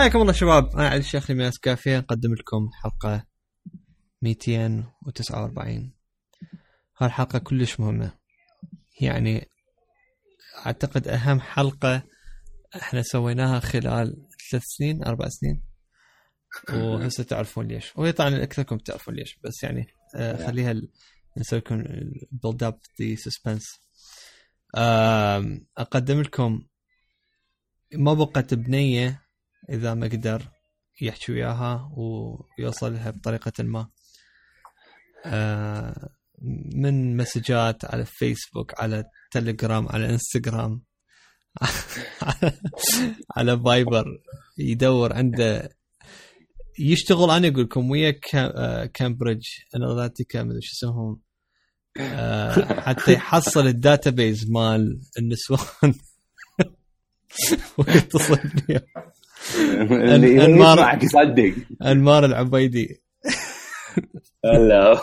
حياكم الله شباب. أنا علي الشيخ من كافية. نقدم لكم حلقة 249 هالحلقة كلش مهمة. يعني أعتقد أهم حلقة إحنا سويناها خلال ثلاث سنين أربع سنين. وهسه تعرفون ليش. وهي طبعا أكثركم تعرفون ليش بس يعني آه خليها نسوي لكم build up the suspense أقدم لكم ما بقت بنية إذا ما قدر يحكي وياها ويوصل لها بطريقة ما. آه، من مسجات على فيسبوك على تليجرام على إنستغرام على فايبر يدور عنده يشتغل. أنا أقول لكم ويا كا- كامبريدج اناليتيكا مدري شو اسمهم آه، حتى يحصل الداتابيز مال النسوان. ويتصل بيهم. اللي. يسمعك يصدق أنمار العبيدي. هلا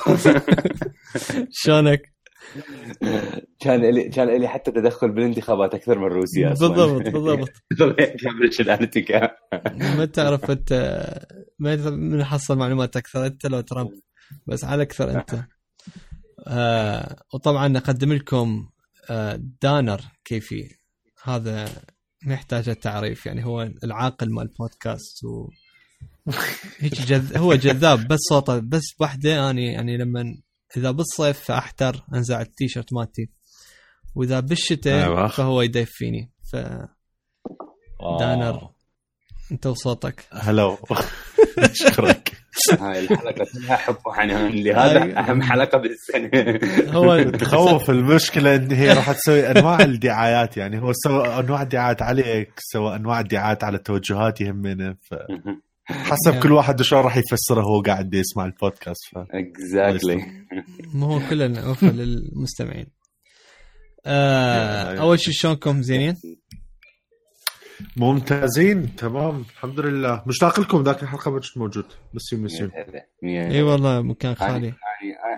شلونك؟ كان لي كان لي حتى تدخل بالانتخابات أكثر من روسيا بالضبط بالضبط. ما تعرف انت ما حصل معلومات أكثر أنت لو ترامب. بس على أكثر أنت. آه وطبعا نقدم لكم آه دانر كيفي. هذا ما يحتاج تعريف يعني هو العاقل مال البودكاست و هيك جذ... هو جذاب بس صوته بس وحده أني يعني لما إذا بالصيف احتر أنزع التيشيرت مالتي. وإذا بالشتاء أيوة. فهو يدف فيني ف دانر أنت وصوتك. هلو اشكرك هاي الحلقة كلها حب وحنان لهذا أي. أهم حلقة بالسنة هو تخوف المشكلة إن هي راح تسوي أنواع الدعايات يعني هو سوى أنواع الدعايات عليك سوى أنواع الدعايات على التوجهات يهمنا فحسب كل واحد شلون راح يفسره هو قاعد يسمع البودكاست ف... اكزاكتلي ما هو كلنا عفوا للمستمعين آه أول شيء شلونكم زينين؟ ممتازين تمام الحمد لله. مشتاق لكم ذاك الحلقة ما كنت موجود. مسيون مسيون إي والله مكان خالي.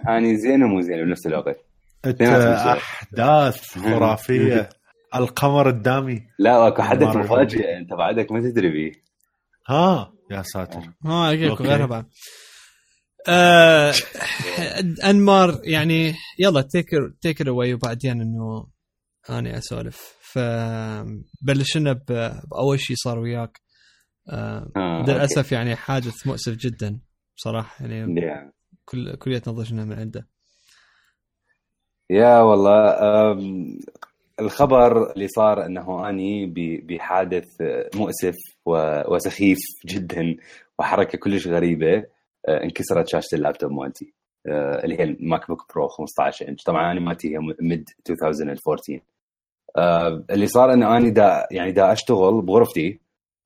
يعني اني زين ومو زين بنفس الوقت. أحداث خرافية. القمر الدامي. لا أكو حدث. مفاجئ. أنت بعدك ما تدري بيه. ها يا ساتر. ها اجيكم أوكي. غيرها بعد. آه أنمار يعني يلا take take away وبعدين إنه أنا أسولف. فبلشنا بأول شيء صار وياك. آه آه، للأسف يعني حادث مؤسف جدا بصراحه يعني يا. كل كليتنا ضجنا من عنده. يا والله الخبر اللي صار إنه أني بحادث مؤسف وسخيف جدا وحركة كلش غريبة أه، انكسرت شاشة اللابتوب مالتي أه، اللي هي ال MacBook Pro 15 إنش. طبعا أنا مالتي هي mid 2014 أه، اللي صار إنه اني دا يعني دا أشتغل بغرفتي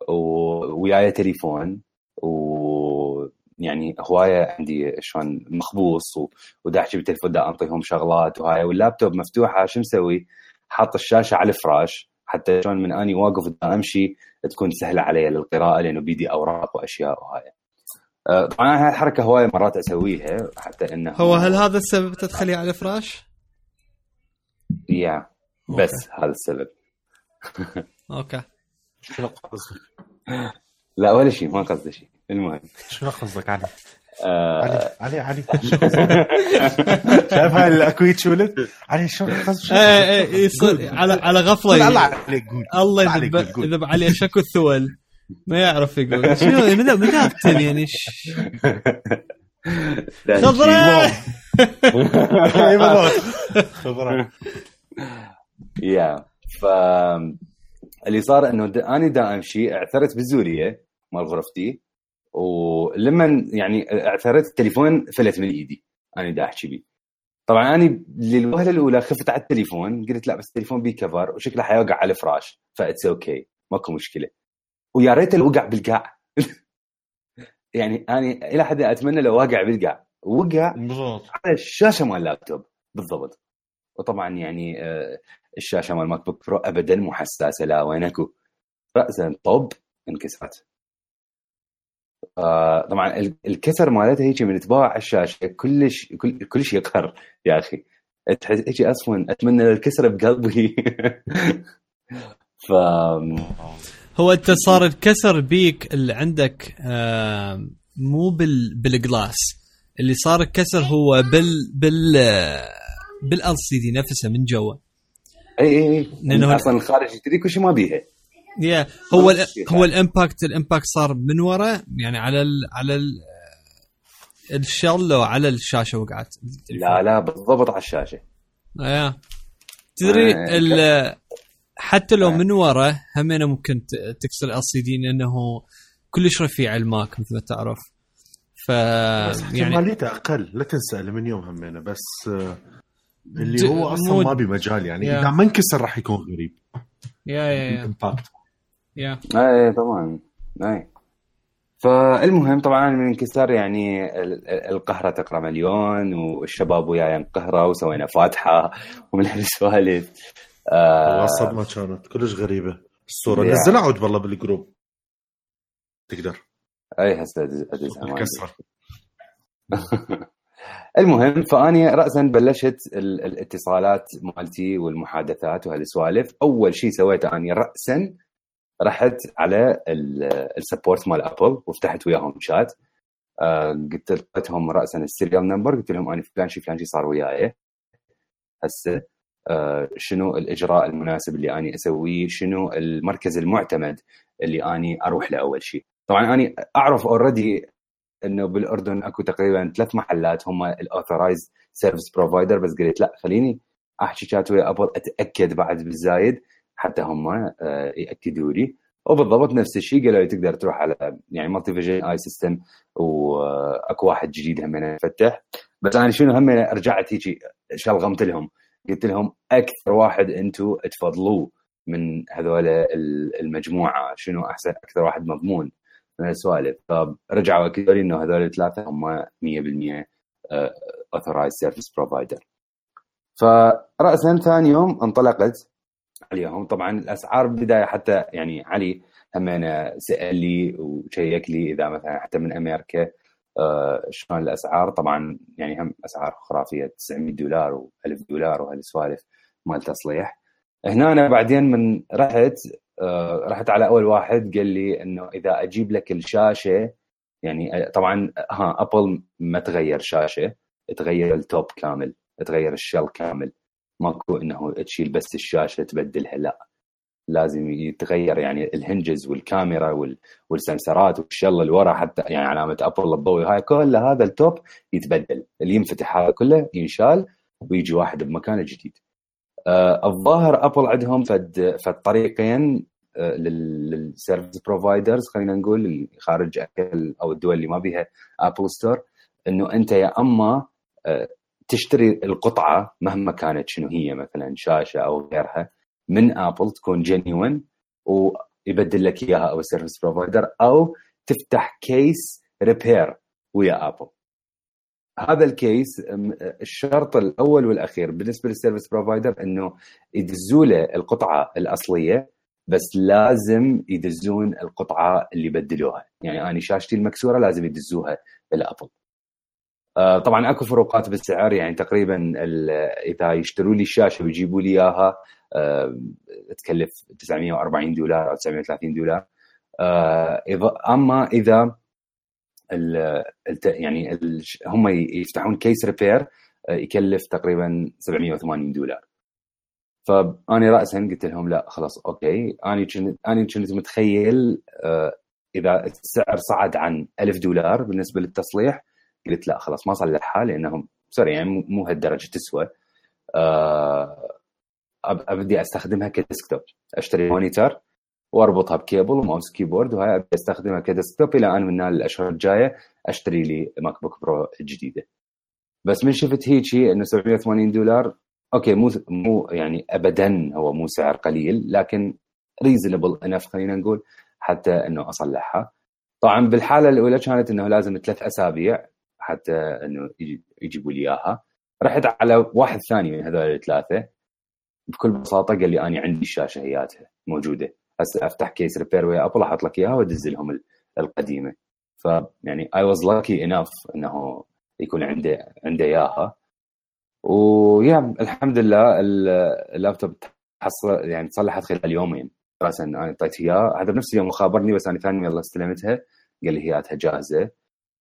ووياي تليفون و يعني هواية عندي شلون مخبوص. ودا أحكي بالتليفون دا أنطيهم شغلات وهاي واللابتوب مفتوحة شو مسوي؟ حاط الشاشة على الفراش حتى شلون من أني واقف دا أمشي تكون سهلة علي للقراءة لأنه بيدي أوراق وأشياء وهاي أه، طبعا هاي الحركة هواية مرات أسويها حتى إنه هو هل هذا السبب تدخلي على الفراش؟ يا بس هذا السبب. أوكي. شنو قصدك؟ لا ولا شيء ما قصدي شيء. المهم. شنو قصدك علي؟ أه، علي علي علي شايف هاي الأكويت ولد؟ علي شنو قصدك؟ إيه إيه إيه، يصير على على غفلة الله يعني. عليك قول. الله عليك يذب قول قول. يذب عليه شكو الثول. ما يعرف يقول. شنو مذا- مذابتن يعني. خضراء اي بالضبط. خضراء يا ف اللي صار إنه د... أنا دا امشي اعثرت بالزولية مال غرفتي ولما يعني اعثرت التليفون فلت من إيدي. أنا دا أحكي بيه طبعا أنا للوهلة الأولى خفت على التليفون قلت لا بس التليفون بيه cover وشكله حيوقع على الفراش ف that's okay ماكو مشكلة. ويا ريت لو وقع بالقاع. يعني أنا إلى حد أتمنى لو واقع بالقاع. وقع بالضبط. على الشاشة مال اللابتوب. بالضبط. وطبعا يعني آه، الشاشة مال MacBook Pro ابدا مو حساسة لا وين أكو؟ راسا طب انكسرت. آه، طبعا ال- الكسر مالتها هيك من تباع الشاشة كلش كل كلش يقهر يا أخي. تحس هيك أصلا أتمنى الكسره بقلبي. ف هو أنت صار الكسر بيك اللي عندك آه مو بال بال glass اللي صار الكسر هو بال بال بال LCD نفسها من جوا. اي اي اي لأنه- أصلا الخارج تدري كل شيء ما بيها. yeah هو ال خلاص. هو ال impact ال impact صار من ورا يعني على ال على ال ال shell لو على الشاشة وقعت. لا لا بالضبط على الشاشة. yeah. تدري آه، ال- حتى لو آه. من ورا همينة ممكن ت- تكسر ال LCD لأنه كلش رفيع ال Mac مثل ما تعرف. ف بس يعني احتماليته أقل لا تنسى اللي من يوم همينة. بس آه، اللي هو أصلا مو- ما بمجال يعني. yeah. إذا ما انكسر راح يكون غريب. yeah yeah yeah, yeah. اي طبعا. اي فالمهم طبعا من انكسار يعني ال- ال- القهرة تقرأ مليون والشباب وياي انقهروا وسوينا فاتحة ومن هالسوالف. والله آه الصدمة كانت كلش غريبة. الصورة. نزلها عود بالله بال group. تقدر. اي هسه ادزها المهم فأني راسا بلشت ال- الاتصالات مالتي والمحادثات وهالسوالف. أول شيء سويته أني راسا رحت على ال support مال Apple وفتحت وياهم شات. آه، قلت لهم راسا ال serial number قلت لهم أنا فلان شي فلان شي صار وياي. هسه آه، شنو الإجراء المناسب اللي أني أسويه؟ شنو المركز المعتمد اللي أني أروح له اول شيء طبعا أني أعرف already إنه بالأردن أكو تقريبا ثلاث محلات هم ال authorized service provider بس قلت لا خليني أحكي شات ويا Apple أتأكد بعد بالزايد حتى هم آه، يأكدوا لي. وبالضبط نفس الشيء قالوا لي تقدر تروح على يعني مالتي Vision e-system وأكو واحد جديد هم يفتح. بس أنا شنو هم رجعت هيك شلغمت لهم. قلت لهم أكثر واحد أنتم تفضلوه من هذول ال- المجموعة شنو أحسن أكثر واحد مضمون. من السوالف فرجعوا اكدوا لي إنه هذول الثلاثة هم 100% authorized service provider فراسا ثاني يوم انطلقت عليهم طبعا الأسعار بالبداية حتى يعني علي هم أنا سأل لي و check لي إذا مثلا حتى من أمريكا آه، شلون الأسعار. طبعا يعني هم أسعار خرافيه 900 دولار و1000 دولار وهالسوالف مال تصليح. هنا أنا بعدين من رحت رحت على أول واحد قال لي إنه إذا أجيب لك الشاشة يعني آه، طبعا ها أبل ما تغير شاشة تغير التوب كامل تغير الشل كامل. ماكو إنه تشيل بس الشاشة تبدلها لا. لازم يتغير يعني الهنجز والكاميرا وال- والسنسرات وال shell اللي ورا حتى يعني علامة Apple الضوء هاي كل هذا ال top يتبدل. اللي ينفتح هذا كله ينشال ويجي واحد بمكانه جديد. آه الظاهر Apple عندهم فد فد طريقين لل service providers خلينا نقول خارج أو الدول اللي ما بيها Apple Store إنه أنت يا أما آه تشتري القطعة مهما كانت شنو هي مثلا شاشة أو غيرها من Apple تكون genuine ويبدل لك إياها أو ال service provider أو تفتح case repair ويا Apple هذا ال case الشرط الأول والأخير بالنسبة لل service provider إنه يدزوا له القطعة الأصلية بس لازم يدزون القطعة اللي بدلوها. يعني أنا شاشتي المكسورة لازم يدزوها إلى Apple آه، طبعا أكو فروقات بالسعر يعني تقريبا إذا يشتروا لي الشاشة ويجيبوا لي إياها آه، تكلف 940 دولار أو 930 دولار. آه، أما إذا يعني هم يفتحون case repair يكلف تقريبا 780 دولار. فاني راسا قلت لهم لا خلاص okay. اني كنت اني كنت متخيل آه، إذا السعر صعد عن 1000 دولار بالنسبة للتصليح قلت لا خلاص ما صلحها لأنهم sorry يعني مو- هالدرجة تسوى. آه، أبدي أستخدمها ك desktop أشتري monitor واربطها ب cable و mouse keyboard وهاي ابدي أستخدمها ك desktop إلى أن من الأشهر الجاية أشتري لي ماك بوك برو جديدة. بس من شفت هيجي إنه 780 دولار okay مو مو يعني ابدا هو مو سعر قليل لكن reasonable enough خلينا نقول حتى إنه أصلحها. طبعا بالحالة الأولى كانت إنه لازم ثلاث أسابيع حتى إنه يجي- يجيبوا لي إياها. رحت على واحد ثاني من هذول الثلاثة بكل بساطة قال لي اني عندي الشاشة هياتها موجودة. هسه أفتح case repair ويا ابل أحط لك إياها وأدز لهم ال- القديمة. فيعني I was lucky enough إنه يكون عنده عنده إياها. و yeah الحمد لله ال- اللابتوب تصلح يعني تصلحت خلال يومين. أساسا أنا اعطيته اياه هذا بنفس اليوم خابرني بس أنا ثاني يلا استلمتها. قال لي هي جاهزة.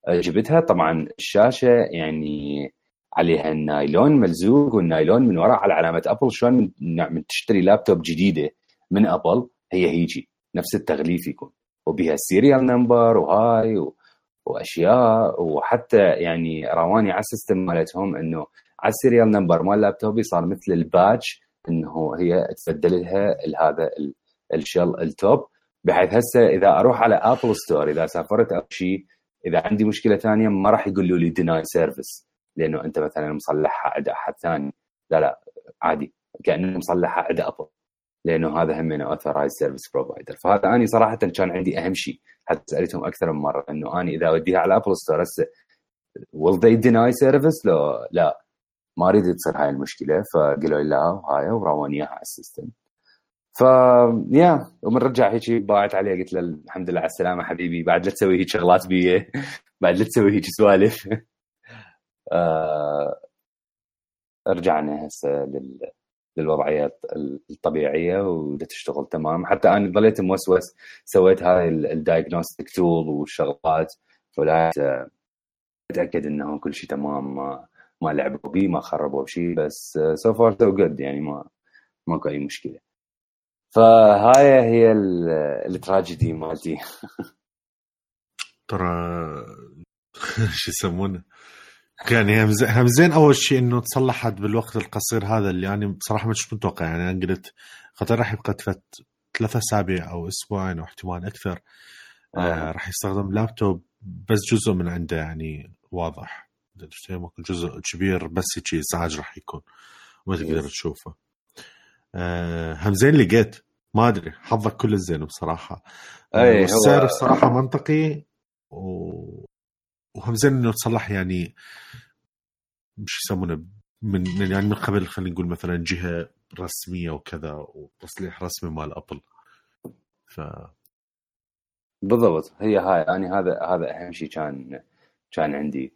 جبتها. طبعا الشاشة يعني عليها النايلون ملزوق والنايلون من وراء على علامة ابل شلون من تشتري لابتوب جديدة من ابل هي هيجي. نفس التغليف يكون. وبها ال serial number وهاي و... وأشياء. وحتى يعني رواني على ال system مالتهم إنه على ال serial number مال لابتوبي صار مثل ال patch إنه هي تبدل لها هذا ال shell ال top. بحيث هسه إذا أروح على Apple Store إذا سافرت أو شيء إذا عندي مشكلة ثانية ما راح يقولوا لي deny service لأنه أنت مثلا مصلحها عند احد ثاني. لا لا عادي. كأنه مصلحها عند ابل لأنه هذا هم authorized service provider فهذا أني صراحة كان عندي أهم شيء. حتى سألتهم أكثر من مرة إنه أني إذا أوديها على Apple Store هسه will they deny service؟ لو لا. ما أريد تصير هاي المشكلة. فقالوا لي لا وهاي وراوني إياها على ال system. ف yeah. ومن رجع هيك باوعت عليه قلت له الحمد لله على السلامة حبيبي. بعد لا تسوي هيك شغلات بي. بعد لا تسوي هيك سوالف. آه، رجعنا هسه لل للوضعيات الطبيعية وتشتغل تمام. حتى أنا ظليت موسوس سويت هاي ال diagnostic tool والشغلات ولا أتأكد إنه كل شيء تمام ما ما لعبوا بيه ما خربوا بشيء بس so far so good يعني ما ماكو أي مشكلة. فهاي هي التراجيدي مالتي. ترى شو يسمونه؟ يعني هم زين أول شيء إنه تصلحت بالوقت القصير هذا اللي أنا يعني بصراحه كنت متوقع. يعني أنا قلت خاطر راح يبقى ثلاثة أسابيع أو أسبوعين أو احتمال أكثر آه. آه. راح يستخدم لابتوب بس جزء من عنده يعني واضح. جزء كبير بس هيك إزعاج راح يكون. ما تقدر تشوفه. آه هم زين لقيت. ما أدري. حظك كل الزين بصراحة. اي السعر بصراحة منطقي و... وهم زين إنه تصلح يعني مش يسمونه من يعني من قبل خلينا نقول مثلا جهة رسمية وكذا وتصليح رسمي مال أبل. ف بالضبط. هي هاي اني يعني هذا هذا أهم شيء كان كان عندي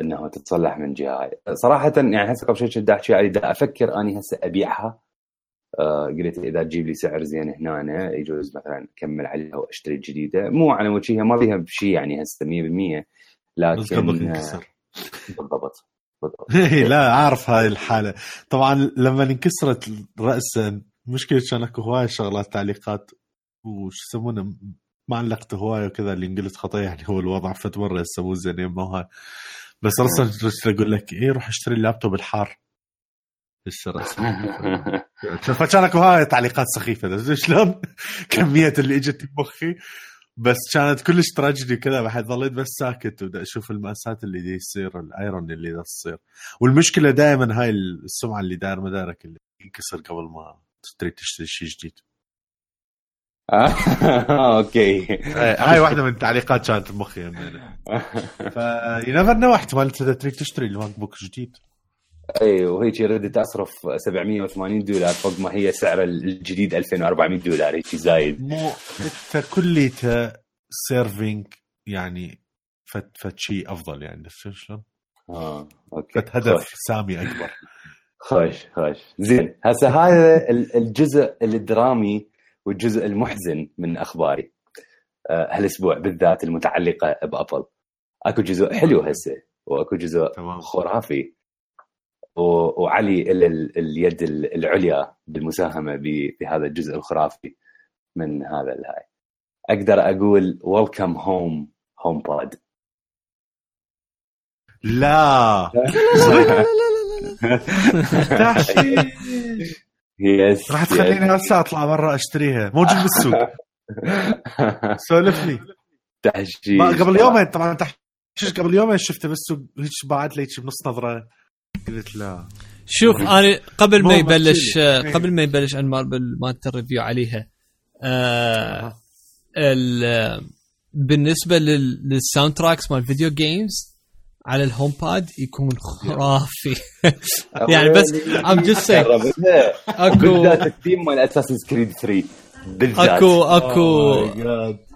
انه تتصلح من جهة هاي. صراحة يعني هسه قبل شوي كنت أحكي علي أفكر أني هسه أبيعها آه قلت إذا تجيب لي سعر زين هنا يجوز مثلا أكمل عليها وأشتري جديدة. مو على وجهها ما فيها بشيء يعني هسه 100% لكن آه، بالضبط بالضبط. لا أعرف هاي الحالة. طبعا لما انكسرت راسا مشكلة كان أكو هواي شغلات تعليقات وش يسمونه ما علقت هواي وكذا اللي انقلت خطيه يعني هو الوضع فت مره مو زين ما هاي بس رسل أقول لك إيه روح اشتري اللابتوب الحار. رسمي فكان أكو هاي تعليقات سخيفة شلون؟ كمية اللي إجت بمخي. بس كانت كلش تراجيدي كذا بعد ظليت بس ساكت ودا أشوف المأساة اللي دي يصير الأيرون اللي دا تصير. والمشكلة دائما هاي السمعة اللي داير مدارك اللي ينكسر قبل ما تريد تشتري شيء جديد. آه، أوكي. هاي واحدة من التعليقات كانت بمخي ف نيفر نو احتمال تريد تشتري الماك بوك جديد. اي وهيك ردت أصرف 780 دولار فوق ما هي سعر الجديد 2400 دولار هيك زايد مو انت كليته سيرفينج يعني فت فت شيء أفضل يعني شلون؟ آه okay فت هدف خوش. سامي أكبر خوش خوش زين هسه هذا الجزء الدرامي والجزء المحزن من أخباري آه، هالأسبوع بالذات المتعلقة بأبل أكو جزء حلو هسه وأكو جزء تمام. خرافي وعلي اليد العليا بالمساهمة بهذا الجزء الخرافي من هذا الهاي. أقدر أقول welcome home HomePod لا. yes راح تخليني هسه أطلع برا أشتريها. موجود بالسوق. سولف لي تحشيش قبل يومين طبعا تحشيش. قبل يومين شفته بالسوق هيك بعد لي بنص نظرة. قلت لا. شوف أنا قبل ما يبلش. قبل ما يبلش انمار مالت ال review عليها آه بالنسبة لل soundtracks مال video games على ال HomePod يكون خرافي. يعني بس I'm just اكو الثيم مال Assassin's Creed 3 بالذات. اكو اكو oh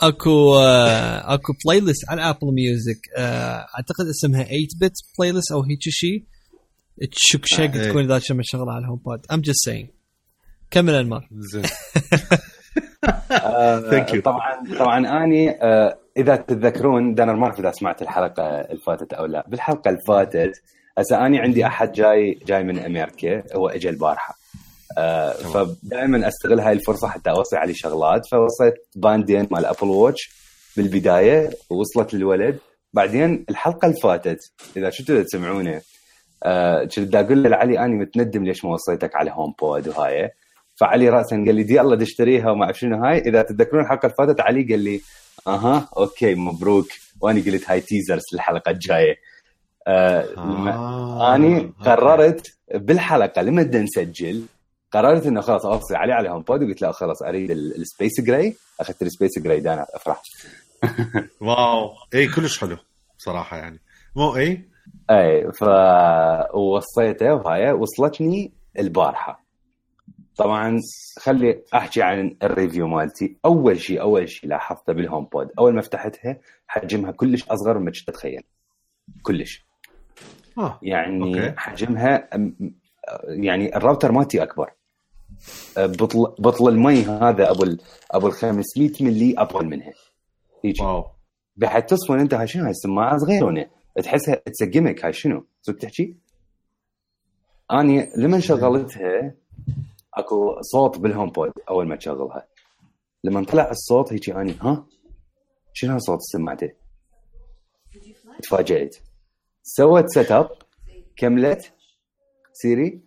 اكو آه اكو playlist على Apple Music آه اعتقد اسمها 8 bit بلاي ليست أو هيك شيء تشك شق آه تكون اذا شمت شغله على الهوم بود ام جست سينج كمل أنمار. زين. آه،. طبعا طبعا أني إذا تتذكرون دانر ما أعرف إذا سمعت الحلقة الفاتت أو لا. بالحلقة الفاتت هسه أني عندي أحد جاي جاي من أمريكا هو اجى البارحة. آه، فدائما أستغل هاي الفرصة حتى اوصي عليه شغلات. فوصيت باندين مال ابل واتش بالبداية ووصلت للولد. بعدين الحلقة اللي فاتت إذا شفتوا تسمعونه آه، كنت أقول له علي اني متندم ليش ما وصيتك على HomePod وهاي. فعلي راسا قال لي دي يلا تشتريها وما أعرف شنو هاي. إذا تتذكرون الحلقة اللي فاتت علي قال لي أها okay مبروك. وأنا قلت هاي teasers للحلقة الجاية. آه آه، اني okay. قررت بالحلقة لما بدنا نسجل قررت إنه خلاص اوصي عليه على HomePod وقلت له خلاص أريد ال- ال space gray أخذت ال space gray دانا افرح wow. اي كلش حلو صراحة يعني. مو اي اي ف ووصيته وهاي وصلتني البارحة. طبعا خلي أحكي عن ال review مالتي. أول شيء أول شيء لاحظته بال HomePod أول ما فتحتها حجمها كلش أصغر مما كنت اتخيل كلش. آه يعني okay. حجمها يعني الراوتر مالتي أكبر. بطل بطل المي هذا أبو ال- أبو ال 500 ملي أطول منها هيك. wow. بحيث تصفن أنت هاي شنو هاي؟ السماعه صغيرونه تحسها تسقمك هاي شنو؟ صدق تحكي؟ أني لما شغلتها أكو صوت بال HomePod أول ما تشغلها. لما طلع الصوت هيك أني ها؟ شنو صوت السماعتين؟ تفاجأت. سوت setup كملت. Siri.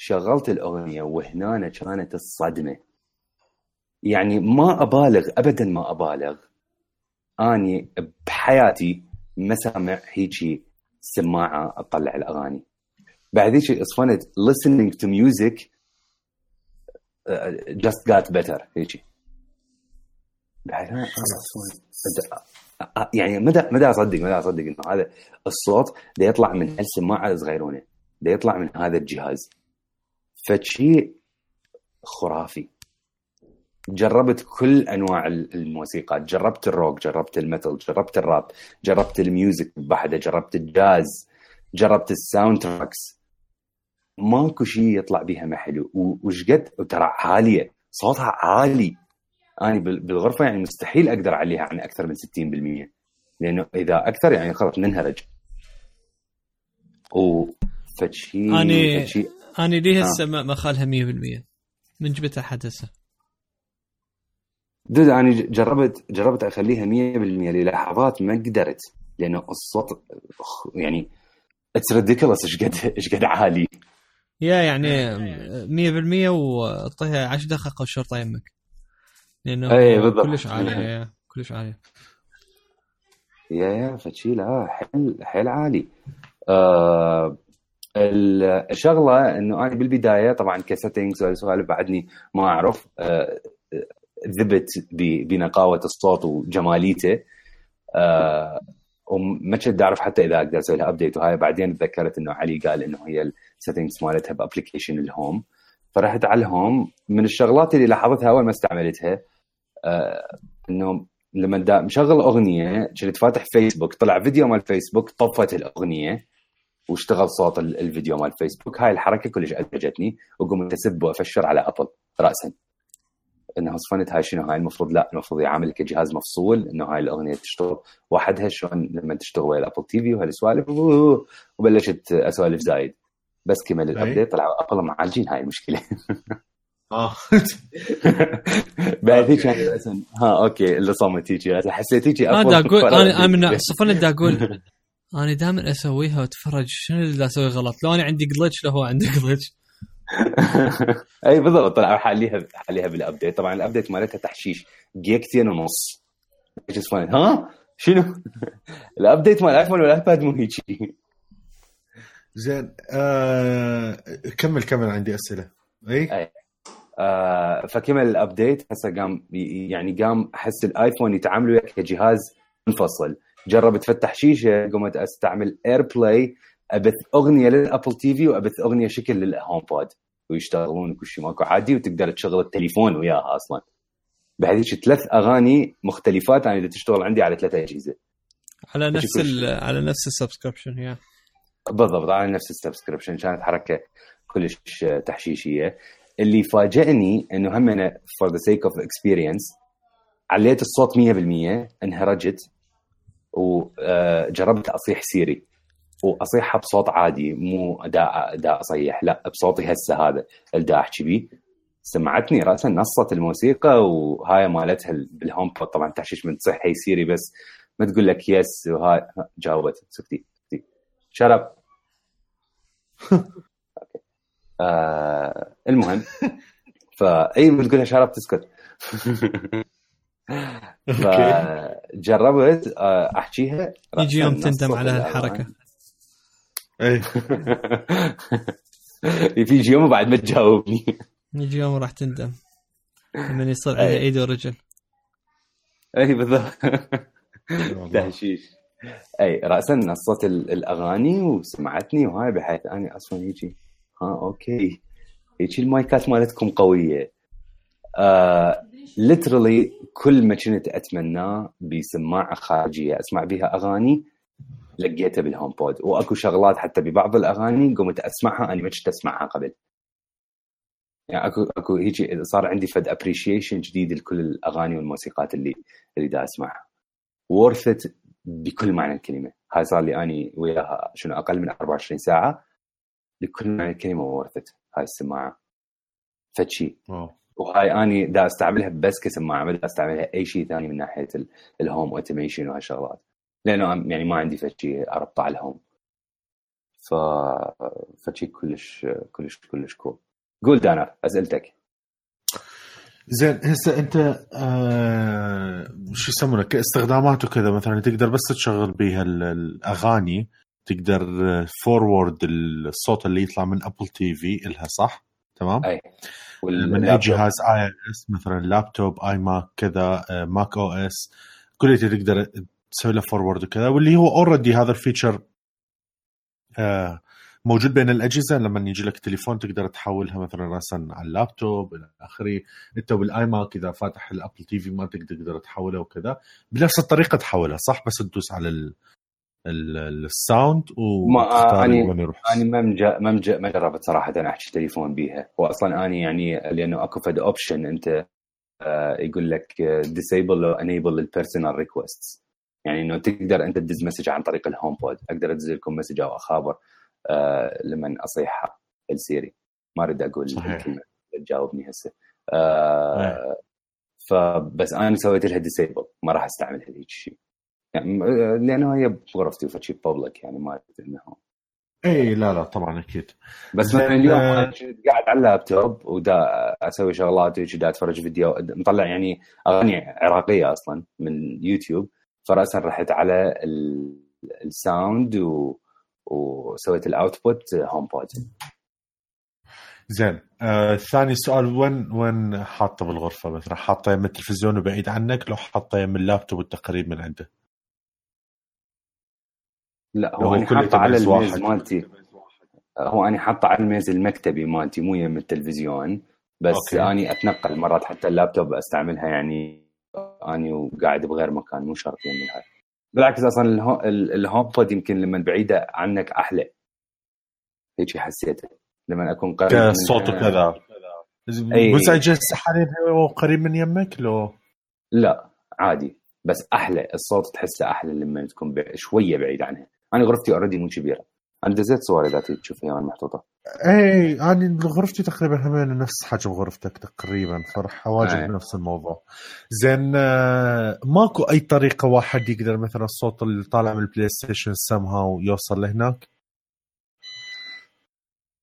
شغلت الأغنية وهنا كانت الصدمة. يعني ما أبالغ ابدا ما أبالغ. أني بحياتي ما سامع هيجي سماعة تطلع الأغاني. بعد هيك إصفنت listening to music uh, just got better هيجي. بعد أنا أصفن. أد- يعني مدى مدى أصدق مدى أصدق إنه هذا الصوت ده يطلع من هالسماعة الصغيرونة ده يطلع من هذا الجهاز. فشي خرافي. جربت كل أنواع ال- الموسيقى. جربت الروك جربت ال metal جربت الراب جربت ال music بحده جربت الجاز جربت ال soundtracks ماكو شيء يطلع بيها ما حلو. وش قد؟ ترى عالية. صوتها عالي. أنا بال- بالغرفة يعني مستحيل أقدر أعليها عن أكثر من 60% لأنه إذا أكثر يعني خلاص ننهرج و فشي أني- فشي أنا لي آه. هسه ما ما خالها 100% من جبت أحد هسه. dude أنا جربت جربت أخليها 100% للحظات ما قدرت لأنه الصوت يعني it's ridiculous إيش قد إيش قد عالي. yeah يعني 100% وطيها 10 دقائق والشرطه يمك. لأنه أي بالضبط. كلش عاليه يا كلش عاليه يا يا فتشي لا حيل حيل عالي. آه الشغلة إنه أنا بالبداية طبعا ك settings وسوالف بعدني ما أعرف آه، ذبت ب- بنقاوة الصوت وجماليته آه وما كنت أعرف حتى إذا أقدر أسوي لها update وهاي بعدين تذكرت إنه علي قال إنه هي ال settings مالتها ب application ال Home. فرحت على ال Home. من الشغلات اللي لاحظتها أول ما استعملتها آه إنه لما مشغل أغنية كنت فاتح فيسبوك طلع فيديو مال فيسبوك طفت الأغنية. واشتغل صوت ال- الفيديو مال فيسبوك. هاي الحركة كلش ازعجتني وقمت أسب وأفشر على أبل راسا. إنه صفنت هاي شنو؟ هاي المفروض لا المفروض يعامل كجهاز مفصول إنه هاي الأغنية تشتغل وحدها شلون لما تشتغل ويا ال Apple TV وهالسوالف وبلشت أسولف زايد. بس كمل ال update طلعوا أبل معالجين هاي المشكلة. آه. بعد هيك رأساً، ها okay اللي صمت هيك. حسيت هيك أنا دا أقول. أنا أنا من صفن دا أقول. أنا دائما أسويها وأتفرج. شنو اللي أسوي غلط؟ لو أنا عندي glitch لو هو عنده glitch أي بالضبط. طلعوا حاليها حاليها بال update طبعا ال update مالتها تحشيش. gigتين ونص. إيش اسمه ها؟ شنو؟ ال update مال ال iPhone وال iPad مو هيك زين آه كمل كمل. عندي أسئلة. أي؟ آه فكمل ال update هسه قام يعني قام أحس ال iPhone يتعامل وياك كجهاز منفصل. جرب تفتح شيشة قمت أستعمل AirPlay أبث أغنية لل Apple TV وأبث أغنية شكل لل HomePod ويشتغلون كل شيء ماكو عادي وتقدر تشغل التليفون وياها أصلا. هيك ثلاث أغاني مختلفات أنا اللي تشتغل عندي على ثلاث أجهزة. على نفس على نفس ال subscription yeah. بالضبط على نفس ال subscription كانت حركة كلش تحشيشية. اللي فاجئني إنه هم أنا for the sake of experience عليت الصوت 100% انهرجت. وجربت أصيح Siri. وأصيحها بصوت عادي مو دا دا اصيح لا بصوتي هسه هذا اللي دا احكي بيه سمعتني راسا نصت الموسيقى وهاي مالتها بالهوم بود. طبعا تحشيش من تصيح هي سيري بس ما تقول لك يس وهاي. جاوبت. سكتي سكتي. شرب آه المهم. فاي بتقولها شرب تسكت. فجربت آه، أحكيها. يجي يوم تندم على هالحركة. أي. يجي يوم بعد ما تجاوبني. يجي يوم راح تندم. لما يصير على. ايد ورجل. أي بالضبط. تهشيش. أي راسا نصت ال- الأغاني وسمعتني وهاي بحيث أني أصلا هيجي ها okay. هيجي المايكات مالتكم قوية. آه literally كل ما كنت اتمناه بسماعه خارجية أسمع بها أغاني لقيتها بال HomePod وأكو شغلات حتى ببعض الأغاني قمت أسمعها أنا ما كنت أسمعها قبل. يعني أكو أكو هيجي صار عندي فد appreciation جديد لكل الأغاني والموسيقات اللي اللي دا أسمعها. It بكل معنى الكلمة. هاي صار لي أني وياها شنو أقل من 24 ساعة بكل معنى الكلمة it هاي السماعة. فشي واو. وهاي أني دا أستعملها بس كسماعه ما أستعملها أي شيء ثاني من ناحية ال- ال home automation وهالشغلات. لأنه يعني ما عندي فشي اربطه على ال home ف فشي كلش كلش كلش cool قول دانا أسئلتك. زين هسه أنت آه شو يسمونه؟ كاستخدامات وكذا مثلا تقدر بس تشغل بيها ال- الأغاني تقدر forward الصوت اللي يطلع من Apple TV إلها صح؟ تمام؟ أي. من أي. جهاز iOS مثلا لابتوب iMac كذا macOS كل شيء تقدر تسوي له forward وكذا واللي هو already هذا ال feature آه، موجود بين الأجهزة. لما يجي لك تليفون تقدر تحولها مثلا راسا على اللابتوب إلى آخره. انت بال iMac إذا فاتح ال Apple TV ما تقدر تحولها وكذا. بنفس الطريقة تحولها صح؟ بس تدوس على ال sound ما- وتختار أني- وين يروح. أنا ما مجا ما مجا ما جربت صراحة أنا أحكي تليفون بيها. واصلا أني يعني لأنه أكو فد option أنت آه، يقول لك disable أو enable ال personal request يعني إنه تقدر أنت تدز message عن طريق ال HomePod أقدر أدز لكم message أو أخابر آه، لما اصيحها ال Siri. ما أريد أقول صحيح. الكلمة تجاوبني هسه. آه، فبس أنا سويت لها disable ما راح استعملها هيك شيء يعني لأنه هي بغرفتي وفشي public يعني ما إنه اي لا لا طبعا أكيد. بس مثلا اليوم آه، أنا كنت قاعد على اللابتوب ودا أسوي شغلات وهيك دا أتفرج فيديو مطلع يعني اغاني عراقية أصلا من يوتيوب. فراسا رحت على ال- الساوند و... وسويت ال output HomePod زين آه ثاني سؤال وين وين حاطه بالغرفة؟ مثلا حاطه يم التلفزيون وبعيد عنك لو حاطه يم اللابتوب والتقريب من عنده؟ لا لو هو أنا حاطه على الميز. مالتي. هو أنا حاطه على الميز المكتبي مالتي مو يم التلفزيون. بس okay. أني أتنقل مرات حتى اللابتوب أستعملها يعني أني وقاعد بغير مكان مو شرط يم هاي. بالعكس أصلا الهو- ال- ال HomePod يمكن لما بعيدة عنك أحلى. هيك حسيته. لما أكون قريب. كصوت وكذا. أي. مزعج هسه حاليا هو قريب من يمك لو؟ لا عادي. بس أحلى الصوت تحسه أحلى لما تكون شوية بعيد عنها. أنا غرفتي already مو كبيرة. أنا دزيت صور اذا وين محطوطة. اي أنا غرفتي تقريبا همين نفس حجم غرفتك تقريبا اواجه أي. بنفس الموضوع. زين آه، ماكو أي طريقة واحد يقدر مثلا الصوت اللي طالع من ال PlayStation somehow يوصل لهناك؟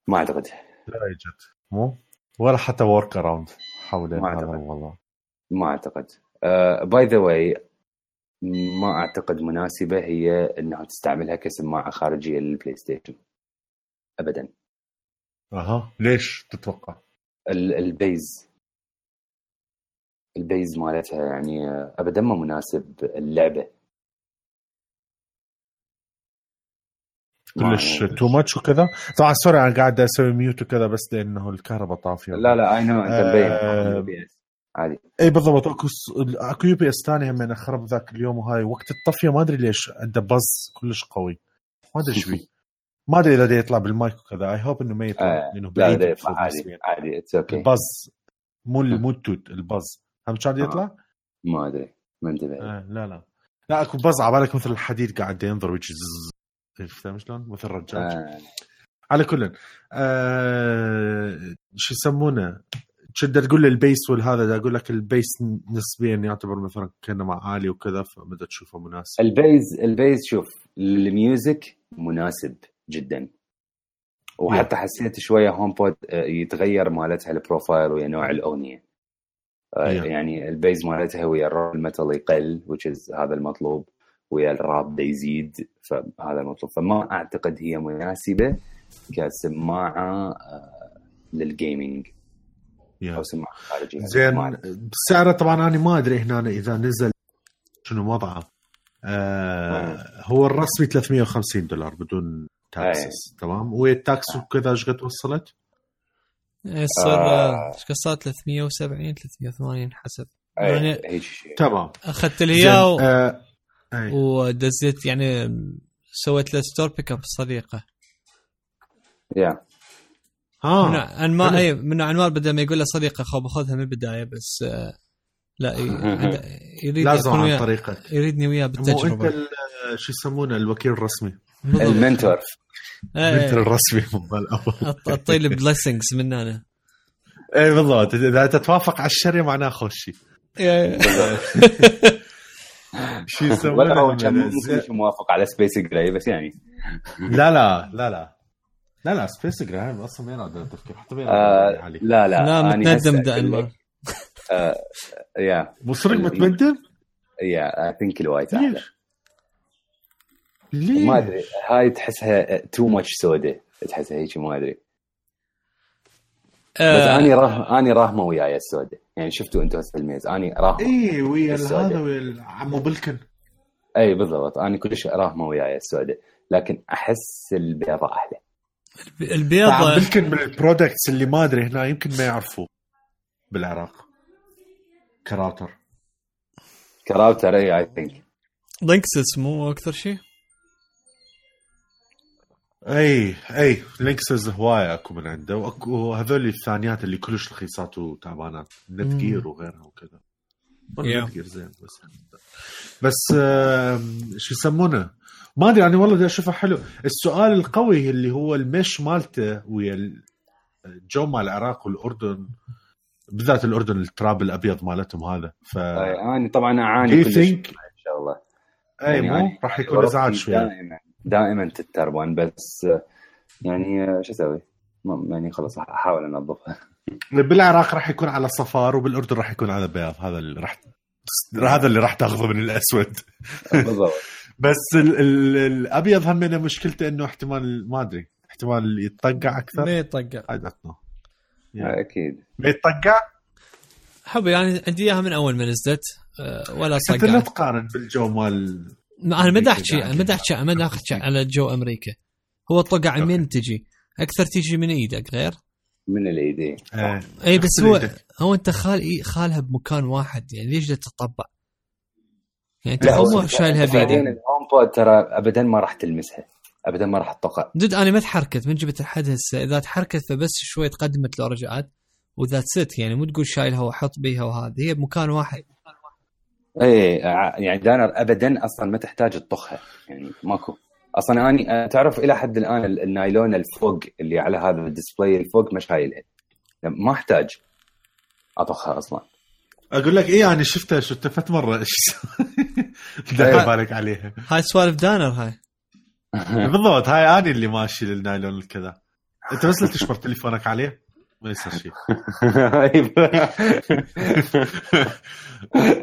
ما أعتقد. لا يوجد. مو؟ ولا حتى workaround حول ما أعتقد. الموضوع. ما أعتقد. by the way ما أعتقد مناسبة هي إنها تستعملها كسماعة خارجية لل PlayStation. ابدا. أها. ليش تتوقع؟ ال- ال bass. ال bass مالتها يعني ابدا ما مناسب اللعبة. كلش too much وكذا؟ طبعا sorry أنا قاعد أسوي mute وكذا بس لأنه الكهرباء طافية. لا لا I know أنت مبين. آه، عادي. اي بالضبط. أكو أكو يو بي إس ثاني هم خرب ذاك اليوم وهاي وقت الطفية ما أدري ليش عنده بز كلش قوي. ما أدري إيش بيه ما أدري إذا يطلع بالمايك وكذا. اي هوب إنه ما يطلع آه، لأنه لا بعيد لا يطلع عادي. عادي اتس أوكي البز مو مو التوت البز هم كان يطلع؟ ما أدري ما انتبه آه لا لا. لا أكو بز على بالك مثل الحديد قاعد ينظر ويجي فهمت شلون؟ مثل رجاج آه. على كل آه شو يسمونه؟ كنت تقول لي ال bass والهذا دا أقول لك ال bass نسبيا يعتبر مثلا كأنه عالي وكذا فبدا تشوفه مناسب. ال bass ال bass شوف ال music مناسب جدا. وحتى حسيت شوية HomePod آه، يتغير مالتها ال profile ويا نوع الأغنية. آه، Yeah. يعني ال bass مالتها ويا ال rap ال metal يقل which is هذا المطلوب ويا الراب يزيد فهذا المطلوب. فما أعتقد هي مناسبة كسماعة آه، لل gaming يا. أو سماعه خارجيه زين. بسعره طبعا أنا ما أدري هنا إذا نزل شنو وضعه. آه هو الرسمي 350 دولار بدون taxes تمام؟ ويا ال tax وكذا إيش قد وصلت؟ يصير آه. إيش قد صار؟ 370 380 حسب. أي، يعني تمام. أخذت لي إياه آه. ودزيت يعني سويت له ستور بيك اب صديقة. يا من آه انمار حلو. اي من انمار بدل ما يقول له صديقة خو باخذها من البداية بس آه، لا يريد لازم عن طريقك. يريدني وياه مو أنت بالتجربه ال- شو يسمونه الوكيل الرسمي. المنتور. إيه، الرسمي مال الأول. أط- اعطي لي بليسنجز من أنا. اي بالضبط. إذا انت توافق على الشري معناه خوش شيء إيه. شو ولا هو كان موافق على Space Gray بس يعني. لا لا لا لا. لا لا Space Gray هم أصلا وين هذا التفكير حتى وين آه علي لا لا لا متندم لك، آه، يا. مو صدق متندم؟ yeah I think ال white أحلى ليش؟ ما أدري. هاي تحسها too much سودا تحسها هيك ما أدري. بس آه، أني راه أني راهمة وياي السودا يعني شفتوا أنتم هسه الميز؟ أني راهمة اي ويا السوداء. هذا ويا عمو Belkin. اي بالضبط. أني كلش راهمة وياي السودا لكن أحس البيضة أحلى. البيض Belkin من ال products اللي ما أدري هنا يمكن ما يعرفوه. بالعراق. ك router. ك router اي I think Linksys مو أكثر شيء؟ أي أي Linksys هواية أكو من عنده. وأكو هذول الثانيات اللي كلش رخيصات وتعبانات Netgear وغيرها وكذا. Yeah. نت جير زين بس بس شو يسمونه؟ ما أدري أنا والله بدي أشوفه حلو. السؤال القوي اللي هو المش مالته ويا الجو مال العراق والأردن بالذات الأردن التراب الأبيض مالتهم هذا. ف اني طبعا أعاني كلش think- إن شاء الله. أي يعني مو؟ أنا راح يكون إزعاج شوي. دائما دائما تتربن بس يعني شو أسوي؟ يعني خلاص أحاول انظفها بالعراق راح يكون على صفار وبالأردن راح يكون على بياض. هذا اللي راح هذا اللي راح تاخذه من الأسود. بالضبط. بس ال ال الأبيض هم منه مشكلته إنه احتمال ما أدري احتمال يتطقع أكثر؟ ما يطقع I don't know. آه، أكيد. ما يتطقع؟ حبي يعني عندي إياها من أول ما نزلت آه، ولا انت لا تقارن بالجو مال ما- أنا ما احكي ما احكي ما دا احكي على جو أمريكا. هو الطقع من تجي؟ أكثر تجي من إيدك غير؟ من الايدين آه. اي بس هو. هو أنت خال إيه خالها بمكان واحد يعني ليش بدك تطبع؟ يعني أنت هو- شايلها بعدين بيدك ال HomePod ترى ابدا ما راح تلمسها ابدا ما راح تطقع dude أنا ما تحركت من جبتها لحد هسه. إذا تحركت فبس شوي تقدمت لو رجعت و that's it يعني مو تقول شايلها وحط بيها وهذا هي بمكان واحد. اي يعني دانر ابدا أصلا ما تحتاج تطخها يعني ماكو. أصلا اني تعرف إلى حد الآن ال- النايلون الفوق اللي على هذا ال display الفوق ما شايلها. ما أحتاج اطخها أصلا. أقول لك إيه أنا شفتها شفتها فت مرة. إيش دخل بالك عليها. هاي سوالف دانر هاي. بالضبط هاي أني اللي ماشي للنايلون كذا أنت بس لا تشمر تليفونك عليه ما يصير شيء.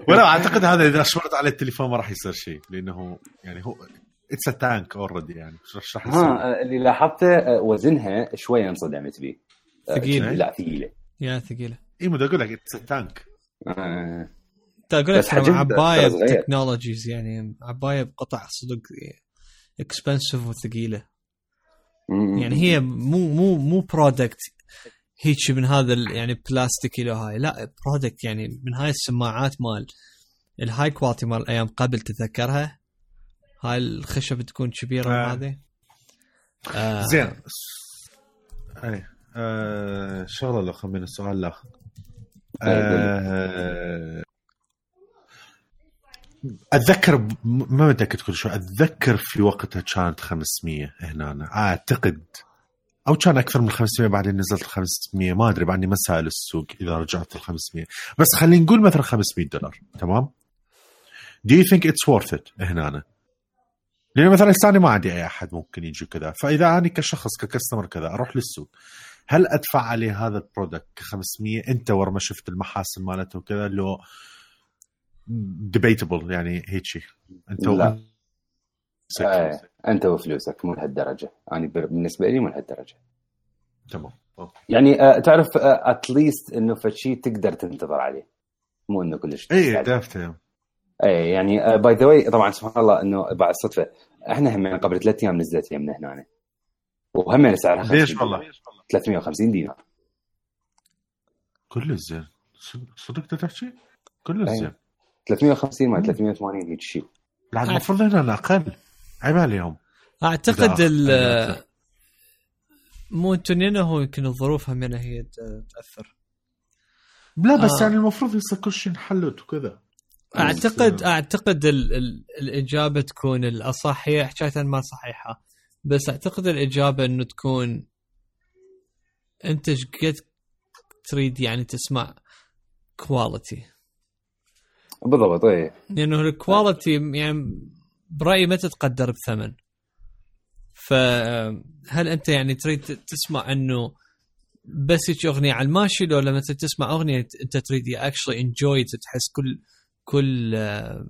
ولا أعتقد هذا إذا شمرت على التليفون ما راح يصير شيء لأنه يعني هو it's a tank already يعني. راح يصير؟ ها اللي لاحظته آه، وزنها شوية انصدمت به آه، ثقيلة. لا ثقيلة. yeah ثقيلة. اي مو أقول لك it's a tank آه، تا أقول لك عباية. ب technologies يعني عباية بقطع صدق expensive وثقيلة. يعني هي مو مو مو product هيك من هذا ال- يعني بلاستيكي لو هاي. لا product يعني من هاي السماعات مال ال high quality مال أيام قبل تتذكرها؟ هاي الخشب تكون كبيرة آه. هذه آه. زين. أي. آه شغله لو خمين السؤال الآخر آه أتذكر ما متأكد كل شوي أتذكر في وقتها كانت 500 هنا. أعتقد. أو كان أكثر من 500 بعدين نزلت 500 ما أدري بعدني ما سائل السوق إذا رجعت ل 500 بس خلينا نقول مثلا 500 دولار. تمام؟ Do you think it's worth it هنا. أنا. لأن مثلا لسا اني ما عندي أي أحد ممكن يجي كذا. فإذا أنا كشخص ك customer كذا أروح للسوق. هل أدفع عليه هذا ال product ك 500 أنت ورا ما شفت المحاسن مالته وكذا؟ لو debatable يعني هيك شيء أنت لا. و- آه، أنت وفلوسك مو لهالدرجة. أنا ب- بالنسبة لي مو لهالدرجة. تمام. يعني آه، تعرف at least إنه فشي تقدر تنتظر عليه. مو إنه كلش اي يعني- دافته. اي يعني by the way طبعا سبحان الله إنه بعد الصدفه إحنا هم قبل ثلاث أيام نزلت يمنا هنا وهم سعرها 50 ليش والله؟ 350 دينار. كله زين صدق تحكي؟ كله أي. زين 350 ما 380 هيك شيء. لا المفروض هنا أنا أقل. عيب عليهم. أعتقد إذا ال أخذت- مو هو يمكن الظروف همنا هي ت- تأثر. لا بس آه. يعني المفروض يصير كل شيء انحلت وكذا. اعتقد أعتقد ال ال الإجابة تكون الاصح هي حكايه ما صحيحة. بس أعتقد الإجابة إنه تكون أنت إيش قد تريد يعني تسمع quality بالضبط اي لأنه ال quality يعني برأيي ما تتقدر بثمن. فهل أنت يعني تريد تسمع إنه بس هيك أغنية على الماشي لو لما تسمع أغنية أنت تريد actually enjoy تحس كل كل آه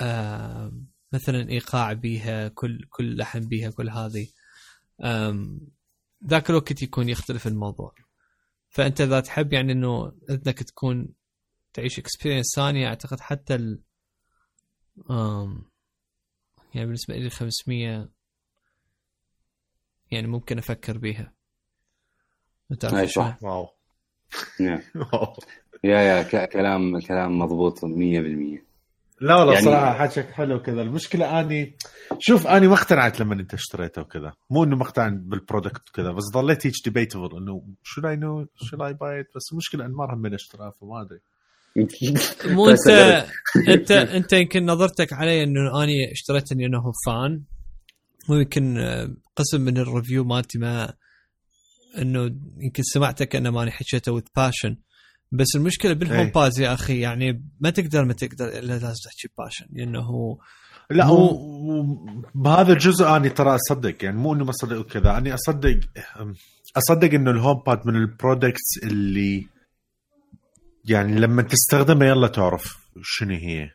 آه مثلا إيقاع بيها كل كل لحن بيها كل هذه. ذاك الوقت يكون يختلف الموضوع. فأنت إذا تحب يعني إنه إنك تكون تعيش experience ثانية. أعتقد حتى I am يعني بالنسبة لي 500 يعني ممكن أفكر بيها. شو؟ صح. wow. نعم. yeah yeah ك- كلام كلام مضبوط 100% لا والله يعني- صراحة حكيك حلو كذا المشكلة أني شوف أني ما اقتنعت لما أنت اشتريته وكذا. مو إنه مقتنع بال product وكذا بس ظليت هيك debatable إنه should I no should I buy بس المشكلة ان ما هم من اشتراه فما أدري. مو انت انت انت يمكن نظرتك علي انه اني اشتريت اني انه fan. ويمكن آه، قسم من ال review مالتي ما انه يمكن سمعتك انه ماني حكيته with passion بس المشكلة بال Home إيه. Pods يا أخي يعني ما تقدر ما تقدر إلا لازم تحكي passion لأنه هو لا مو- و- بهذا الجزء أني ترى أصدق. يعني مو إنه ما أصدق وكذا أني أصدق أصدق إنه ال HomePod من ال products اللي يعني لما تستخدمه يلا تعرف شنو هي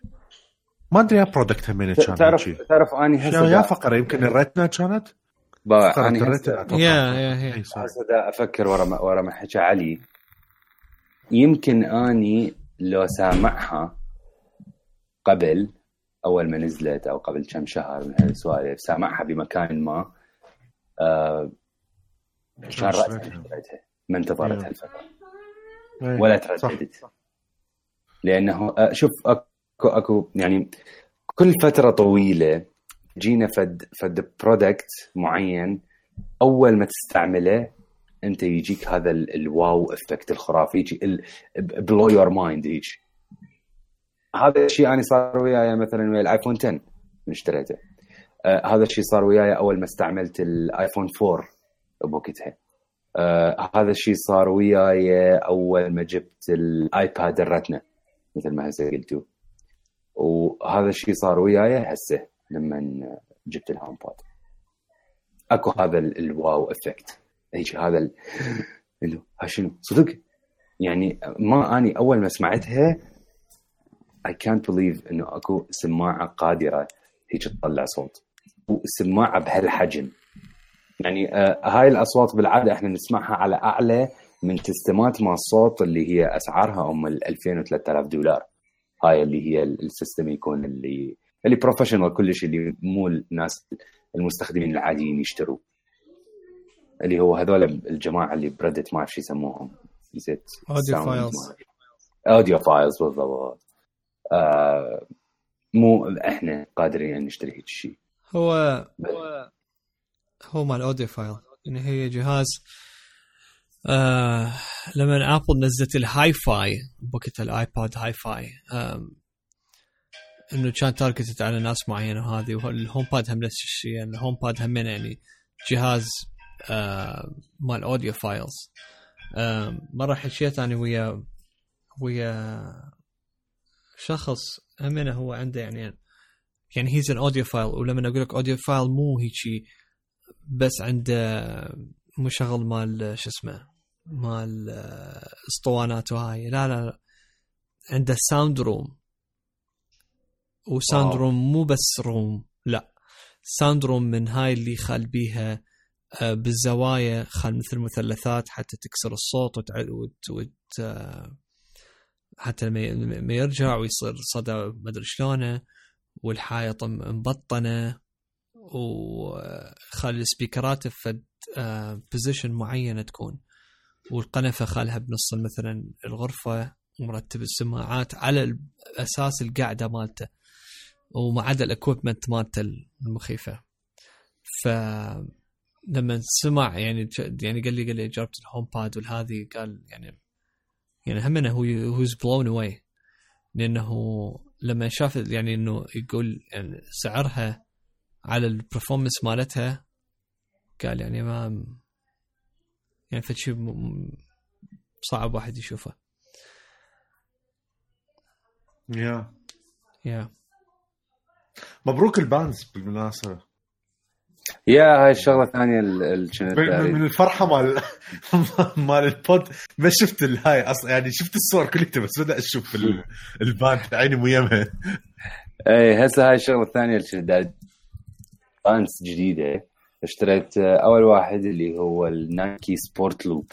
ما أدري يا product همين كان تعرف. تعرف اني هسه يا فقرة يمكن ال Retina كانت فقرة ال Retina. yeah yeah. هسه دا أفكر ورا ما ورا ما حكى علي يمكن أني لو سامعها قبل أول ما نزلت أو قبل كم شهر من هالسوالف سامعها بمكان ما آه كان راسا اشتريتها ما انتظرت إيه. هالفترة. ولا صح. ترددت لأنه آه، شوف أكو أكو يعني كل فترة طويلة جينا فد فد برودكت معين أول ما تستعمله أنت يجيك هذا ال- ال wow effect الخرافي يجي blow your mind هيك هذا الشيء أنا صار وياي مثلا ويا الآيفون 10 من اشتريته. آه هذا الشيء صار وياي أول ما استعملت الايفون 4 بوقتها. آه هذا الشيء صار وياي أول ما جبت الآيباد الرتنه مثل ما هسه قلتوا. وهذا الشيء صار وياي هسه لما جبت الهوم بود أكو هذا ال- ال wow effect. هيك هذا ال- إنه شنو؟ صدق؟ يعني ما أني أول ما سمعتها I can't believe إنه أكو سماعة قادرة هيك تطلع صوت. وسماعة بهالحجم. يعني آه هاي الأصوات بالعادة إحنا نسمعها على أعلى من system ات مال الصوت اللي هي أسعارها أم ال 2000 و 3000 دولار. هاي اللي هي ال- ال system يكون اللي اللي professional كلش اللي مو الناس المستخدمين العاديين يشتروا. اللي هو هذول الجماعة اللي breed ما أعرف شو يسموهم. نسيت Audiophiles. audiophiles بالضبط. آه مو إحنا قادرين نشتري هيك شيء. هو هو مال audiophile يعني هي جهاز آه لما ابل نزلت ال Hi-Fi بوقت الايباد Hi-Fi إنه كان targeted على ناس معينة وهذه والهوم بود هم نفس الشيء يعني الهوم بود هم يعني جهاز آه مال audiophiles آه مرة حكيت أنا ويا ويا شخص همينه هو عنده يعني يعني he's an audiophile ولما أقول لك audiophile مو هيجي بس عنده مشغل مال شو اسمه مال اسطوانات وهاي. لا لا لا. عنده sound room و sound room مو بس room لا. sound room من هاي اللي خال بيها آه، بالزوايا خال مثل مثلثات حتى تكسر الصوت وت... وت... وت... آه، حتى ما يرجع ويصير صدى ما أدري شلونه والحائط مبطنة. وخلي ال speaker ات في position معينة تكون. والقنفة خالها بنص مثلا الغرفة ومرتب السماعات على أساس القعده مالته وما عدا ال equipment مالته المخيفة. ف لما سمع يعني يعني قال لي قال لي جربت الهوم بود والهذه قال يعني يعني همنا هو was blown away لأنه لما شاف يعني إنه يقول يعني سعرها على ال performance مالتها قال يعني ما يعني فشي صعب واحد يشوفه. yeah yeah مبروك ال bands بالمناسبة. yeah هاي الشغلة الثانية اللي من, من الفرحة مال مال ال band ما شفت الهاي أصلا يعني شفت الصور كلها بس بدا أشوف ال band. عيني مو يمها. اي هسه هاي الشغلة الثانية اللي كنت bands جديدة اشتريت أول واحد اللي هو النايكي Sport Loop.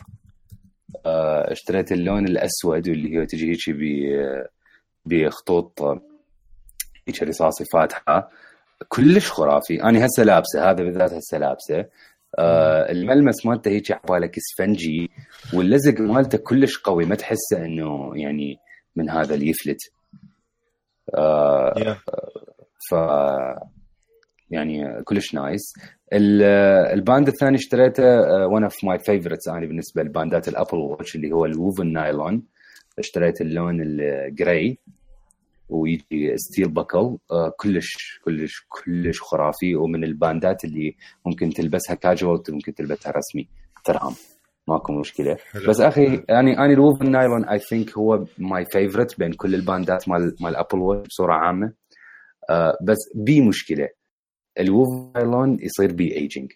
اشتريت اللون الأسود واللي هو تجي هيك بخطوط هيك رصاصي فاتحة. كلش خرافي. أنا هسه لابسة هذا بالذات هسه لابسة. آه الملمس مالته هيك عبالك اسفنجي واللزق مالته كلش قوي. ما تحسه إنه يعني من هذا اللي يفلت آه ف يعني كلش nice. ال band الثاني اشتريته one of my favorites أنا بالنسبة ل band ات الأبل واتش اللي هو ال woven nylon اشتريت اللون ال gray ويجي still بكل آه كلش كلش كلش خرافي. ومن ال band ات اللي ممكن تلبسها كاجوال ممكن تلبسها رسمي. ترام ماكو مشكلة. بس أخي يعني أنا ال woven nylon I think هو my favorite بين كل ال band ات مال مال ابل واتش بصورة عامة. آه بس بي مشكلة. ال woven nylon يصير بي ايجينج.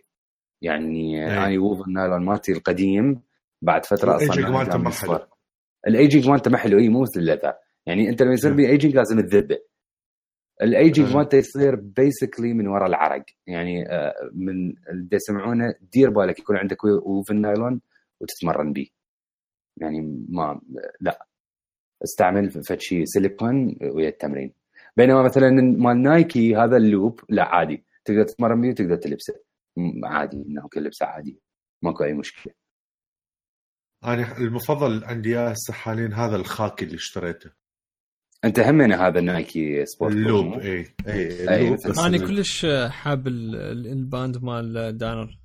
يعني أنا إيه. woven nylon مالتي القديم بعد فترة أصلا الايجنج مالته ما حلو. الايجنج مالته ما حلو. إي مو مثل ال leather يعني أنت لما يصير بي ايجنج لازم تذبه. الايجنج مالته يصير basically من وراء العرق. يعني آه، من اللي يسمعونه دير بالك يكون عندك woven nylon وتتمرن به يعني ما لا. استعمل فد شيء سيليكون ويا التمرين. بينما مثلا مال نايكي هذا ال loop لا عادي. تقدر تتمرن به وتقدر تلبسه. عادي إنه كل لبسه عادي ماكو أي مشكلة. أنا المفضل عندي هسه حاليا هذا الخاكي اللي اشتريته. أنت همين هذا نايكي Sport Loop اي اي ال loop. أنا كلش حاب ال band مال دانر.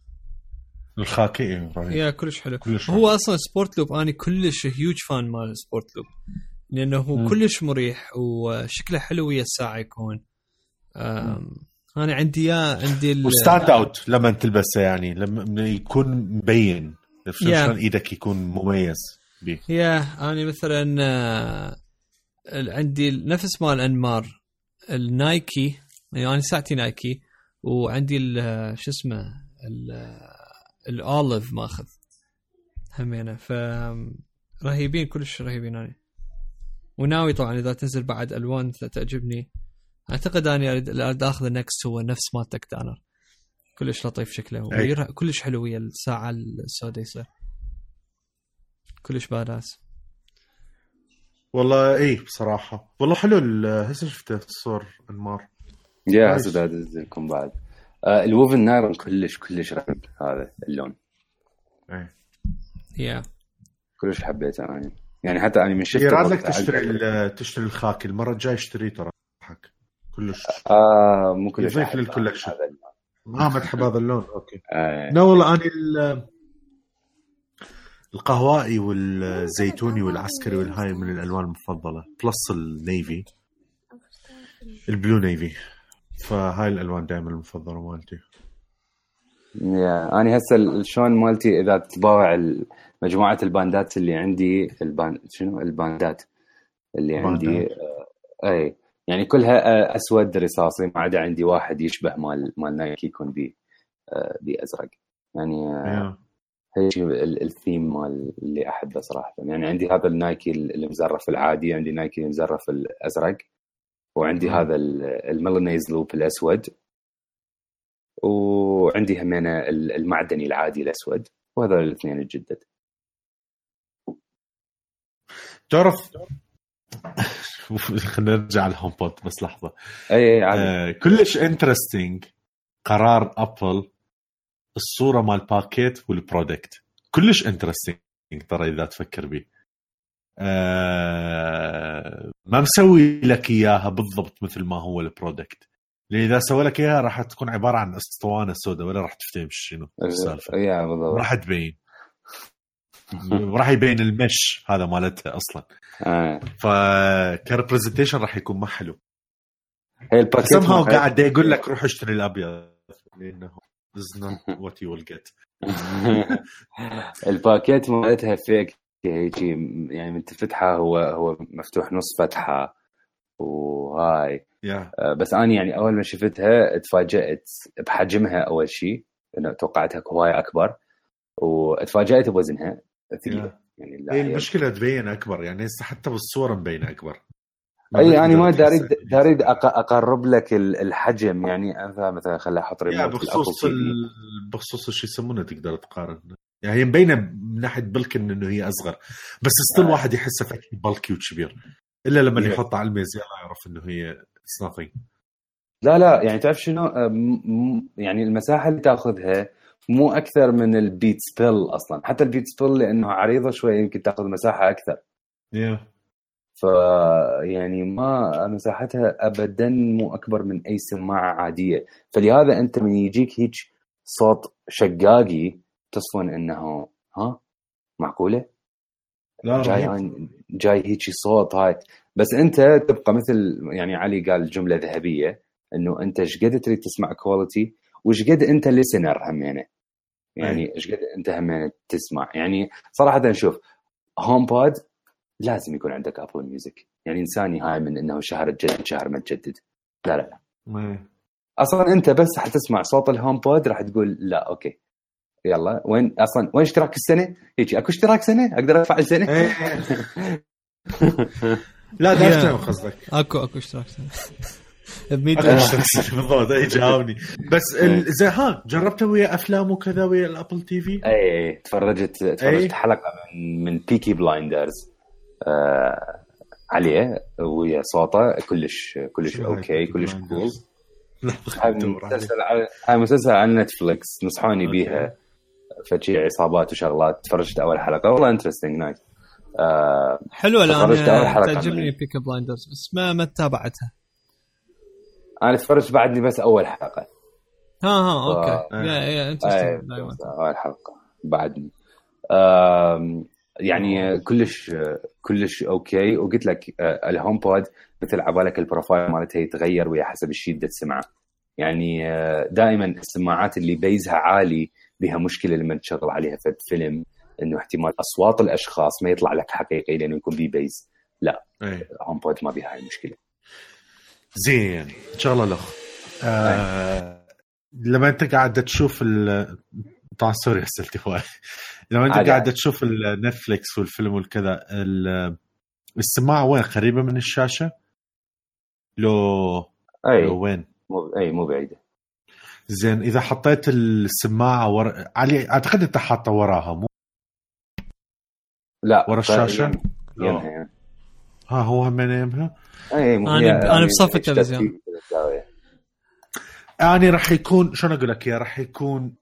الخاكي yeah كلش حلو. كلش هو أصلا Sport Loop أنا كلش huge fan مال Sport Loop. لأنه هو. كلش مريح وشكله حلو ويا الساعة يكون أنا عندي يا عندي و stand out لما تلبسه يعني لما يكون مبين شلون إيدك يكون مميز بيه. yeah أنا مثلا آه، عندي نفس مال أنمار ال Nike يعني أنا ساعتي Nike وعندي شو اسمه ال olive ماخذ همينة. ف رهيبين كلش رهيبين أنا. وناوي طبعا إذا تنزل بعد ألوان تعجبني. أعتقد أني اريد أخذ ال next هو نفس مال تك دانر كلش لطيف شكله. كلش حلو ويا الساعة السوداء يصير. كلش باداس والله إي بصراحة. والله حلو هسه شفته الصور انمار يا هسه لكم بعد. آه الووفن نايرون كلش كلش رهيب هذا اللون. إي. يا كلش حبيته أنا. يعني حتى أنا من شفته يراد لك تشتري تشتري الخاكي المرة الجاية اشتريه ترى كلش. آه مو كلش يضيف لل collection ما ما تحب هذا اللون. okay. آه، لا والله أنا ال- القهوائي والزيتوني والعسكري والهاي من الألوان المفضلة plus ال navy ال blue navy فهاي الألوان دائما المفضلة مالتي. yeah أنا هسه شلون مالتي إذا تباوع ال- مجموعة الباندات اللي عندي البان شنو؟ الباندات اللي عندي. آه، أي. يعني كلها آه، أسود رصاصي ما عدا عندي واحد يشبه مال مال Nike يكون بي آه، بازرق يعني آه، ال- الثيم مال اللي أحبه صراحة. يعني عندي هذا ال Nike المزرف العادي عندي Nike المزرف الأزرق وعندي. هذا ال- ال Milanese loop الأسود وعندي همينه ال- المعدني العادي الأسود وهذول الاثنين الجدد. تعرف خلينا نرجع لل HomePod بس لحظة. أي أي آه كلش interesting قرار Apple الصورة مال باكيت وال product كلش interesting ترى إذا تفكر به آه ما مسوي لك إياها بالضبط مثل ما هو ال product لأن إذا سوى لك إياها راح تكون عبارة عن أسطوانة سوداء ولا راح تفتهم شنو السالفة. yeah بالضبط. راح تبين. وراح يبين ال mesh هذا مالتها أصلا. آه. فك representation راح يكون ما حلو. هي الباكيت سمها مو- قاعد يقول لك روح اشتري الأبيض لأنه is not what you will get. الباكيت مالتها فيك هيجي يعني من تفتحها هو هو مفتوح نص فتحة. وهاي. yeah آه، بس أنا يعني أول ما شفتها تفاجات بحجمها أول شيء إنه توقعتها هواية أكبر. وتفاجات بوزنها. ثقيله يعني هي هي- المشكلة تبين أكبر يعني هسه حتى بالصور مبينة أكبر. أي أنا ما بتقدر داريد أق- أقرب لك ال- الحجم. يعني مثلا مثلا خلي أحط ريموت بخصوص الأبل ال... بخصوص شو يسمونه تقدر تقارن. يعني هي مبينة من ناحية بلكن إنه هي أصغر بس ستيل آه. واحد يحسها فك بلكي وكبير إلا لما إيه. يحطها على الميز يلا يعرف إنه هي اتس لا لا يعني تعرف شنو؟ آه، يعني المساحة اللي تأخذها مو أكثر من البيت سبيل أصلا. حتى البيت سبيل لأنه عريضة شوي يمكن تأخذ مساحة أكثر. يا ف يعني ما مساحتها ابدا مو أكبر من أي سماعة عادية. فلهذا أنت من يجيك هيك صوت شقاقي تصفن إنه ها؟ معقولة؟ لا جاي رهيب. جاي هيك صوت هاي. بس أنت تبقى مثل يعني علي قال جملة ذهبية إنه أنت إيش قد تريد تسمع quality وايش قد أنت listener همينه يعني؟ إيش قد أنت همينه تسمع؟ يعني صراحة شوف HomePod لازم يكون عندك Apple Music يعني انساني هاي من إنه شهر تجدد شهر ما تجدد. لا لا ما- أصلا أنت بس حتسمع صوت ال HomePod راح تقول لا okay. يلا وين أصلا وين اشتراك السنة؟ هيك أكو اشتراك سنة؟ أقدر أدفع السنة؟ إيه. لا فاهم قصدك أكو أكو اشتراك سنة. ب 100 بالضبط اي جاوبني بس ال- زي ها جربتها ويا أفلام وكذا ويا ال Apple TV اي تفرجت تفرجت أي. حلقة من من Peaky Blinders آه عليه ويا صوته كلش كلش okay كلش Blinders؟ cool هاي. مسلسل على هاي مسلسل على Netflix نصحوني. بيها فشي عصابات وشغلات تفرجت أول حلقة والله interesting nice آه حلوة تفرجت أول الان حلقة تعجبني. Peaky Blinders بس ما ما تابعتها أنا تفرجت بعدني بس أول حلقة. ها ها okay. آه. yeah yeah أي، interesting بس أول حلقة. بعدني. آم، يعني كلش كلش okay. وقلت لك آه، ال HomePod مثل عبالك ال profile مالتها يتغير ويا حسب الشيء اللي تسمعه. يعني دائما السماعات اللي bass ها عالي بها مشكلة لما تشغل عليها في فيلم إنه احتمال أصوات الأشخاص ما يطلع لك حقيقي لأنه يكون بيه bass. إيه. HomePod ما بيها هاي المشكلة. زين إن شاء الله الأخ آه لما أنت قاعد تشوف ال طبعا sorry أسئلتي هواي لما أنت قاعد. تشوف ال Netflix والفيلم والكذا ال- السماعه وين قريبة من الشاشة؟ لو أي لو وين؟ مو أي مو بعيدة زين إذا حطيت السماعه ور... علي أعتقد أنت حاطه وراها مو لا ورا الشاشة؟ يم- يمها يعني. ها هو هم يمها اي أنا يعني بصف التلفزيون. يعني راح يكون شلون أقول لك إياه؟ راح يكون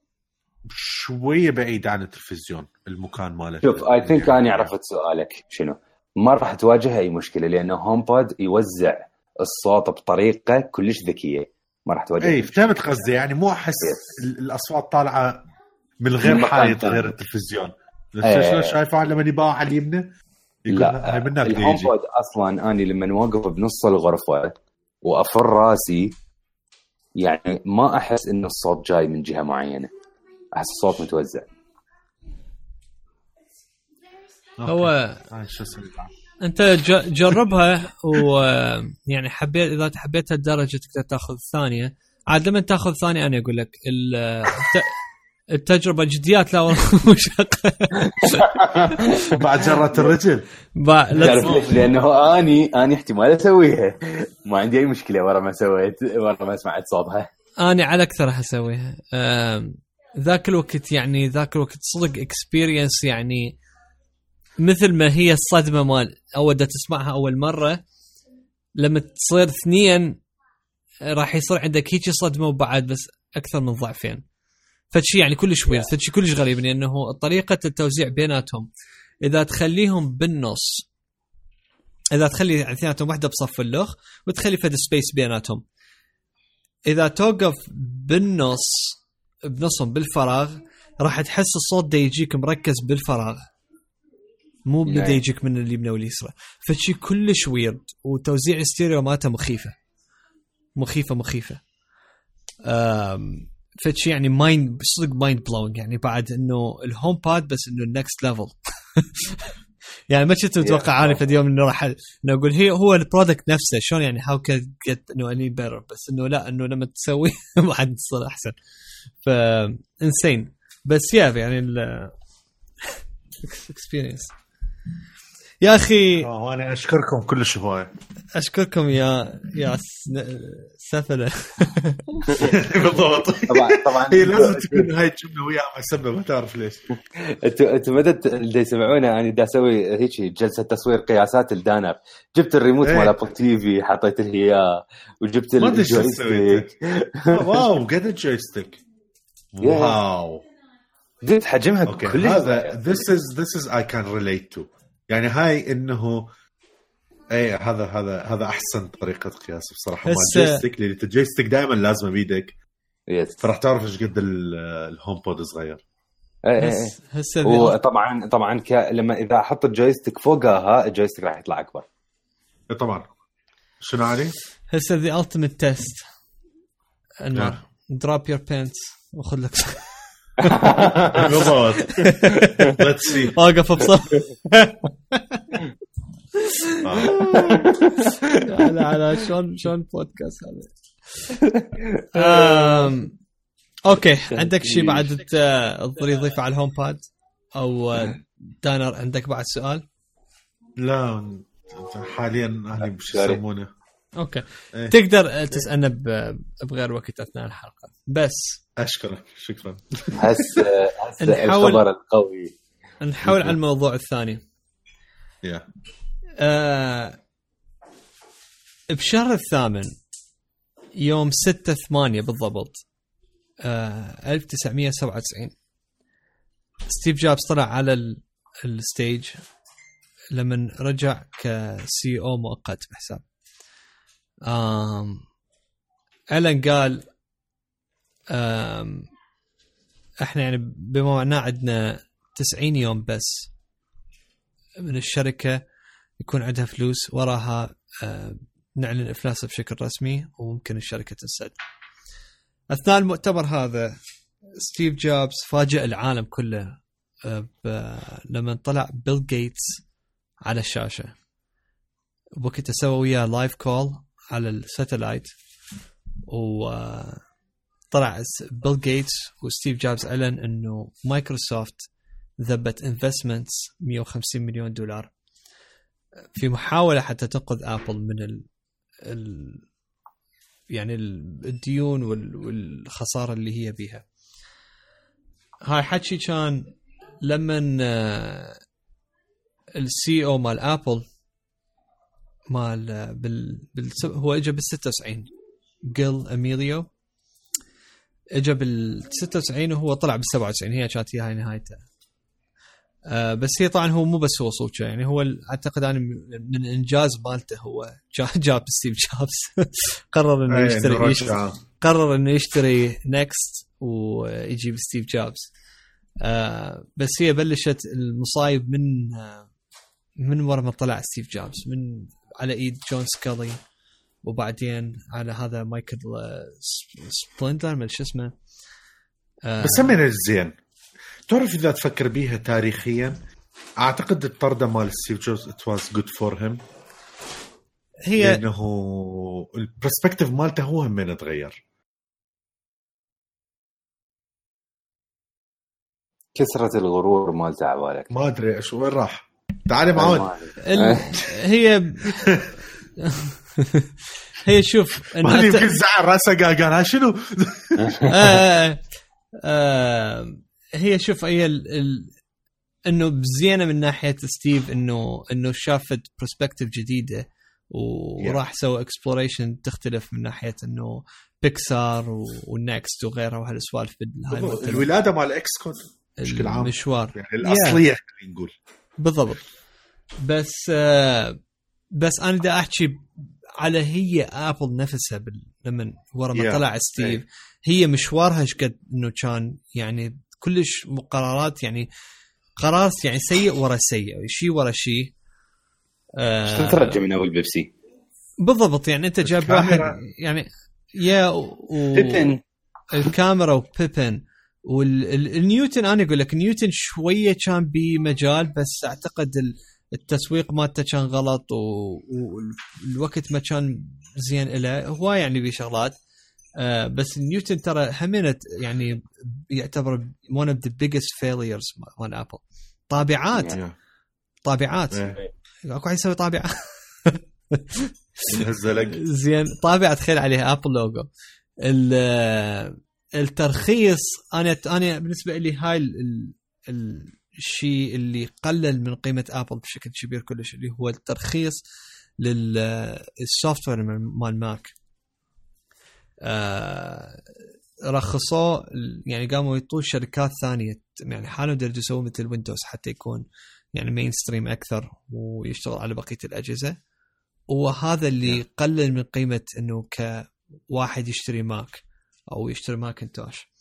شوية بعيد عن التلفزيون المكان مالته شوف اي ثينك أني عرفت سؤالك. شنو؟ ما راح تواجه أي مشكلة لأنه هوم بود يوزع الصوت بطريقة كلش ذكية. ما راح تواجه أي فهمت قصدي. يعني مو أحس الأصوات طالعة من غير ثاني. غير التلفزيون. إيه. شلون شايف واحد لما يباع على اليمنى؟ لا هاي من هناك الهوم يجي. بود أصلا أني لما اوقف بنص الغرفه وأفر راسي يعني ما أحس ان الصوت جاي من جهة معينة. أحس الصوت متوزع. هو هاي شو اسمه؟ أنت جربها ويعني حبيت إذا حبيتها لدرجة تقدر تاخذ ثانية. عاد لما تاخذ ثانية أنا أقول لك التجربة جديات لا والله. بعد جرة الرجل. تعرف ليش؟ لأنه اني آني احتمال أسويها. ما عندي أي مشكلة ورا ما سويت ورا ما سمعت صوتها. أنا على أكثر راح اسويها ذاك الوقت يعني ذاك الوقت صدق experience يعني مثل ما هي الصدمة مال اول دا تسمعها أول مرة لما تصير اثنين راح يصير عندك هيك صدمة وبعد بس أكثر من ضعفين. فشي يعني كلش weird فشي كلش غريب لأنه طريقة التوزيع بيناتهم إذا تخليهم بالنص إذا تخلي اثنيناتهم واحدة بصف اللخ وتخلي فد space بيناتهم. إذا توقف بالنص بنصهم بالفراغ راح تحس الصوت دا يجيك مركز بالفراغ. مو بدا. يجيك من اليمنى واليسرى فشي كلش weird وتوزيع الستيريو مالته مخيفة. مخيفة مخيفة. أم فشي يعني mind صدق mind blowing يعني بعد إنه ال HomePod بس إنه ال next level يعني ما كنت متوقع أنا في اليوم إنه راح إنه أقول هي هو ال product نفسه شلون يعني how can get إنه any better بس إنه لا إنه لما تسوي بعد تصير أحسن. ف insane بس يا يعني ال experience يا أخي آه، وأنا أشكركم كلش هواية. أشكركم يا يا سفلة. بالضبط. طبعا طبعا. هي لازم تكون هاي الجملة وياها مسبه ما تعرف ليش. أنتوا أنتوا مدى اللي يسمعونا أنا دا أسوي هيك جلسة تصوير قياسات الدانر جبت الريموت إيه. مال Apple TV حطيت لي اياه وجبت ال joystick. wow قد ال joystick. wow. زدت حجمها كلش هذا this is this is I can relate to. يعني هاي إنه اي هذا هذا هذا أحسن طريقة قياس بصراحة. مع ال joystick لأن ال joystick دائما لازمه بيدك yes فراح تعرف إيش قد ال- ال HomePod صغير. إيه، إيه، إيه. هس- هسه وطبعا طبعا ك... لما إذا أحط ال joystick فوقها ال joystick راح يطلع أكبر. إيه طبعا. شنو علي؟ هسه the ultimate test إنه. drop your pants وخذ لك بالضبط let's see واقف بصف. على على شلون شلون بودكاست هذا؟ okay عندك شيء بعد ت- تضيف يضيفه على ال HomePod أو آه، دانر عندك بعد سؤال؟ لا حاليا I'll pass sorry. يسمونه؟ okay. إيه. تقدر آه، تسألنا ب- بغير وقت أثناء الحلقة. بس. أشكرك. شكرا. هس هس نحاول- الخبر القوي. نحاول على الموضوع الثاني. Yeah. آه بشهر الثامن يوم 6 8 بالضبط آه 1997 ستيف جوبز طلع على ال- ال stage لما رجع ك CEO مؤقت بحساب. آم الن قال آم إحنا يعني بما معناه عندنا 90 يوم بس من الشركة يكون عندها فلوس وراها نعلن افلاسها بشكل رسمي وممكن الشركة تنسد. أثناء المؤتمر هذا ستيف جوبز فاجئ العالم كله لما طلع بيل جيتس على الشاشة. بوقتها سوى وياه live call على ال satellite وطلع بيل جيتس وستيف جوبز اعلن إنه مايكروسوفت ذبت investments 150 مليون دولار في محاولة حتى تنقذ ابل من ال, ال يعني ال- الديون وال- والخسارة اللي هي بيها. هاي حكي كان لما ال CEO مال ابل مال بال, بال هو اجى بال 96 جيل أميليو. اجى بال 96 وهو طلع بال 97 هي كانت هي هاي نهايته. آه بس هي طبعا هو مو بس هو صوته يعني هو أعتقد أنا من- إنجاز مالته هو جا- جاب ستيف جوبز. قرر إنه إيه، يشتري يشتري. قرر إنه يشتري NeXT ويجيب ستيف جوبز. آه بس هي بلشت المصايب من آه من ورا ما طلع ستيف جوبز. من على إيد جون سكالي وبعدين على هذا مايكل آه، سبيندلر من شو اسمه آه بس من الزين تعرف إذا تفكر بيها تاريخيا أعتقد الطرده مال ستيف جوبز it was good for him هي لأنه ال perspective مالته هو هم من تغير كسرة الغرور مالته عبالك ما أدري إيش وين راح؟ تعالي معود ال... هي هي شوف ما أنت- يمكن زعل راسه قال شنو؟ آه آه هي شوف هي ال... ال... إنه بزينة من ناحية ستيف انه إنه شافت perspective جديدة وراح سوى exploration تختلف من ناحية إنه بيكسار وال NeXT وغيرها وهالسوالف بالهاي الولادة مال Xcode بشكل عام. المشوار. يعني الأصلية خلينا نقول. بالضبط بس آه بس أنا بدي أحكي على هي آبل نفسها بال- لما ورا ما Yeah. طلع ستيف إيه. هي مشوارها إيش قد إنه كان يعني كلش قرارات يعني قرار يعني سيء ورا سيء شيء ورا شيء آه ترجع من ابو البيبسي؟ بالضبط يعني أنت جايب الكاميرا. واحد يعني يا و... بيبن الكاميرا وبيبن والنيوتن أنا أقول لك نيوتن شوية كان بمجال بس أعتقد ال- التسويق مالته كان غلط والوقت ما كان زين له هو يعني بشغلات آه بس نيوتن ترى همينة يعني يعتبر one of the biggest failures مال ابل طابعات. طابعات. أكو واحد يسوي طابعة؟ زين. طابعة تخيل عليها ابل لوجو ال- الترخيص أنا أنا بالنسبة لي هاي ال- ال- الشيء اللي قلل من قيمة ابل بشكل كبير كلش اللي هو الترخيص لل software مال ماك آه، رخصوه يعني قاموا يطوا شركات ثانية يعني حالهم يريدوا يسووا مثل ويندوز حتى يكون يعني mainstream أكثر ويشتغل على بقية الأجهزة. وهذا اللي قلل من قيمة إنه كواحد يشتري ماك أو يشتري ماكنتوش.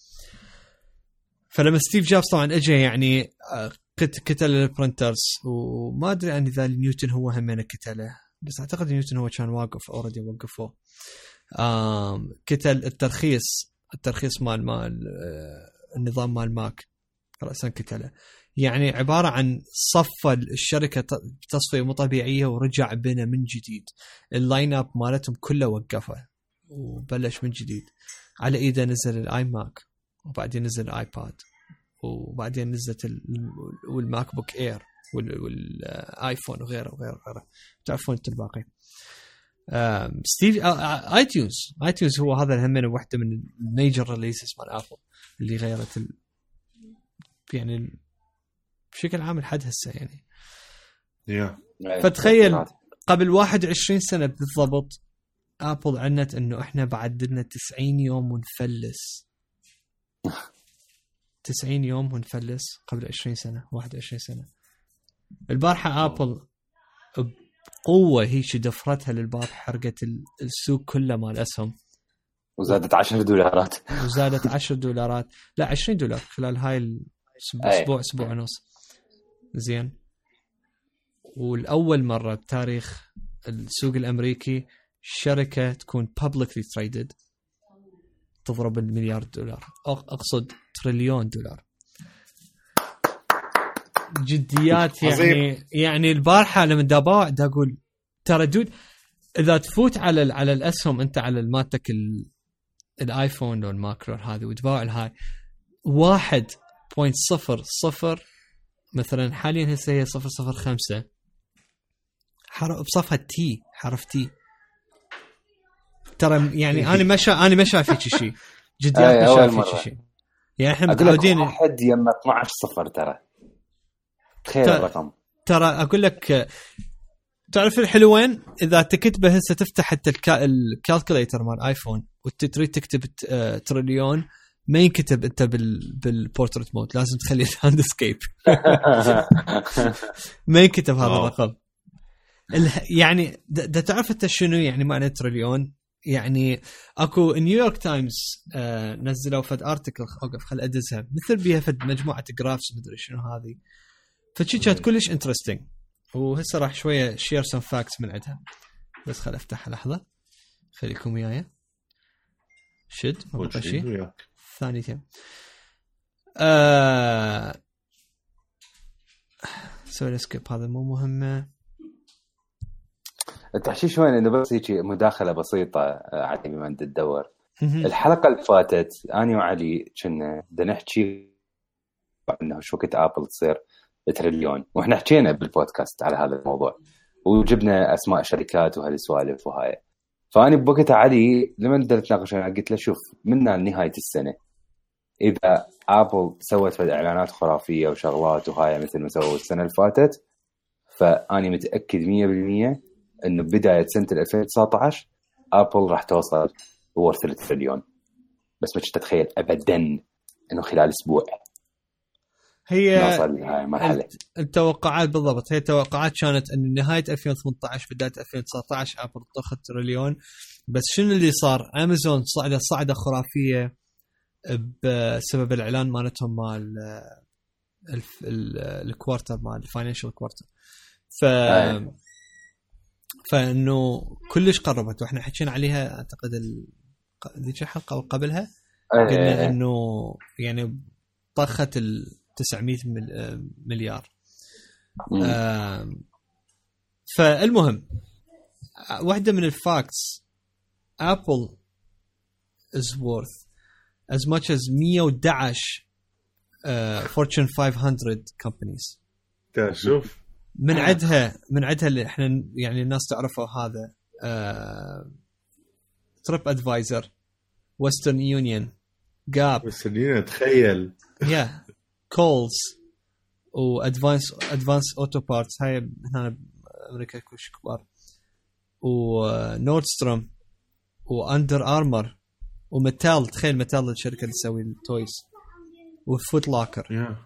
فلما ستيف جوبز طبعا اجى يعني آه، كتل ال printers وما أدري عن إذا نيوتن هو همين كتله بس أعتقد نيوتن هو كان واقف already وقفوه كتل الترخيص الترخيص مال مال آه، النظام مال ماك رأسا كتله يعني عبارة عن صفى الشركة تصفية مو طبيعية ورجع بنا من جديد. ال lineup مالتهم كله وقفه وبلش من جديد. على ايده نزل الاي ماك وبعدين نزل الآيباد وبعدين نزلت ال- والماك بوك اير والآيفون وغيره وغيره وغيره. تعرفون أنتم الباقي. ستيف اي تيونز اي تيونز هو هذا هم واحدة من ال major releases مال ابل اللي غيرت ال... يعني بشكل عام لحد هسه يعني. يا فتخيل قبل 21 سنة بالضبط ابل عنت إنه إحنا بعد لنا 90 يوم ونفلس. 90 يوم ونفلس قبل 20 سنة 21 سنة. البارحة أبل بقوة هيك دفرتها للباب حرقت ال- السوق كله مال أسهم. وزادت 10 دولارات. وزادت 10 دولارات. لا 20 دولار خلال هاي الأسبوع- أي. أسبوع أسبوع ونص. زين. والأول مرة بتاريخ السوق الأمريكي شركة تكون publicly traded تضرب المليار دولار. أقصد تريليون دولار. جديات يعني عظيم. يعني البارحة لما دابا دا أقول ترى دود إذا تفوت على على الأسهم أنت على مالتك ال- الآيفون أو الماكرو هذه وتباع الهاي واحد بوينت صفر صفر مثلا حاليا هسه هي صفر صفر خمسة حرف بصفها تي حرف تي ترى يعني أنا ما شا... أنا ما شايف هيك شيء. جديات ما شايف. هيك شيء. يعني إحنا متعودين واحد يم 12 صفر ترى. تخيل ترى- الرقم. ترى أقول لك تعرف الحلوين؟ إذا تكتبه هسه تفتح حتى الكا... ال calculator مال آيفون وتريد تكتب آه، تريليون ما ينكتب أنت بال... بال portrait mode لازم تخلي ال landscape ما ينكتب هذا. الرقم. يعني د... د تعرف أنت شنو يعني معنى تريليون؟ يعني اكو نيويورك تايمز آه نزلوا فد article اوقف خل ادزها. مثل بيها فد مجموعة graphs مدري شنو هذه. فشي كانت كلش interesting وهسه راح شوية share some facts من عندها. بس خل افتحها لحظة. خليكم وياي. شد ما بقى شيء. ثانيتين آه... سوي skip هذا مو مهمة. التحشي شوي انه بس هيك مداخلة بسيطة آه، علي بما انت تدور. الحلقة اللي فاتت أنا وعلي كنا بدنا نحكي إنه شو وقت آبل تصير تريليون وإحنا حكينا بالبودكاست على هذا الموضوع. وجبنا أسماء شركات وهالسوالف وهاي. فاني بوقتها علي لما نتناقش قلت له شوف منا نهاية السنة إذا آبل سوت فد إعلانات خرافية وشغلات وهاي مثل ما سووا السنة اللي فاتت فاني متأكد 100% إنه بداية سنة 2019 آبل راح توصل worth التريليون بس ما كنت أتخيل ابدا إنه خلال أسبوع هي المرحلة. التوقعات بالضبط. هي التوقعات كانت إن نهاية 2018 بداية 2019 آبل طخت تريليون. بس شنو اللي صار؟ أمازون صعدة صعدة خرافية بسبب الإعلان مالتهم مال ال- ال quarter مال ال financial quarter ف أي. فإنه كلش قربت وإحنا حكينا عليها أعتقد ال... ذيك الحلقة أو قبلها قلنا إيه، إنه يعني طخت ال 900 مل- آه، مليار فالمهم واحدة من ال facts ابل is worth as much as 111 uh, Fortune 500 companies. تا شوف. من عدها من عدها اللي إحنا يعني الناس تعرفه هذا تريب ادفايزر ويسترن يونيون Gap بس اني اتخيل yeah كولز و Advance Advance Auto Parts هاي هنا بامريكا كلش كبار. ونوردستروم واندر ارمر وماتيل تخيل ماتيل الشركة اللي تسوي ال toys وفوت لاكر yeah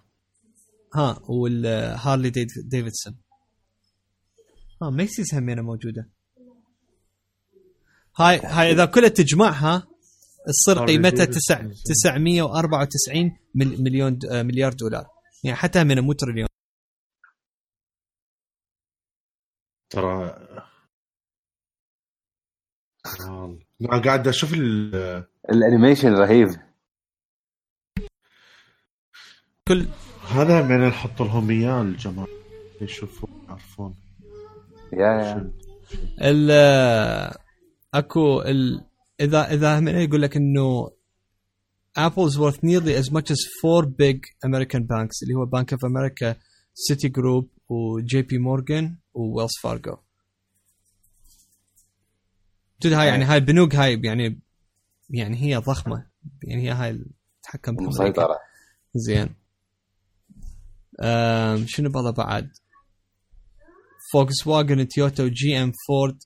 ها والهارلي ديف- ديفيدسون ها Macy's همينه موجودة. هاي هاي إذا كلها تجمعها تصير قيمتها ديفيدسون. تسع 994 مل- مليون آه، مليار دولار. يعني حتى همينه مو تريليون. ترى أنا قاعد أشوف ال... ال animation رهيب. كل هذا من نحط لهم إياه الجماعة يشوفون يعرفون. yeah yeah. ال آه، أكو ال إذا إذا هم يقول لك إنه Apple's worth nearly as much as four big American banks اللي هو Bank of America, Citigroup وجي بي مورغان وويلز فارجو. هاي يعني هاي البنوك هاي يعني يعني هي ضخمة. يعني هي هاي اللي تتحكم. مسيطرة. زين. شنو بالله بعد؟ فوكس واجن تويوتا وجي ام فورد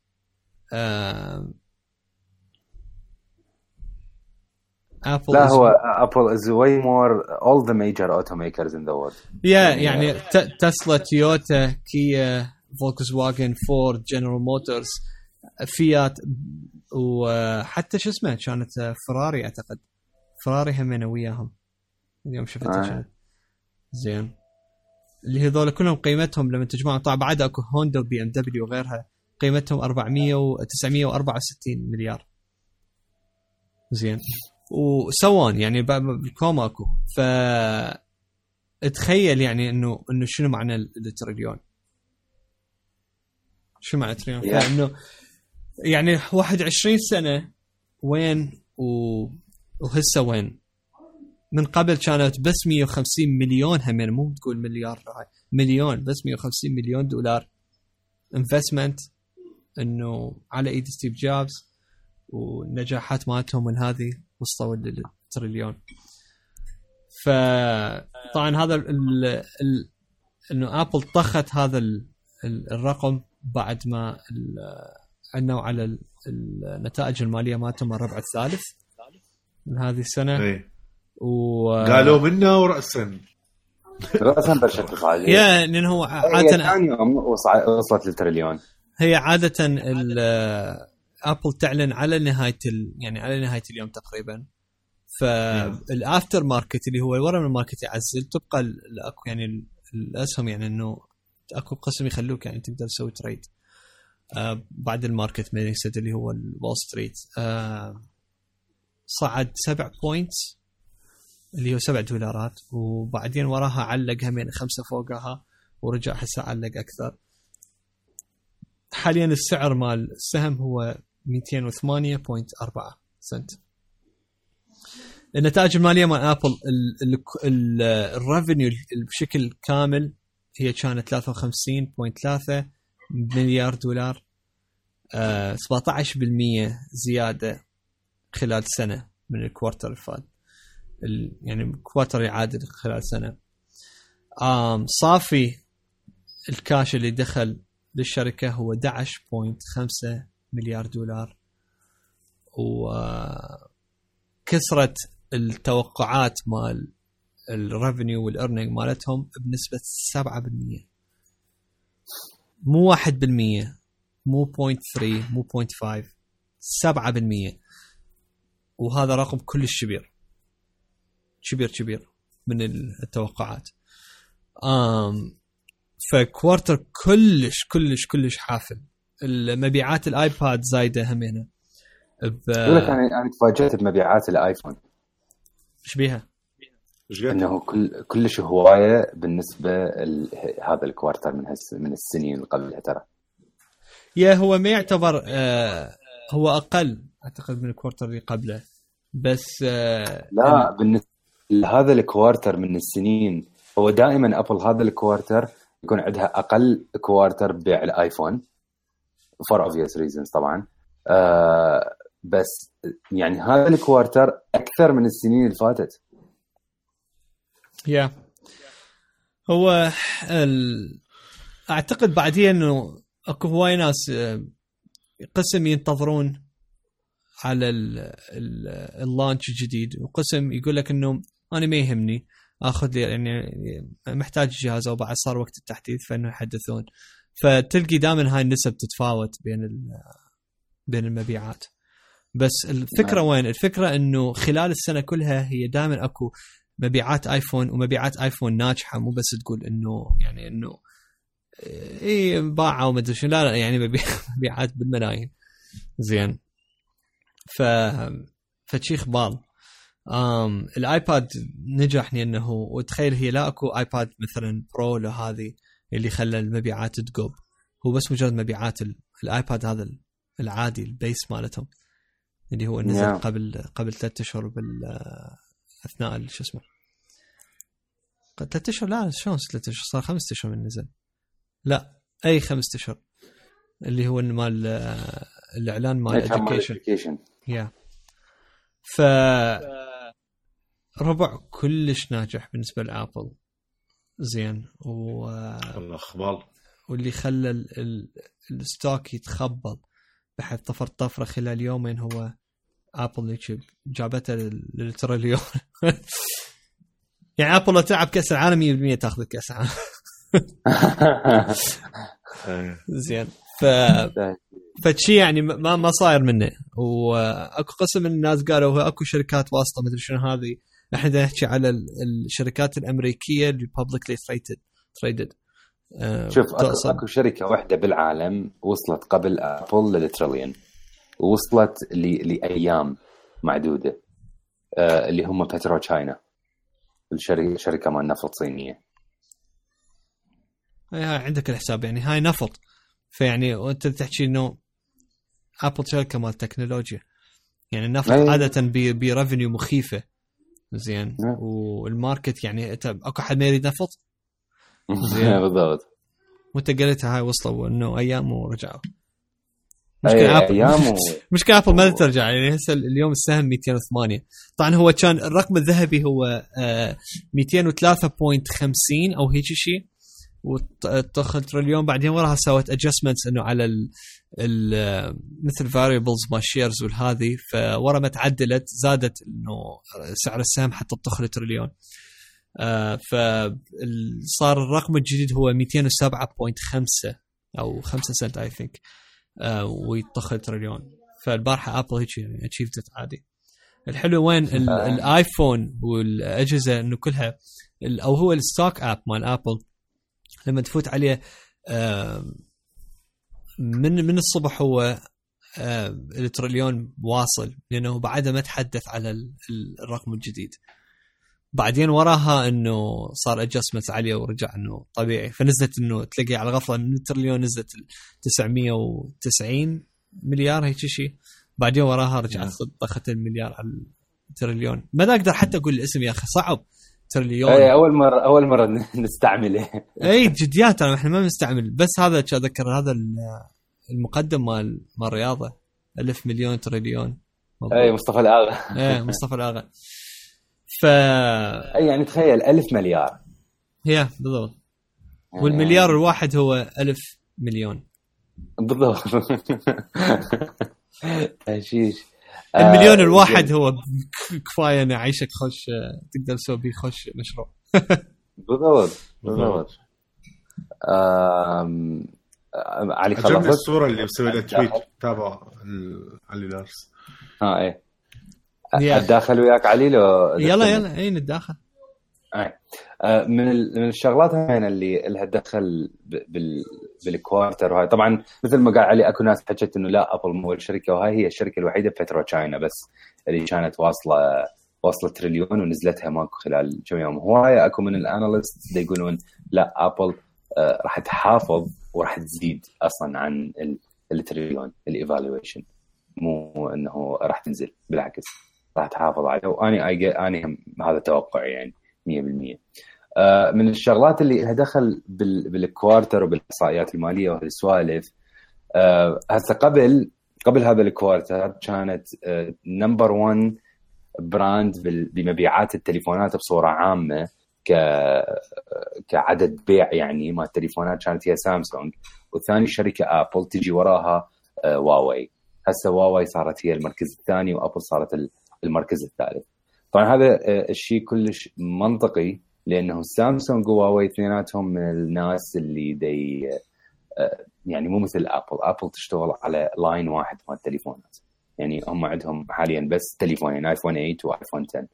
ابل لا هو ابل is way more all the major automakers in the world. yeah يعني تسلا تويوتا كيا فولكس واجن فورد جنرال موتورز فيات وحتى شو اسمه كانت فراري أعتقد. فراري همينه وياهم. اليوم شفتها آه. زين. اللي هذول كلهم قيمتهم لما تجمعهم طبعا بعد أكو هوندا وبي إم دبليو وغيرها قيمتهم 400 و 964 مليار. زين. وسوون يعني بالكوم أكو. ف تخيل يعني إنه إنه شنو معنى التريليون شو معنى تريليون؟ Yeah. فانه يعني 21 سنة وين و... وهسه وين؟ من قبل كانت بس 150 مليون همين مو تقول مليار هاي مليون بس 150 مليون دولار investment إنه على إيد ستيف جوبز والنجاحات مالتهم من هذه وصلوا للتريليون فطبعا هذا ال ال إنه ابل طخت هذا ال ال الرقم بعد ما عنوا على ال- النتائج المالية مالتهم الربع الثالث من هذه السنة. اي و قالوا منا وراسا. راسا بلشت تصعد يا لأن هو عادة ثاني يوم وصلت للتريليون. هي عادة ال- ابل تعلن على نهاية ال... يعني على نهاية اليوم تقريبا. فال after market اللي هو ورا من ال market يعزل تبقى الاكو يعني ال- الأسهم يعني إنه أكو قسم يخلوك يعني تقدر تسوي trade آه بعد ال market ميلينج اللي هو ال Wall Street آه صعد سبع points اللي هو سبع دولارات وبعدين وراها علق همين خمسة فوقها ورجع هسه علق أكثر. حاليا السعر مال السهم هو 208.4 سنت. النتائج المالية مال آبل ال revenue بشكل كامل هي كانت 53.3 مليار دولار آه 17% زيادة خلال سنة من ال quarter اللي فات ال- يعني quarter يعادل خلال سنة. آم صافي الكاش اللي دخل للشركة هو 11.5 مليار دولار. وكسرت التوقعات مال ال revenue وال earning مالتهم بنسبة 7% مو 1% مو 0.3 مو 0.5 7% وهذا رقم كلش كبير. كبير كبير من التوقعات. آم ف quarter كلش كلش كلش حافل. المبيعات الآيباد زايدة همينة. ب يقول لك أنا أنا تفاجأت بمبيعات الآيفون. إيش بيها؟ إنه كل كلش هواية بالنسبة ل- هذا ال quarter من هس من السنين اللي قبلها ترى. yeah هو ما يعتبر آه هو أقل أعتقد من ال quarter اللي قبله. بس آه لا بالنسبة لهذا ال quarter من السنين. هو دائما أبل هذا ال quarter يكون عندها أقل quarter بيع الآيفون for obvious reasons طبعا. آه بس يعني هذا ال quarter أكثر من السنين اللي فاتت. يا هو ال... أعتقد بعدين إنه أكو هواي ناس آه، قسم ينتظرون على ال- ال- اللانش الجديد وقسم يقول لك إنه أنا ما يهمني. آخذ لي يعني محتاج جهاز أو بعد صار وقت التحديث فإنه يحدثون. فتلقي دائما هاي النسب تتفاوت بين بين المبيعات. بس الفكرة وين؟ الفكرة إنه خلال السنة كلها هي دائما أكو مبيعات آيفون ومبيعات آيفون ناجحة. مو بس تقول إنه يعني إنه اي باعوا وما أدري شنو. لا لا يعني مبيع- مبيعات بالملايين. زين. ف فشي أخبار آم الآيباد نجح لأنه وتخيل هي لا أكو آيباد مثلا Pro لهذه اللي خلى المبيعات تقب. هو بس مجرد مبيعات ال- الآيباد هذا ال- العادي ال base مالتهم. اللي هو نزل نعم. قبل قبل ثلاثة أشهر بال أثناء شو اسمه ثلاثة أشهر؟ لا شلون ثلاثة أشهر؟ صار خمسة أشهر من نزل. لا أي خمسة أشهر. اللي هو مال آه، الإعلان مال education. يا ف ربع كلش ناجح بالنسبة لآبل. زين و... والله أخبار واللي خلى ال... ال... ال stock يتخبط بحيث طفر طفرة خلال يومين هو آبل جابته لل- للتريليون يعني آبل لو تلعب كأس العالم 100% تاخذ كاس العالم. زين ف فشي يعني ما ما صاير منه. واكو قسم من الناس قالوا أكو شركات واسطة مدري شنو هذه. بدنا نحكي على ال- الشركات الأمريكية اللي publicly traded traded شوف اكو, أكو شركة واحدة بالعالم وصلت قبل ابل للتريليون وصلت ل- لأيام معدودة آه اللي هم بترو تشاينا الشركة شركة مال نفط صينيه هاي عندك الحساب يعني هاي نفط. فيعني وانت تحكي إنه ابل شركة مال تكنولوجيا يعني النفط أي. عادة ب revenue مخيفة. زين. نعم. وال market يعني اكو حد ما يريد نفط زين. بالضبط. وانت قلتها هاي وصلوا انه أيام ورجعوا؟ مشكلة ابل أيام و... مشكلة ابل ما ترجع يعني هسه اليوم السهم 208 طبعا هو كان الرقم الذهبي هو آه، 203.50 أو هيك شيء. ودخل تريليون بعدين وراها سوت adjustments إنه على آه، مثل variables مال shares والهذه فورا ما تعدلت زادت إنه سعر السهم حتى تدخل تريليون آه فصار الرقم الجديد هو 207.5 أو 5 سنت I think ويدخل تريليون فالبارحة ابل هيك يعني achieved عادي. الحلو وين؟ ال- آه. الايفون والأجهزة إنه كلها أو هو ال stock app مال ابل لما تفوت عليه من من الصبح هو آم، التريليون واصل لأنه بعدها ما تحدث على ال- ال- الرقم الجديد. بعدين وراها إنه صار adjustment عالية ورجع إنه طبيعي. فنزلت إنه تلاقي على غفلة من التريليون نزلت ال 990 مليار هيك شيء بعدين وراها رجعت طخت المليار على التريليون. ما أقدر حتى أقول الاسم يا أخي صعب. تريليون. اي أول مره أول مرة نستعمله. اي جديات إحنا ما بنستعمل. بس هذا أذكر هذا ال- المقدم مال مال الرياضه ألف مليون تريليون. مضبوط. اي مصطفى الآغا. إيه مصطفى الآغا. ف أي يعني تخيل ألف مليار. هي بالضبط. والمليار الواحد هو ألف مليون. بالضبط. تهشيش المليون آه، الواحد. هو كفاية إنه يعيشك خوش آه، تقدر تسوي بيه خوش مشروع. بالضبط بالضبط. علي عجبني خلصت؟ الصورة اللي مسوي لها تويت تابع علي لارس. ها إيه. اتداخل وياك علي لو يلا يلا. اي نتداخل. آه، من من الشغلات هنا اللي لها دخل ب- بال بال quarter وهاي. طبعا مثل ما قال علي أكو ناس حكت إنه لا أبل مو أول شركه وهاي هي الشركة الوحيدة بترو تشاينا بس اللي كانت واصلة واصلة تريليون ونزلتها ماكو خلال كم يوم. هوايه أكو من ال analysts يقولون لا أبل آه، راح تحافظ وراح تزيد أصلا عن ال- التريليون ال evaluation. مو إنه راح تنزل بالعكس راح تحافظ عليه واني اني هذا توقعي يعني 100% آه، من الشغلات اللي لها دخل بال- بال quarter وبالإحصائيات المالية وهالسوالف آه، هسه قبل قبل هذا ال quarter كانت number 1 brand بمبيعات التليفونات بصورة عامة ك كعدد بيع يعني مال التليفونات كانت هي سامسونج وثاني شركة ابل تجي وراها آه، هواوي هسه هواوي صارت هي المركز الثاني وأبل صارت ال- المركز الثالث. طبعا هذا آه، الشيء كلش منطقي لأنه سامسونج وهواوي اثنيناتهم من الناس اللي دي آه، يعني مو مثل ابل ابل تشتغل على line واحد مال التليفونات. يعني هم عندهم حاليا بس تليفونين ايفون 8 وايفون 10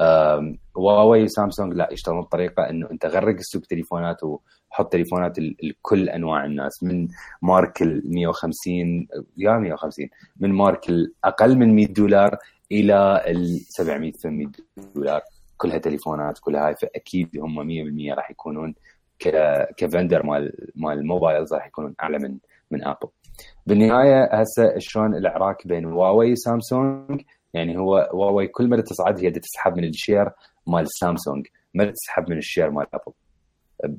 آم، هواوي وسامسونج لا يشتغلون بطريقة إنه أنت غرق السوق تليفونات وحط تليفونات لكل أنواع الناس. من مارك ال 150 يا 150 من مارك الاقل من 100 دولار إلى ال 700 800 دولار. كلها تليفونات كلها هاي فأكيد هم 100% راح يكونون ك ك vendor مال مال ال mobiles راح يكونون أعلى من من ابل بالنهاية هسه شلون العراك بين هواوي وسامسونج يعني هو هواوي كل ما تصعد هي تسحب من ال share مال سامسونج ما تسحب من ال share مال ابل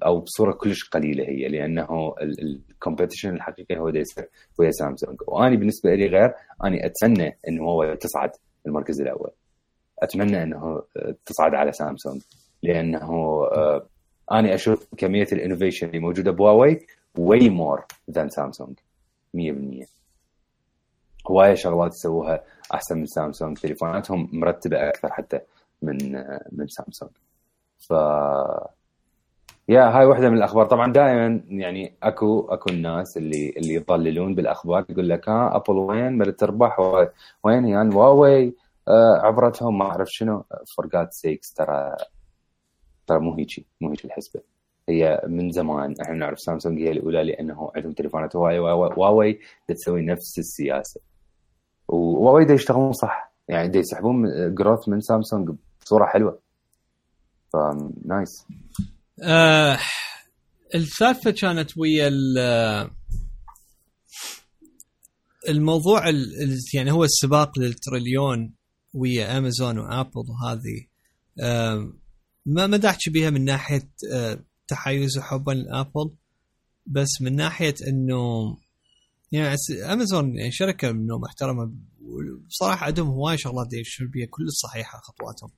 أو بصورة كلش قليلة هي لأنه ال competition الحقيقي هو يصير ويا سامسونج وأني بالنسبة لي غير أني اتمنى انه هو تصعد المركز الأول. أتمنى إنه تصعد على سامسونج لأنه آه، اني أشوف كمية ال innovation اللي موجودة بهواوي way more than سامسونج 100% هواية شغلات يسووها أحسن من سامسونج تليفوناتهم مرتبة أكثر حتى من آه، من سامسونج. ف yeah هاي واحدة من الأخبار. طبعا دائما يعني أكو أكو الناس اللي اللي يضللون بالأخبار يقول لك ها أبل وين؟ بدها تربح وين يعني هواوي آه، عبرتهم ما أعرف شنو. for God's sake ترى ترى مو هيجي مو هيجي الحسبة. هي من زمان إحنا نعرف سامسونج هي الأولى لأنه عندهم تليفونات هواوي هواوي تسوي نفس السياسة. وهواوي دا يشتغلون صح. يعني دا يسحبون growth من سامسونج بصورة حلوة. ف nice آه السالفه كانت ويا ال- الموضوع ال- ال- يعني هو السباق للتريليون. ويا امازون وابل وهذه ما احكي بيها من ناحية تحيز وحبا لأبل بس من ناحية إنه يعني امازون يعني شركة إنه محترمة بصراحه عندهم هواي شغلات يمشون بيها كل الصحيحه خطواتهم.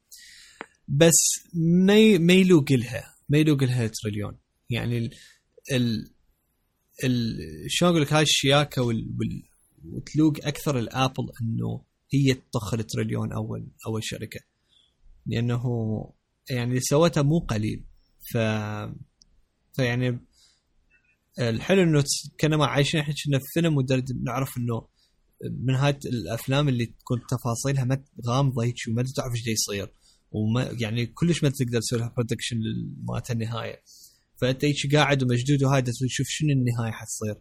بس ما ما يلوق لها ما يلوق لها تريليون. يعني ال ال ال شلون أقول لك هاي الشياكة وال وتلوك أكثر الابل إنه هي تطخ التريليون أول أول شركة. لأنه يعني اللي سوتها مو قليل. ف فيعني الحلو إنه ت- كانما عايشين إحنا كنا في فيلم ودا نعرف إنه من هاي الأفلام اللي تكون تفاصيلها ما غامضه هيك وما تعرف إيش يصير. وما يعني كلش ما تقدر تسوي لها prediction مالت النهاية. فأنت هيك قاعد ومشدود وهاي تشوف شنو النهاية حتصير.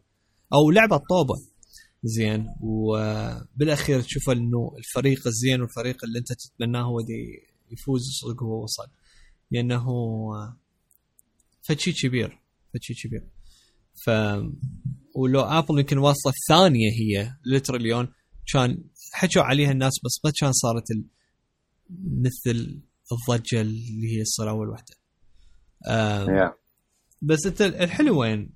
أو لعبة طوبة. زين وبالأخير تشوف إنه الفريق الزين والفريق اللي أنت تتمناه هو دي يفوز صدق هو وصل لأنه فشي كبير فشي كبير ف ولو آبل يمكن واصله الثانية هي للتريليون كان حكوا عليها الناس بس ما كان صارت ال... مثل الضجة اللي هي تصير أول وحده. yeah. بس أنت الحلو وين؟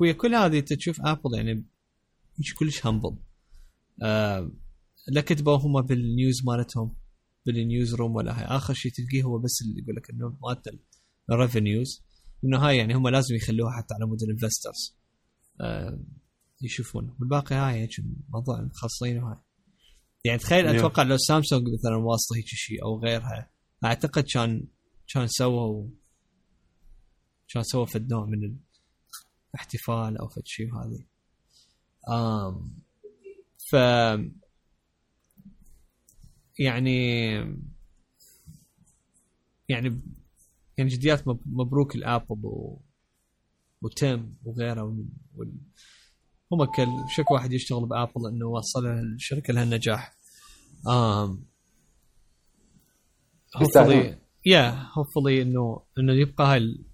ويا كل هذه انت تشوف آبل يعني مش كلش humble. آه لا كتبوا هم بال news مالتهم بال newsroom ولا هاي. آخر شيء تلقيه هو بس اللي يقول لك إنه مالت ال revenues إنه هاي يعني هم لازم يخلوها حتى على مود ال investors آه يشوفون. والباقي هاي هيك موضوع مخصصين وهاي. يعني تخيل أتوقع لو سامسونج مثلا واصله هيك شيء أو غيرها أعتقد كان كان سووا كان سووا فد نوع من الاحتفال أو فد شيء وهذه آم ف يعني يعني يعني جديات مبروك الابل و... وتيم وغيره وال... هم كل شك واحد يشتغل بآبل إنه وصل الشركة لهالنجاح um, hopefully yeah hopefully إنه إنه يبقى هاي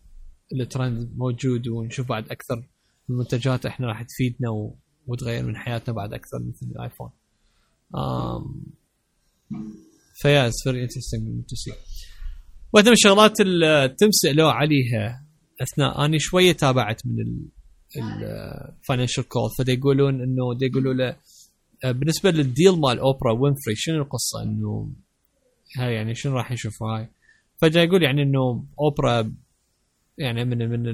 الترند موجود ونشوف بعد أكثر المنتجات إحنا راح تفيدنا و... وتغير من حياتنا بعد أكثر مثل الايفون um, ف yeah it's very interesting to see واحدة من الشغلات اللي تيم سألوه عليها أثناء. اني شوية تابعت من ال financial call فدا يقولون إنه يقولوا له آه، بالنسبة لل deal مال أوبرا وينفري شنو القصة؟ إنه هاي يعني شنو راح نشوف هاي؟ فجاء يقول يعني إنه أوبرا يعني من من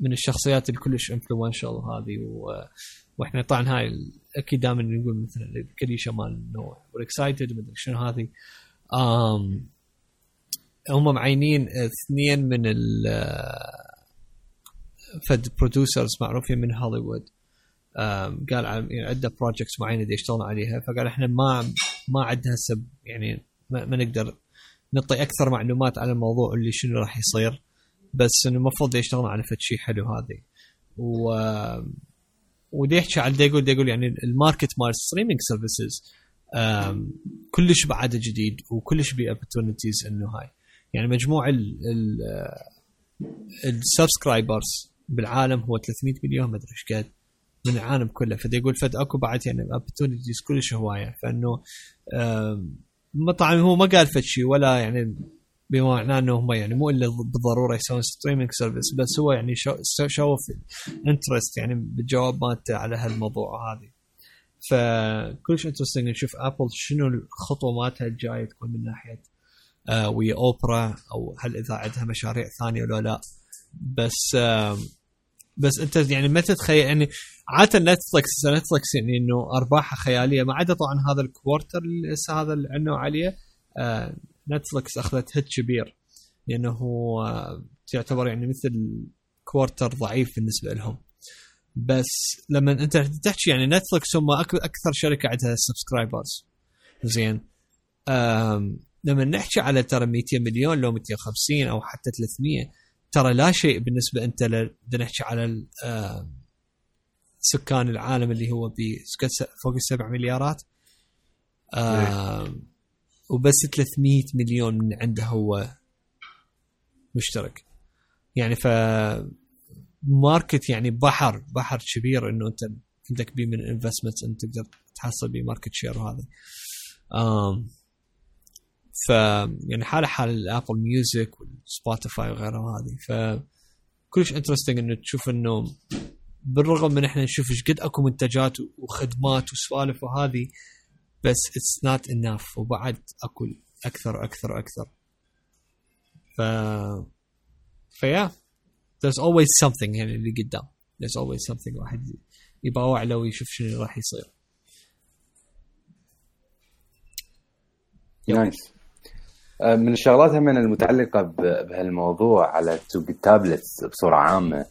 من الشخصيات اللي كلش influential هذه وإحنا طبعا هاي أكيد دائما نقول مثلا الكليشه مال انه excited مدري شنو هذه. آم هم معينين اثنين من ال فد producers معروفين من هوليوود. قال يعني عنده projects معينة يشتغلون عليها فقال إحنا ما ما عندنا هسه يعني ما, ما نقدر نعطي أكثر معلومات عن الموضوع اللي شنو راح يصير. بس إنه المفروض يشتغلون على فد شيء حلو هذه. و ودي يحكي على يقول يقول يعني الماركت مال streaming services كلش بعد جديد وكلش بي opportunities إنه هاي. يعني مجموع ال subscribers بالعالم هو 300 مليون ما أدري إيش قد من العالم كله. فدا يقول فد أكو بعد يعني opportunities كلش هواية. فإنه طبعا هو ما قال فد شيء ولا يعني بما معناه إنه هم يعني مو إلا بالضرورة يسوون streaming service بس هو يعني showed interest يعني بالجواب مالته على هالموضوع هذه. فكلش interesting نشوف ابل شنو الخطوة مالتها الجاية تكون من ناحية آه ويا اوبرا أو هل إذا عندها مشاريع ثانية ولا لا. بس آه بس أنت يعني ما تتخيل يعني عادة نتفلكس نتفلكس يعني إنه أرباحها خيالية ما عدا طبعا هذا ال quarter هذا اللي عنه عليه آه نتفلكس أخذت hit كبير لأنه تعتبر يعني مثل quarter ضعيف بالنسبة لهم. بس لما أنت تحكي يعني نتفلكس هم أكثر شركة عندها subscribers زين. لما نحكي على ترى 200 مليون لو 250 أو حتى 300 ترى لا شيء بالنسبة أنت بدنا نحكي على سكان العالم اللي هو فوق السبع مليارات. وبس 300 مليون من عنده هو مشترك. يعني ف ماركت يعني بحر بحر كبير إنه أنت عندك بيه من investment أنت تقدر تحصل بيه market share وهذا. ف يعني حاله حال ال Apple Music وال Spotify وغيره هذه ف كلش interesting إنه تشوف إنه بالرغم من إحنا نشوف إيش قد أكو منتجات وخدمات وسوالف وهذه بس it's not enough وبعد أكو أكثر أكثر أكثر. ف فيا there's always something يعني اللي قدام. There's always something واحد يباوع له ويشوف شنو راح يصير. nice آه، من الشغلات هم المتعلقة بهالموضوع على سوق ال tablets بصورة عامة.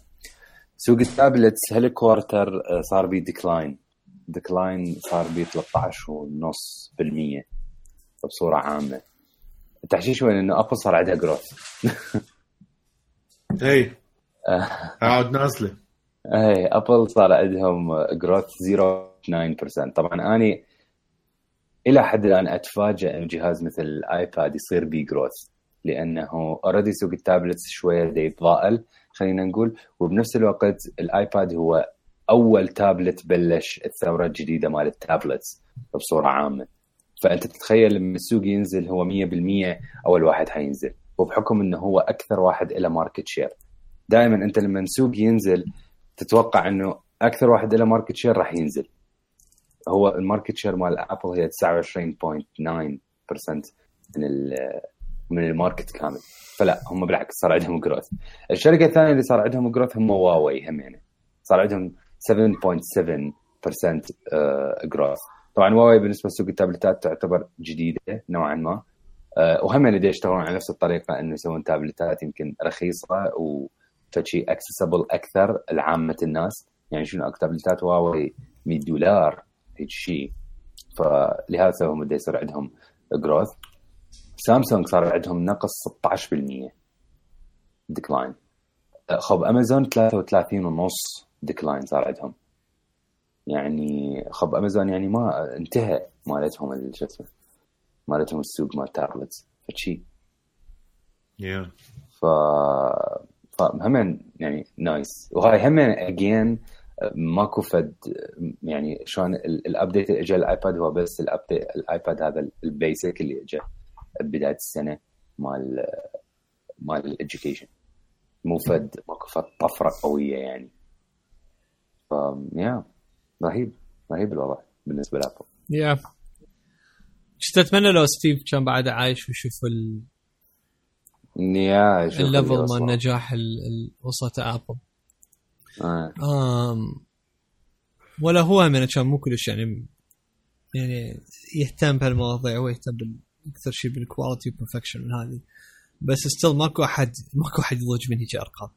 سوق ال tablets هال quarter آه، صار بيه decline decline صار ب 13.5% بصورة عامة. التحشيش وين؟ إنه أبل صار عندها growth اي عاد نازلة. اي أبل صار عندهم growth 0.9% طبعا أني إلى حد الآن اتفاجئ ان جهاز مثل الايباد يصير بي growth لأنه already سوق ال tablets شوية يتضاءل خلينا نقول. وبنفس الوقت الايباد هو أول تابلت بلش الثورة الجديدة مال ال tablets بصورة عامة. فأنت تتخيل لما السوق ينزل هو 100% أول واحد حينزل. وبحكم إنه هو أكثر واحد له market share دائما أنت لما السوق ينزل تتوقع إنه أكثر واحد له market share راح ينزل. هو ال market share مال ابل هي 29.9% من من الماركت كامل. فلا هم بالعكس صار عندهم growth الشركة الثانية اللي صار عندهم growth هم هواوي هم يعني. صار عندهم 7.7% growth طبعا هواوي بالنسبة لسوق التابلتات تعتبر جديدة نوعا ما. آه، وهم اللي يشتغلون على نفس الطريقة إنه يسوون تابلتات يمكن رخيصة وفشي accessible أكثر لعامة الناس. يعني شنو تابلتات هواوي 100 دولار هيك شيء فلهذا هم يصير عندهم growth سامسونج صار عندهم نقص 16% ديكلاين خب أمازون 33 ونص ديكلاين صار عندهم. يعني خب امازون يعني ما انتهى مالتهم شو اسمه مالتهم السوق مال تابلتس فشي. Yeah. ف فهم يعني نايس وهاي هم اجين ماكو فد يعني شلون الابديت اللي اجى الآيباد هو بس الابديت الآيباد هذا البيسك اللي اجى بداية السنة مال مال ال education مو فد ماكو فد طفرة قوية يعني. يا رهيب رهيب الوضع بالنسبة لأبل. يا إيش تتمنى لو ستيف كان بعد عايش ويشوف ال يا ال level مال النجاح اللي وصلته أبل. آه. آم ولا هو من كان مو كلش يعني يعني يهتم بهالمواضيع ويهتم أكثر شيء بال quality perfection هذه. بس still ماكو أحد ماكو أحد يضوج من هيك أرقام.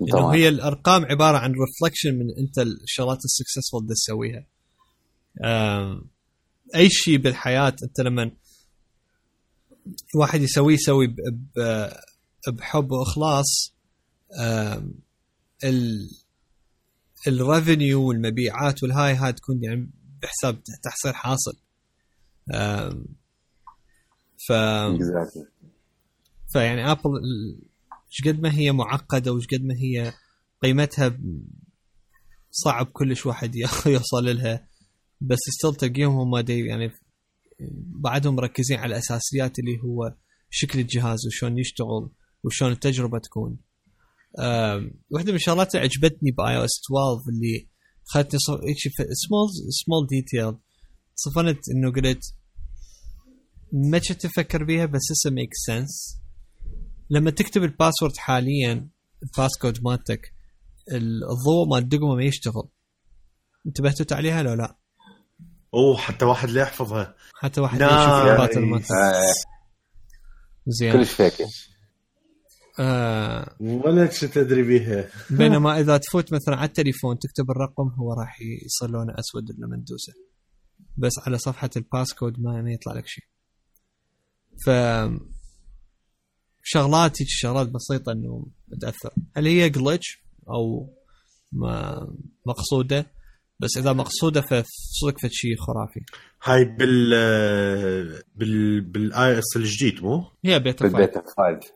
إنه هي الأرقام عبارة عن reflection من انت الشغلات ال successful اللي تسويها. أي شيء بالحياة أنت لما واحد يسويه يسوي بحب وإخلاص ال ال revenue والمبيعات والهاي هاي تكون يعني بحساب تحصيل حاصل. ف فيعني ابل إيش قد ما هي معقدة وإيش قد ما هي قيمتها صعب كلش واحد يوصل لها. بس still تلقيهم هم يعني بعدهم مركزين على الأساسيات اللي هو شكل الجهاز وشلون يشتغل وشلون التجربة تكون. واحدة من الشغلات اللي عجبتني ب iOS 12 اللي خلتني small small detail صفنت إنه قلت ما كنت أفكر بيها بس هسه make sense لما تكتب ال password حاليا ال passcode مالتك الضوء مال الدقمه ما يشتغل. انتبهتوا عليها لو لا؟ اوه حتى واحد لا يحفظها. حتى واحد يشوف ال pattern مالتك. زين. كلش فيك آه. ولا تدري بيها. بينما إذا تفوت مثلا على التليفون تكتب الرقم هو راح يصير لونه أسود لما تدوسه بس على صفحة ال passcode ما, ما يطلع لك شيء. ف شغلات هيك شغلات بسيطة إنه تاثر هل هي glitch أو ما مقصودة؟ بس إذا مقصودة فصدق فد شيء خرافي. هاي بال بال بال iOS الجديد مو؟ هي بيتا بالبيتا 5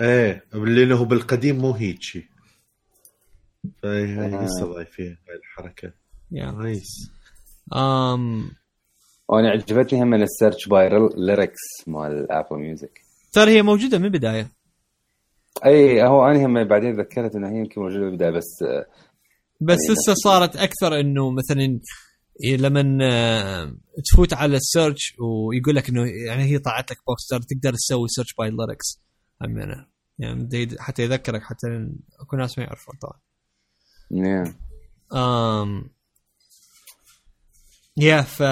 إيه اللي هو بالقديم مو هيك شيء فهي لسه ضايفين هاي الحركة. nice امم وأنا عجبتني هم ال search by lyrics مال Apple Music ترى هي موجودة من البداية أي هو أنا هم بعدين ذكرت إنها هي يمكن موجودة من البداية بس بس يعني هسه صارت أكثر إنه مثلا لما تفوت على ال search ويقول لك إنه يعني هي طلعت لك box تقدر تسوي search by lyrics همينه يعني حتى يذكرك حتى اكو ناس ما يعرفون طبعا. نعم. امم yeah ف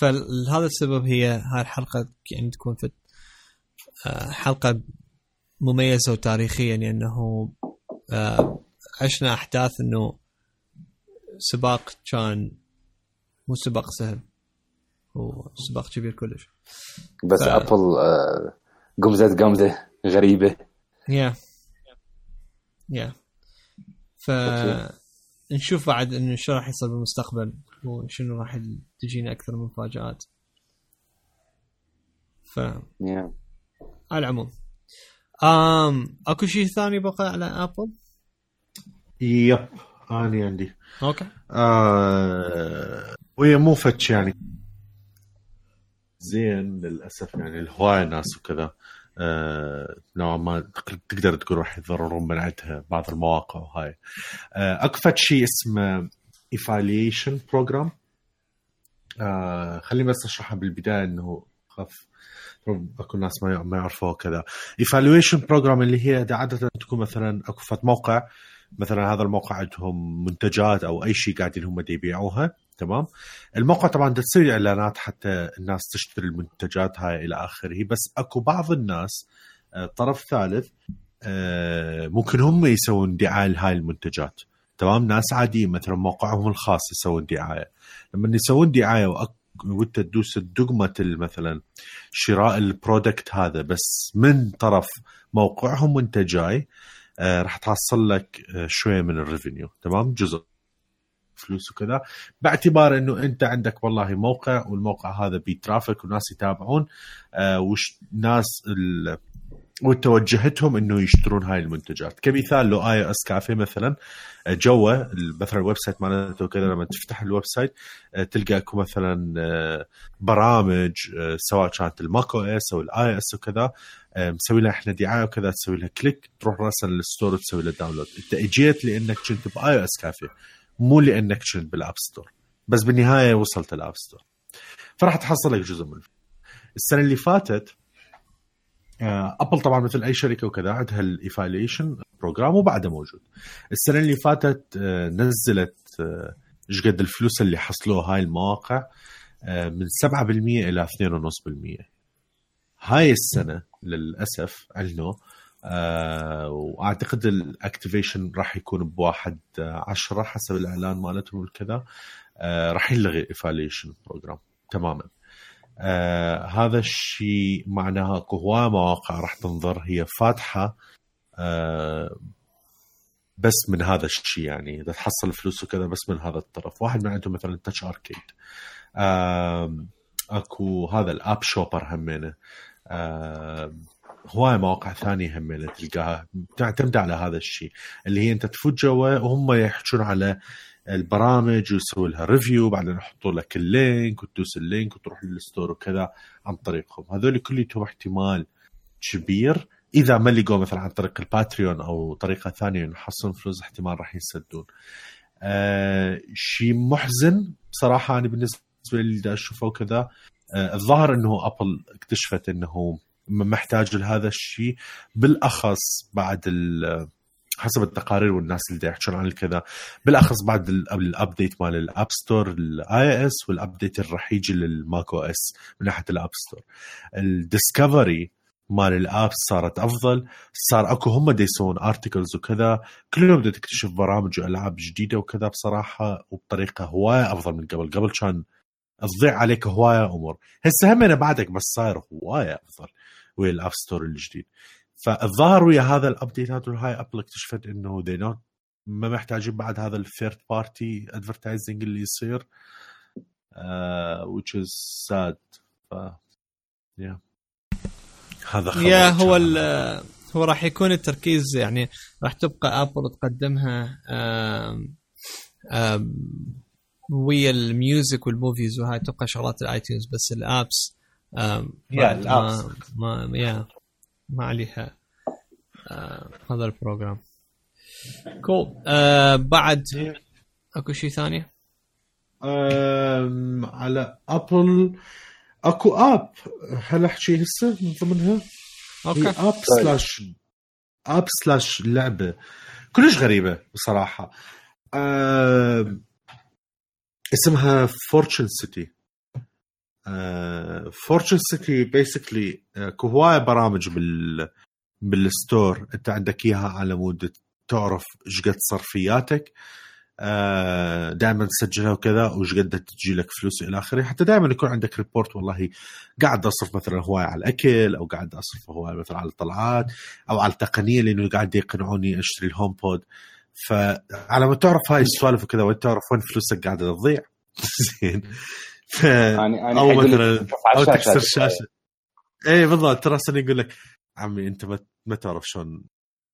فلهذا السبب هي هاي الحلقة يعني تكون في آه، حلقة مميزة وتاريخية لأنه آه، عشنا أحداث إنه سباق كان مو سباق سهل هو سباق كبير كلش. بس ف- أبل آه، قمزت قمزه غريبة. yeah yeah ف okay. نشوف بعد إنه شو راح يصير بالمستقبل وشنو راح تجينا أكثر من مفاجآت. ف yeah. على العموم. آم أكو شيء ثاني بقى على ابل؟ yep اني عندي. okay. آه وهي مو فد شي يعني. زين للأسف يعني الهواية ناس وكذا. آه نوعا ما تق- تقدر تقول راح يتضررون من عندها بعض المواقع وهاي. آه أكو فد شيء اسمه affiliation program. آه خليني بس أشرحها بالبداية إنه خف اكو ناس ما ما يعرفوها كذا evaluation program اللي هي عادة تكون مثلا أكو فد موقع مثلا هذا الموقع عندهم منتجات أو أي شيء قاعدين هم يبيعوها تمام؟ الموقع طبعا تصير إعلانات حتى الناس تشتري المنتجات هاي إلى آخره بس أكو بعض الناس آه، طرف ثالث آه، ممكن هم يسوون دعاية لهاي المنتجات تمام؟ ناس عاديين مثلا موقعهم الخاص يسوون دعاية. لما يسوون دعاية. وانت تدوس الدقمة مثلا شراء ال product هذا بس من طرف موقعهم وانت جاي آه، راح تحصل لك آه، شوية من ال revenue. تمام؟ جزء فلوس وكذا. باعتبار إنه أنت عندك والله موقع والموقع هذا ب traffic وناس يتابعون آه، وش ناس ال... وانت وجهتهم إنه يشترون هاي المنتجات. كمثال لو iOS Cafe مثلا آه، جوا مثلا ال website مالته وكذا لما تفتح ال website آه، تلقى أكو مثلا آه، برامج سواء كانت ال macOS أو ال iOS وكذا مسوي لها إحنا دعاية وكذا تسوي لها click تروح راسا لل store وتسوي لها download. أنت إجيت لأنك كنت ب iOS Cafe مو لأنك كنت بال App Store بس بالنهاية وصلت ال App Store فراح تحصل لك جزء من السنة اللي فاتت ابل طبعا مثل أي شركة وكذا عندها ال affiliation program وبعده موجود. السنة اللي فاتت آه، نزلت آه، إيش قد الفلوس اللي حصلوها؟ هاي المواقع آه، من 7% إلى 2.5% هاي السنة للأسف آه وأعتقد ال activation راح يكون بواحد آه، عشرة حسب الإعلان مالتهم والكذا آه راح يلغي ال affiliation program تماما. آه هذا الشيء معناها اكو هواي مواقع راح تنضر هي فاتحة آه بس من هذا الشيء يعني إذا تحصل فلوس وكذا بس من هذا الطرف. واحد من عندهم مثلا TouchArcade آه أكو هذا ال AppShopper همينه. آه هواي مواقع ثانية همينة تلقاها تعتمد على هذا الشيء. اللي هي أنت تفوت جوا وهم يحجون على البرامج ويسوي لها review بعدين يحطوا لك ال link وتدوس ال link وتروح لل store وكذا عن طريقهم. هذول كلهم احتمال كبير. إذا ما لقوا مثلا عن طريق ال Patreon أو طريقة ثانية يحصلون فلوس احتمال راح يسدون آه شيء محزن بصراحة أنا بالنسبة لي دا أشوفه وكذا. آه الظاهر إنه أبل اكتشفت إنه محتاج لهذا الشيء. بالأخص بعد ال- حسب التقارير والناس اللي يحكون عن الكذا. بالأخص بعد ال- ال update مال ال App Store ال iOS وال update اللي راح يجي لل macOS من ناحية ال App Store ال discovery مال ال app صارت أفضل. صار أكو هم يسوون articles وكذا. كل يوم تكتشف برامج وألعاب جديدة وكذا بصراحة وبطريقة هواية أفضل من قبل. قبل كان تضيع عليك هواية امور هسه هم بعدك بس صاير هواية أفضل ويا ال App Store الجديد. فالظاهر ويا هذا الابديتات والهاي Apple اكتشفت إنه they not ما محتاجين بعد هذا ال third party advertising اللي يصير uh, which is sad ف yeah. هذا خبر يا هو هو راح يكون التركيز يعني راح تبقى Apple تقدمها آم آم ويا ال music وال movies وهاي تبقى شغلات ال iTunes بس ال apps yeah، ال apps. ما, ما yeah ما عليها هذا البروجرام cool آه بعد أكو شيء ثاني؟ على Apple أكو app هل أحكي هسه من ضمنها؟ okay. app slash app slash لعبة. كلش غريبة بصراحة. أم، اسمها Fortune City Fortune City basically اكو هواية برامج بال بال store. أنت عندك إياها على مود تعرف إيش قد صرفياتك دائما تسجلها وكذا وش قد تجي لك فلوس إلى آخره. حتى دائما يكون عندك report والله قاعد أصرف مثلا هواي على الأكل أو قاعد أصرف هواي مثلا على الطلعات أو على التقنية لأنه قاعد يقنعوني أشتري ال HomePod فعلى ما تعرف هاي السوالف وكذا وانت تعرف وين فلوسك قاعدة تضيع. زين. ف... يعني أو مثلا أو تكسر الشاشة. اي بالضبط. ترى يقول لك عمي أنت ما, ما تعرف شلون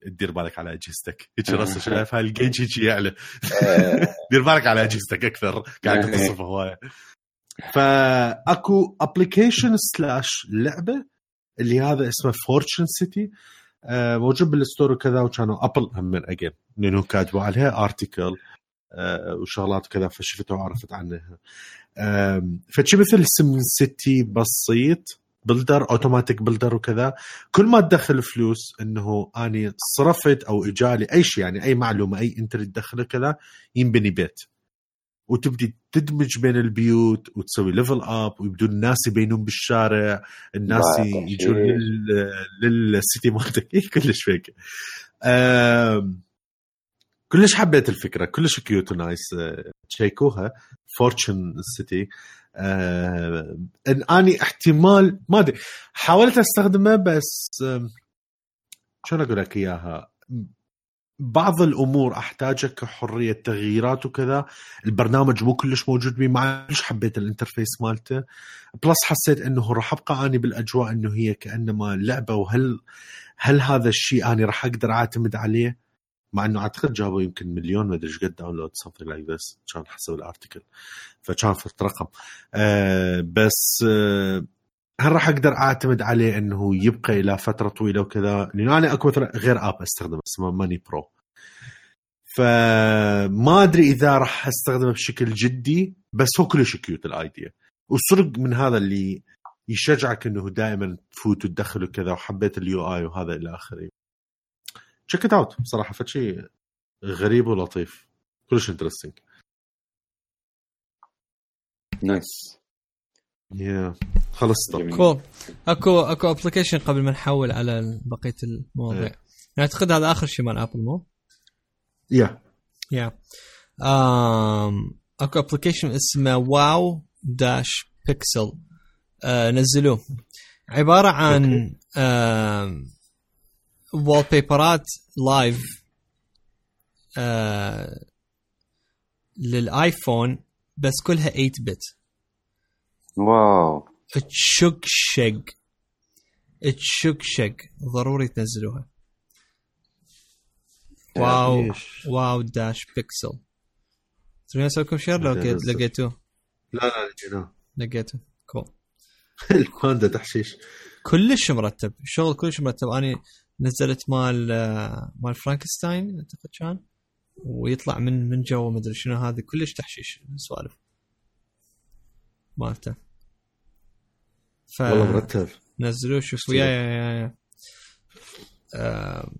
تدير بالك على أجهزتك. هيك راسه شايف هاي الجيج هيك يعلى دير بالك على أجهزتك أكثر. قاعد تصرف هواية. فأكو application slash لعبة اللي هذا اسمه Fortune City موجود بال store وكذا وكانوا Apple هم من اجين لأنه كاتبوا عليها article آه، وشغلات كذا فشفتها وعرفت عنها فشي مثل SimCity بسيط builder automatic builder وكذا. كل ما تدخل فلوس إنه أني صرفت أو اجالي أي شيء يعني أي معلومة أي انت تدخله كذا ينبني بيت. وتبدي تدمج بين البيوت وتسوي level up ويبدون الناس يبينون بالشارع الناس يجون لل city مالتك. كلش fake. كلش حبيت الفكرة كلش cute و nice تشيكوها Fortune City ان أني احتمال ما أدري حاولت أستخدمه بس شلون أقول لك إياها؟ بعض الأمور أحتاجها كحرية تغييرات وكذا البرنامج مو كلش موجود بي ما كلش حبيت ال interface مالته. plus حسيت إنه راح أبقى أني بالأجواء إنه هي كأنما لعبة وهل هل هذا الشيء أني راح أقدر أعتمد عليه؟ مع إنه أعتقد جابوا يمكن مليون ما أدري إيش قد download something like this كان حسب ال article فكان فرت رقم. آه بس آه هل راح أقدر أعتمد عليه إنه يبقى إلى فترة طويلة وكذا؟ لأنه أنا أكو غير app أستخدمه اسمه Money Pro فما أدري إذا راح أستخدمه بشكل جدي بس هو كلش cute ال idea والصدق من هذا اللي يشجعك إنه دائما تفوت وتدخل وكذا وحبيت ال UI وهذا إلى آخره. check it out بصراحة فشي غريب ولطيف. كلش interesting nice yeah خلصت. cool اكو أكو application قبل ما نحول على بقية المواضيع. Yeah. أعتقد هذا آخر شيء مال Apple مو؟ yeah yeah أكو application اسمه wow dash pixel نزلوه. عبارة عن wallpaperات live لل iPhone بس كلها 8 bit wow. تشق شق تشق شق ضروري تنزلوها. wow. wow dash pixel. تبين أسوي لكم share لو لقيتوه لا لا. لقيناه. لقيته. cool الباندا تحشيش. كلش مرتب. الشغل كلش مرتب. أنا نزلت مال مال فرانكستاين أعتقد كان ويطلع من من جو مدري شنو. هذه كلش تحشيش سوالف مالته. ف والله مرتب. نزلوه شوف وياي يا يا آه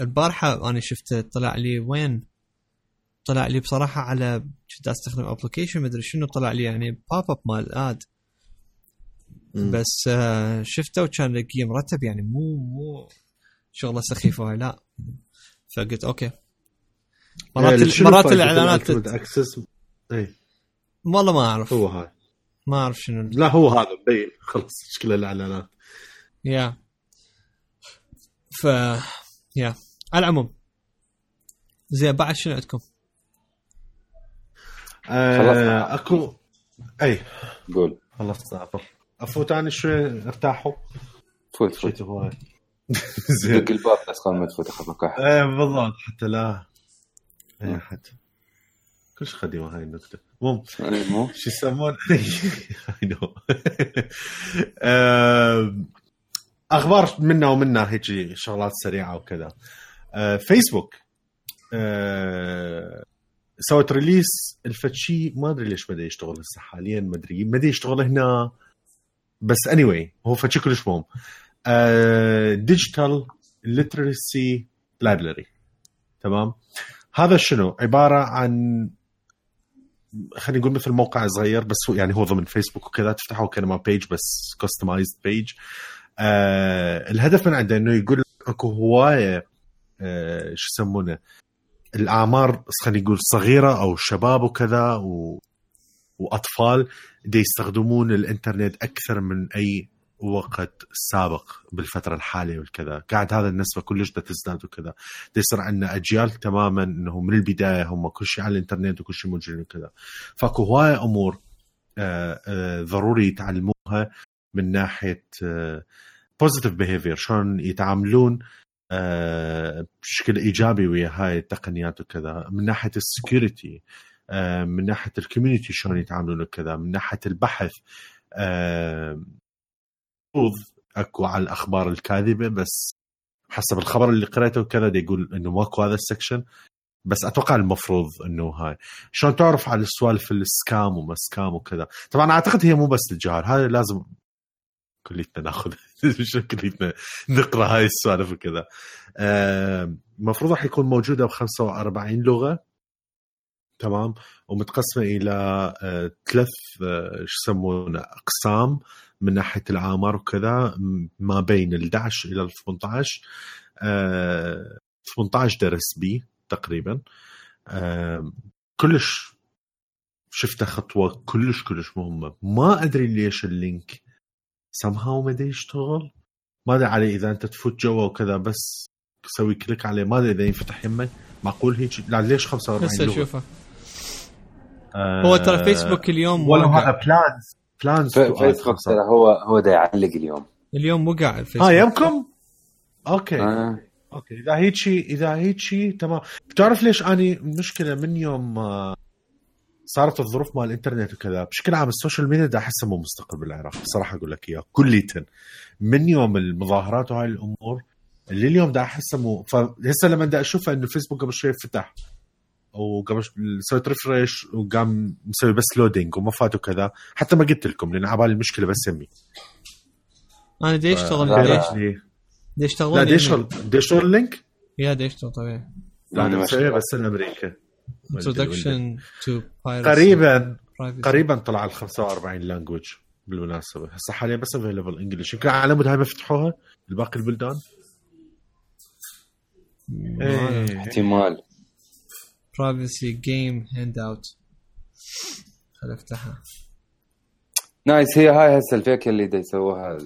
البارحة أنا شفته طلع لي وين؟ طلع لي بصراحة على كنت استخدم ابلكيشن مدري شنو طلع لي يعني باب اب مال اد بس آه شفته وكان لقيه مرتب يعني مو مو شغله سخيفة هاي. لا. فقلت أوكي. مرات مرات الإعلانات اكسس إي. والله ما أعرف. هو هاي. ما أعرف شنو. لا هو هذا. مبين خلص شكل الإعلانات. يا. ف يا. على العموم. زين بعد شنو عندكم؟ آه أكو. إي. قول. خلصت صافر أفوت أنا شوي ارتاحوا فوت فوت دق الباب بس قبل ما تفوت اخذ إيه بالضبط حتى لا. اي احد كلش قديمة هاي النكته مو مو؟ شو يسمون؟ أخبار منا ومنا هيك شغلات سريعة وكذا. فيسبوك سوت release لفد شي ما أدري ليش بدا يشتغل هسه حاليا ما أدري. بدا يشتغل هنا. بس اني anyway, هو فد شي كلش مهم. digital literacy library تمام؟ هذا شنو؟ عبارة عن خلينا نقول مثل موقع صغير بس هو يعني هو ضمن فيسبوك وكذا تفتحه كانما page بس customized page آه الهدف من عنده إنه يقول أكو هواية آه شو يسمونه؟ الأعمار خلينا نقول صغيرة أو شباب وكذا و... وأطفال دي يستخدمون الإنترنت أكثر من أي وقت سابق بالفترة الحالية والكذا. قاعد هذا النسبة كلش دا تزداد وكذا. يصير عندنا أجيال تماما أنه من البداية هم كل شيء على الإنترنت وكل شيء موجود وكذا. فاكو هواية أمور آه، آه، ضروري يتعلموها من ناحية positive behavior شلون يتعاملون آه، بشكل إيجابي ويا هاي التقنيات وكذا. من ناحية ال security من ناحية ال community شلون يتعاملون وكذا. من ناحية البحث المفروض أكو على الأخبار الكاذبة بس حسب الخبر اللي قريته وكذا يقول إنه ماكو هذا ال section بس أتوقع المفروض إنه هاي. شلون تعرف على السوالف ال scam وما scam وكذا؟ طبعا أعتقد هي مو بس الجهال هذا لازم كليتنا ناخذ كليتنا نقرأ هاي السوالف وكذا. المفروض راح يكون موجودة ب 45 لغة. تمام؟ ومتقسمة إلى آه، ثلاث آه، شو يسمونه أقسام. من ناحية الاعمار وكذا ما بين ال 11 إلى ال 18 18 درس بي تقريبا. كلش شفتها خطوة كلش كلش مهمة. ما أدري ليش اللينك سمهاو ما يشتغل. ما أدري عليه إذا أنت تفوت جوا وكذا بس تسوي click عليه. ما أدري إذا ينفتح يمك معقول هيك؟ لا ليش 45 هسه أشوفه. آه هو ترى فيسبوك اليوم ولا هذا بلانز بلانز فيسبوك ترى هو هو دا يعلق اليوم. اليوم مو قاعد آه يمكم؟ okay. آه. أوكي. إذا هيك شيء إذا هيك شيء تمام. بتعرف ليش أني المشكلة من يوم آه، صارت الظروف مال الإنترنت وكذا؟ بشكل عام ال social media دا أحسه مو مستقر بالعراق بصراحه أقول لك إياه كليتن من يوم المظاهرات وهاي الأمور اللي اليوم دا أحسه مو فهسه لما دا اشوفها إنه فيسبوك قبل شوي فتح. وقبل سويت refresh وقام مسوي بس loading وما فات وكذا حتى ما قلت لكم لأن عبالي المشكلة بس يمي. أنا دي اشتغل ليش؟ دي يشتغلون لا دي يشتغل دي يشتغل ال link؟ yeah دي يشتغل طبيعي. لا أنا مسويها بس الامريكا introduction to قريبا قريبا طلع ال 45 language بالمناسبة. هسه حاليا بس available English يمكن على مود هاي ما فتحوها الباقي البلدان؟ إيه. احتمال. privacy game handout خل أفتحها. nice هي هاي هسه ال fake اللي دا يسووها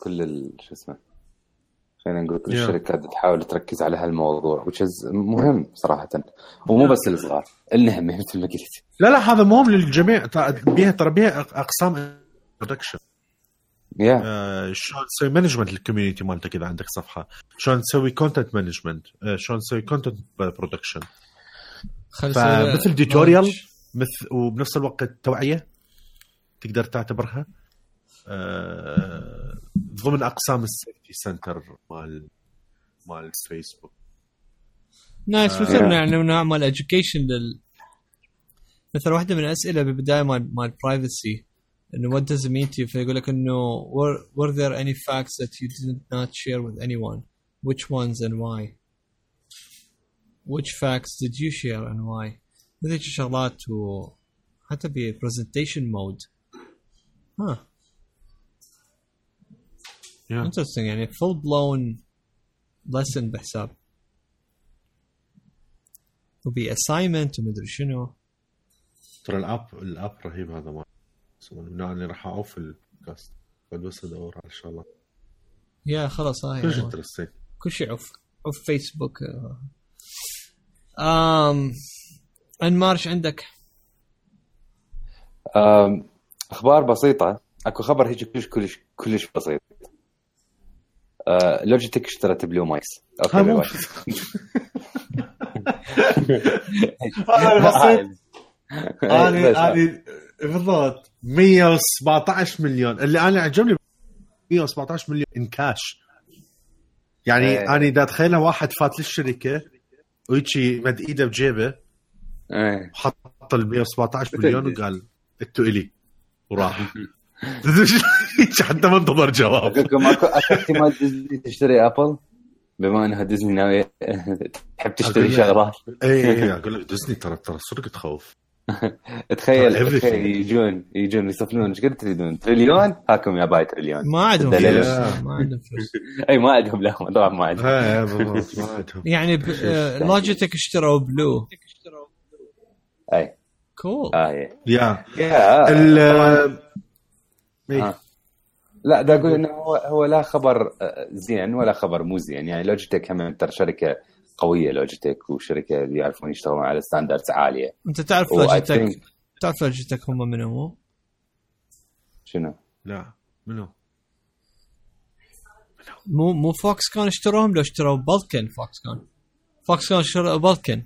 كل شو اسمه خلينا نقول كل الشركات تحاول تركز على هالموضوع which is مهم صراحة ومو بس الصغار النا هم مثل ما قلت. لا لا هذا مهم للجميع بيها ترى بيها أقسام production yeah شلون تسوي management لل community مالتك إذا عندك صفحة؟ شلون تسوي content management شلون تسوي content production فمثل tutorial مثل وبنفس الوقت توعية تقدر تعتبرها. آه، ضمن أقسام ال safety center مال مال فيسبوك nice مثل يعني نعمل education لل مثلا واحدة من الأسئلة بالبداية مال مال privacy إنه what does it mean to you فيقول لك إنه were, were there any facts that you did not share with anyone which ones and why which facts did you share and why? مثل شغلات وحتى ب presentation mode. ها yeah. interesting يعني full blown lesson بحساب وبي assignment ومدري شنو ترى الاب الأب رهيب هذا ما. من اني راح أعوف البودكاست بس أدور على الشغله يا خلاص هاي كل شيء عوف. عوف فيسبوك امم انمار إيش عندك؟ أخبار بسيطة. أكو خبر هيك كلش كلش كلش بسيط. Logitech اشترت Blue mics okay هذا بسيط. أنا أنا بالضبط. 117 مليون. اللي أنا عجبني 117 مليون in cash يعني إيه. أنا إذا اتخيل واحد فات للشركة ويجي مد إيده بجيبه إيه. حط ال 117 مليون وقال أنتوا إلي. وراح. حتى ما انتظر جواب. أقول اكو احتمال ديزني تشتري أبل؟ بما إنها ديزني ناوي تحب تشتري شغلات. اي اي أقول لك ديزني ترى ترى صدق تخوف. تخيل يجون يجون يصفنون إيش قد تريدون؟ تريليون؟ هاكم يا باي تريليون. ما عندهم ما عندهم فلوس. أي ما عندهم لا طبعا ما عندهم. يعني ب... آه، Logitech اشتروا Blue أي. cool. yeah yeah. لا دا أقول إنه هو هو لا خبر آه، زين ولا خبر مو زين. يعني Logitech هم ترى شركة قوية Logitech وشركة اللي يعرفون يشتغلون على standards عالية. انت تعرف Logitech؟ think- تعرف Logitech هم من هو؟ شنو؟ لا منو؟ مو مو Foxconn اشتروهم؟ لو اشتروا Belkin Foxconn Foxconn اشتروا Belkin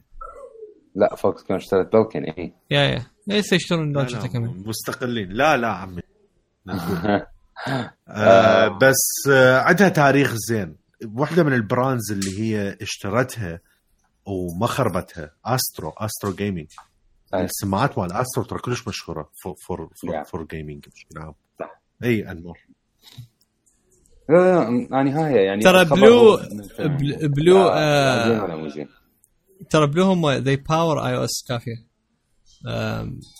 لا Foxconn اشترت Belkin اي yeah yeah. ليس يشترون Logitech لا، هم. مستقلين. لا لا عمي. آه بس آه عندها تاريخ زين. واحدة من ال brands اللي هي اشترتها وما خربتها Astro Astro Gaming. السماعات مال Astro ترى كلش مشهورة for for for, Yeah. for جيمنج بشكل عام. صح. إي انمر لا لا لا نهاية يعني ترى بلو بلو آه، لا، زين ولا مو زين ترى بلو هم ذي باور اي أو اس كافيه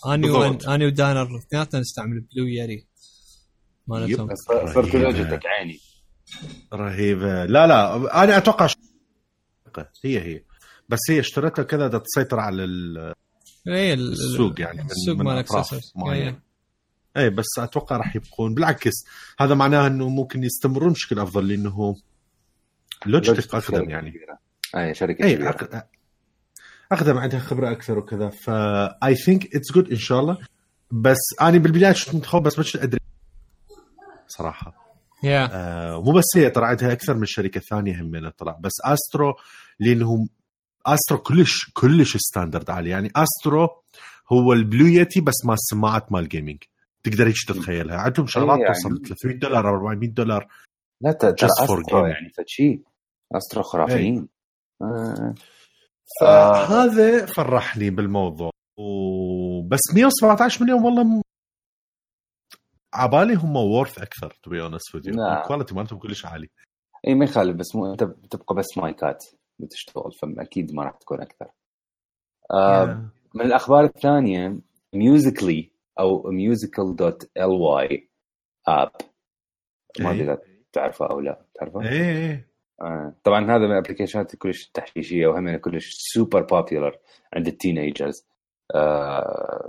اني اني ودانر اثنيناتنا نستعمل بلو يري مالتهم. صرت لوجيتك عيني. رهيبة. لا لا أنا أتوقع هي هي. بس هي اشترتها كذا تسيطر على ال- السوق يعني من- السوق من مال اكسسوارز. اي بس أتوقع راح يبقون. بالعكس هذا معناه إنه ممكن يستمرون بشكل أفضل لأنه Logitech أقدم يعني. اي شركة اي كبيرة. أق- أقدم عندها خبرة أكثر وكذا. فا I think it's good إن شاء الله. بس أنا بالبداية كنت متخوف بس ما أدري. صراحة. yeah آه مو بس هي ترى عندها أكثر من شركة ثانية هم طلع بس Astro لأنهم Astro كلش كلش standard عالي يعني Astro هو ال Blue Yeti بس مال السماعات مال gaming تقدر هيك تتخيلها عندهم شغلات يعني. توصل ل 300 دولار أو 400 دولار لا ترى Just for Astro gaming. يعني فشي Astro خرافيين آه. فهذا فرحني بالموضوع وبس 117 مليون والله. عبالي هم worth أكثر to be honest لا. ال quality مالتهم كلش عالي إي ما يخالف بس مو أنت بتبقى بس مايكات بتشتغل فأكيد ما راح تكون أكثر آه من الأخبار الثانية Musical.ly أو Musical dot L Y app ما أدري. إذا تعرفه أو لا تعرفه؟ إيه إيه آه. طبعا هذا من الأبلكيشنات كلش تحشيشية وهم كلش super popular عند ال teenagers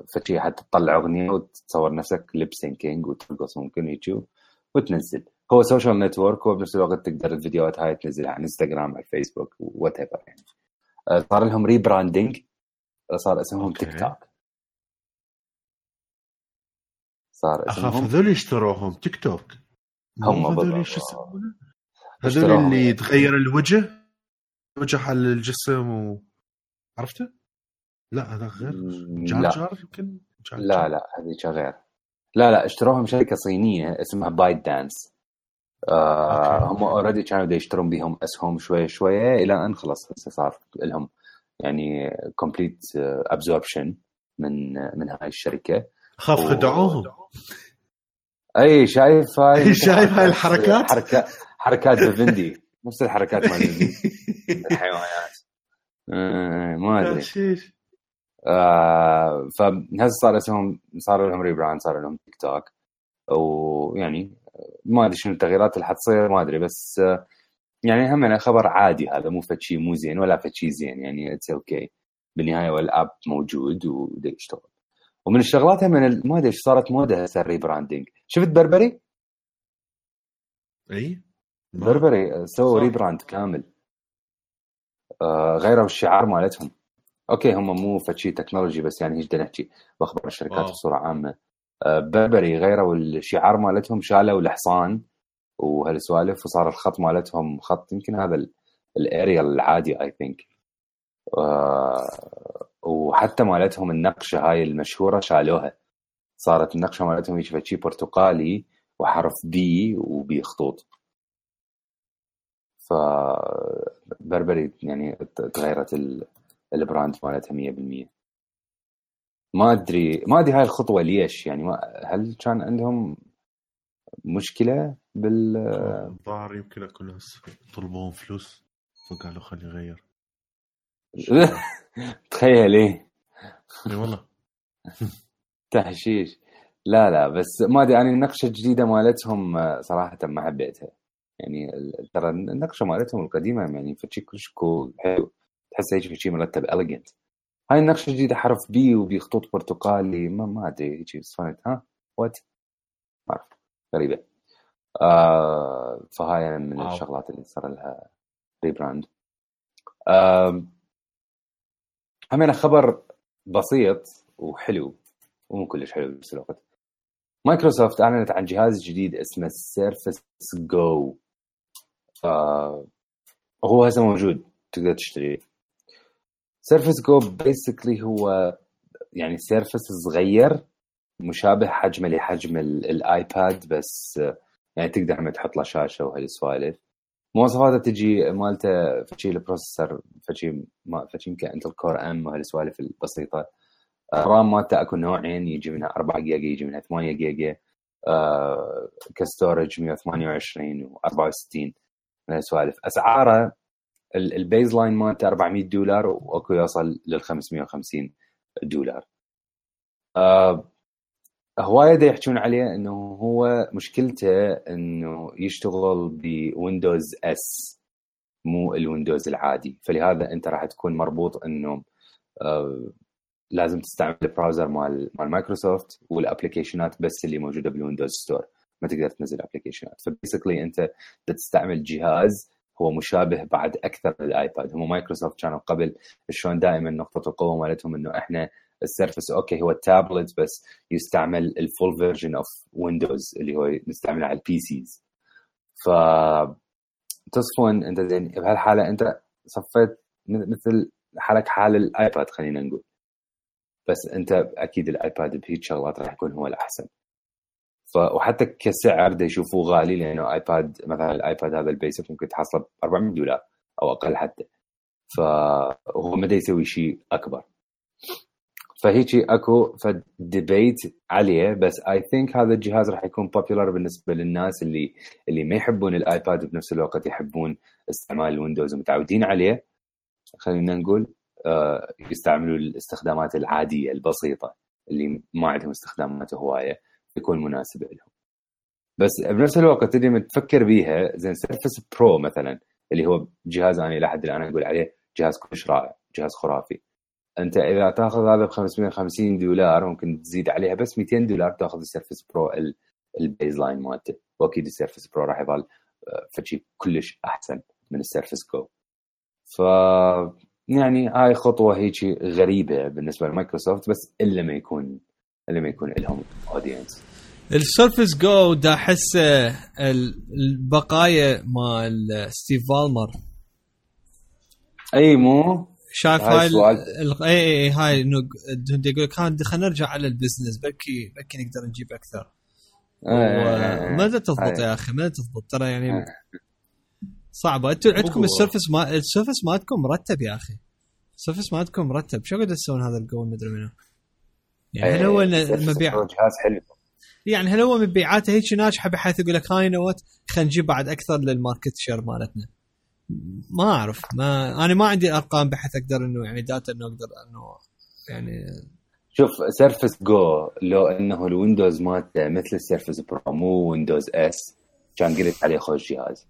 فشي حتى تطلع أغنية وتصور نفسك lip syncing وترقص ممكن يوتيوب وتنزل هو social network وبنفس الوقت تقدر الفيديوهات هاي تنزلها على انستغرام على الفيسبوك whatever يعني آه صار لهم rebranding صار اسمهم. تيك توك صار أخاف اسمهم هذول يشتروهم تيك توك هم هذول. شو يسمونه؟ هذول اللي يعني. يتغير الوجه وجه على الجسم و عرفته؟ لا هذا غير. جار جار يمكن؟ جار لا. لا هذيك غير لا لا اشتروهم شركة صينية اسمها ByteDance آه. هم already كانوا يشترون بهم اسهم شوية شوية إلى ان خلص هسه صار لهم يعني complete absorption من من هاي الشركة. اخاف و- خدعوهم. أي شايف هاي شايف هاي الحركات؟ حركات حركات Vivendi نفس الحركات مال الحيوانات. آه، ما أدري. آه فهسه صار اسمهم صار لهم rebrand صار لهم تيك توك ويعني ما أدري شنو التغييرات اللي حتصير ما أدري بس آه، يعني هم خبر عادي هذا مو فد شيء مو زين ولا فد شيء زين يعني it's okay بالنهاية وال app موجود ودا يشتغل. ومن الشغلات هم ال- ما أدري صارت موده هسه ال rebranding شفت Burberry؟ إي؟ Burberry سووا صح. rebrand كامل. آه غيروا الشعار مالتهم. okay هم مو فشي technology بس يعني إيش بدنا نحكي باخبار الشركات واو. بصورة عامة. آه Burberry غيروا الشعار مالتهم شالوا الحصان وهالسوالف وصار الخط مالتهم خط يمكن هذا ال- ال Arial العادي I think وحتى مالتهم النقشة هاي المشهورة شالوها. صارت النقشة مالتهم هيك شيء برتقالي وحرف B وبي خطوط. ف Burberry يعني تغيرت ال brand مالتها 100% ما أدري ما أدري هاي الخطوة ليش يعني ما هل كان عندهم مشكلة بال الظاهر يمكن أكون هسه طلبوهم فلوس فقالوا خلي يغير. تخيل إيه. إي والله. تحشيش. لا لا بس ما أدري أنا النقشة الجديدة مالتهم صراحة ما حبيتها. يعني ترى النقشة مالتهم القديمة يعني فشي كلش cool حلو. تحس هيك شيء مرتب elegant هاي النقشة الجديدة حرف B وبخطوط برتقالي ما ما أدري هيك صارت ها؟ what ما أعرف. غريبة. آه فهاي من واو. الشغلات اللي صار لها rebrand آه همين خبر بسيط وحلو ومو كلش حلو بنفس الوقت. مايكروسوفت أعلنت عن جهاز جديد اسمه Surface Go آه هو هسه موجود تقدر تشتريه. Surface Go basically هو يعني Surface صغير مشابه حجمه لحجم ال- الايباد بس آه، يعني تقدر هم تحط له شاشة وهالسوالف مواصفاته تجي مالته فشي ال processor فشي ما فشي يمكن Intel Core M وهالسوالف البسيطة. ال RAM مالته أكو نوعين يجي منها 4 جيجا يجي منها 8 جيجا. آه ك storage 128 و64 من هالسوالف أسعاره ال baseline مالته 400 دولار وأكو يوصل لل 550 دولار. آه هواية يحكون عليه إنه هو مشكلته إنه يشتغل ب Windows S مو ال Windows العادي. فلهذا أنت راح تكون مربوط إنه آه لازم تستعمل ال browser مال مال مايكروسوفت وال applicationات بس اللي موجودة بال Windows Store. ما تقدر تنزل applicationات. ف basically أنت تستعمل جهاز هو مشابه بعد أكثر للايباد هم مايكروسوفت كانوا قبل شلون دائما نقطة القوة مالتهم إنه إحنا ال Surface okay هو التابلت بس يستعمل ال full version of Windows اللي هو نستعمله على ال PCs ف تصفون أنت زين بهالحالة أنت صفيت مثل حالك حال الآيباد خلينا نقول. بس أنت أكيد الآيباد بهيك شغلات راح يكون هو الأحسن. وحتى كسعر دا يشوفوه غالي لأنه ايباد مثلا الايباد هذا ال basic ممكن تحصله ب 400 دولار أو أقل حتى. فهو ما يسوي شيء أكبر. فهيجي أكو debate عليه بس I think هذا الجهاز راح يكون popular بالنسبة للناس اللي اللي ما يحبون الايباد وبنفس الوقت يحبون استعمال ال Windows ومتعودين عليه. خلينا نقول آه، يستعملوا الاستخدامات العادية البسيطة اللي ما عندهم استخدامات هواية. يكون مناسب لهم. بس بنفس الوقت من تفكر بيها زين Surface Pro مثلا اللي هو جهاز أنا إلى حد الآن أقول عليه جهاز كلش رائع جهاز خرافي. أنت إذا تأخذ هذا ب 550 دولار ممكن تزيد عليها بس 200 دولار تأخذ ال Surface Pro ال- ال baseline مالته. وأكيد ال Surface Pro راح يظل آه، فشي كلش أحسن من ال Surface Go ف يعني هاي خطوة هيك غريبة بالنسبة لمايكروسوفت بس إلا ما يكون الا ما يكون لهم audience ال Surface Go دا أحس ال- البقايا مال ستيف بالمر. أي مو؟ شايف هاي ال- اي اي اي هاي إنه يقول لك "ها، خلينا نرجع على ال business. بلكي بلكي نقدر نجيب أكثر. ما دا تضبط هاي. يا أخي ما تضبط. ترى يعني آه. صعبة. أنتم عندكم ال Surface ما ال Surface مالتكم مرتب يا أخي. ال Surface مالتكم مرتب. شو قاعد تسوون هذا الجو مدري منو. يعني هل هو المبيع جهاز حلو. يعني هل هو مبيعاته هيك ناجحة بحيث يقول لك هاي not خلينا نجيب بعد أكثر لل market share مالتنا؟ ما أعرف ما أنا ما عندي أرقام بحيث أقدر إنه يعني data إنه أقدر إنه يعني شوف Surface Go لو إنه ال Windows مالته مثل ال Surface Pro مو Windows S كان قلت عليه خوش جهاز.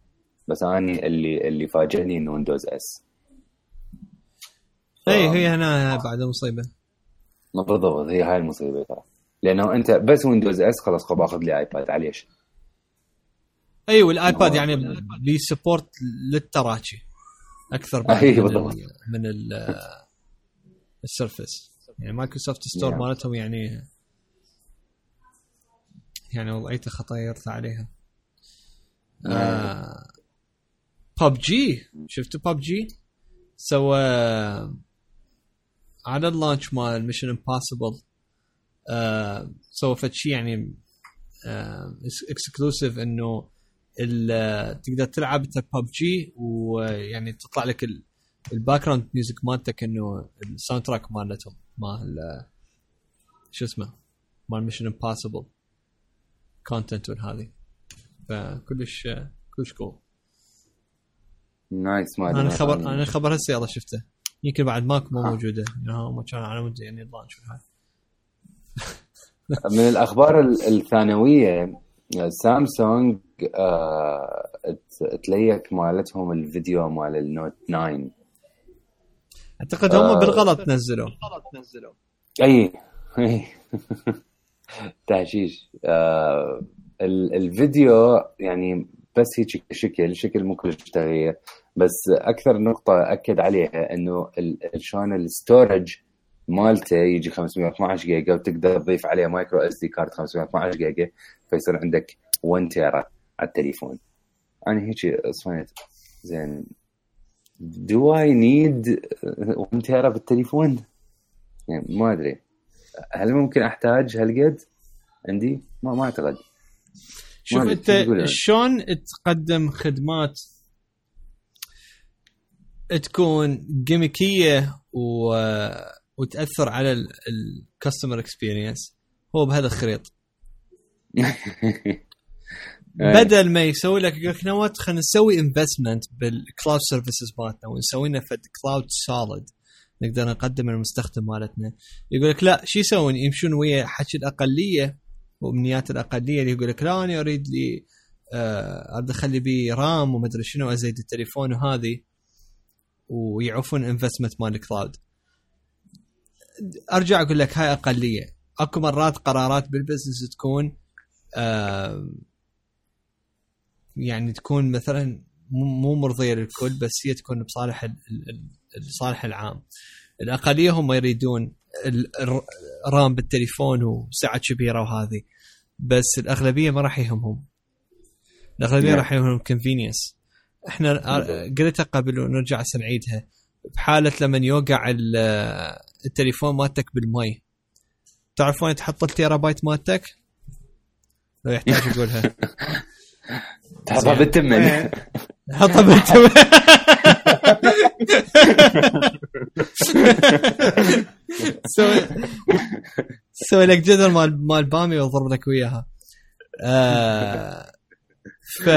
بس أني اللي اللي فاجئني إنه ويندوز اس اي هي هنا بعد مصيبه بالضبط هي هاي المصيبة ترى. لأنه أنت بس ويندوز اس خلاص خب أخذ لي ايباد عليش؟ أي والايباد هو- يعني بيسبورت للتراكي أكثر بعد أي من بالضبط. ال من ال السيرفس يعني مايكروسوفت ستور نعم. مالتهم يعني يعني وضعيته خطيرت عليها. آه ببجي شفتوا ببجي سوى على ال launch مال Mission Impossible آه سوى فد شيء يعني exclusive إنه ال- تقدر تلعب انت ببجي ويعني تطلع لك ال- ال background music مالتك إنه ال soundtrack مالتهم مال شو اسمه مال Mission Impossible content والهذه فكلش كلش cool نايس ما أنا ما خبر كان- أنا خبر هسه يلا شفته. يمكن بعد ماكو مو ها. موجودة. يعني هم كانوا على مود يعني اللانش والهاي من الأخبار ال- الثانوية سامسونج آه، تليك مالتهم الفيديو مال النوت 9 أعتقد هم آه. بالغلط نزلوا. أي. اي تعشيش آه ال- الفيديو يعني بس هيك شكل شكل مو كلش تغيير. بس أكثر نقطة أكد عليها إنه شلون ال storage مالته يجي 512 جيجا وتقدر تضيف عليه micro SD card 512 جيجا فيصير عندك 1 تيرا على التليفون. أنا هيك صفنت زين. do I need 1 تيرا بالتليفون؟ يعني ما أدري. هل ممكن أحتاج هالقد؟ عندي؟ ما ما أعتقد. شوف انت يعني؟ شلون تقدم خدمات تكون gimmickية و... وتأثر على ال customer experience هو بهذا الخريط بدل ما يسوي لك يقول لك no wait خلينا نسوي investment بال cloud services مالتنا ونسوي لنا فد cloud solid نقدر نقدم المستخدم مالتنا. يقول لك لا شو يسوون؟ يمشون ويا حكي الأقلية وأمنيات الأقلية اللي يقول لك لا أنا أريد لي آه، ادخل لي بيه RAM وما ادري شنو ازيد التليفون وهذه. ويعرفون investment مال ال cloud أرجع أقول لك هاي أقلية. أكو مرات قرارات بال business تكون آه يعني تكون مثلا مو مرضية للكل بس هي تكون بصالح ال- ال- ال- الصالح العام. الأقلية هم يريدون ال- الر- RAM بالتليفون وسعة كبيره وهذه. بس الأغلبية ما راح يهمهم. الأغلبية نعم. راح يهمهم convenience إحنا. قلتها قبل ونرجع هسه نعيدها. بحالة لما يوقع ال- التليفون مالتك بالمي. تعرف وين تحط التيرا بايت مالتك؟ لو يحتاج يقولها. تحطها بالتمن. حطها بالتو سوي سوي لك جدول مال مال بامي واضرب لك وياها. آه ف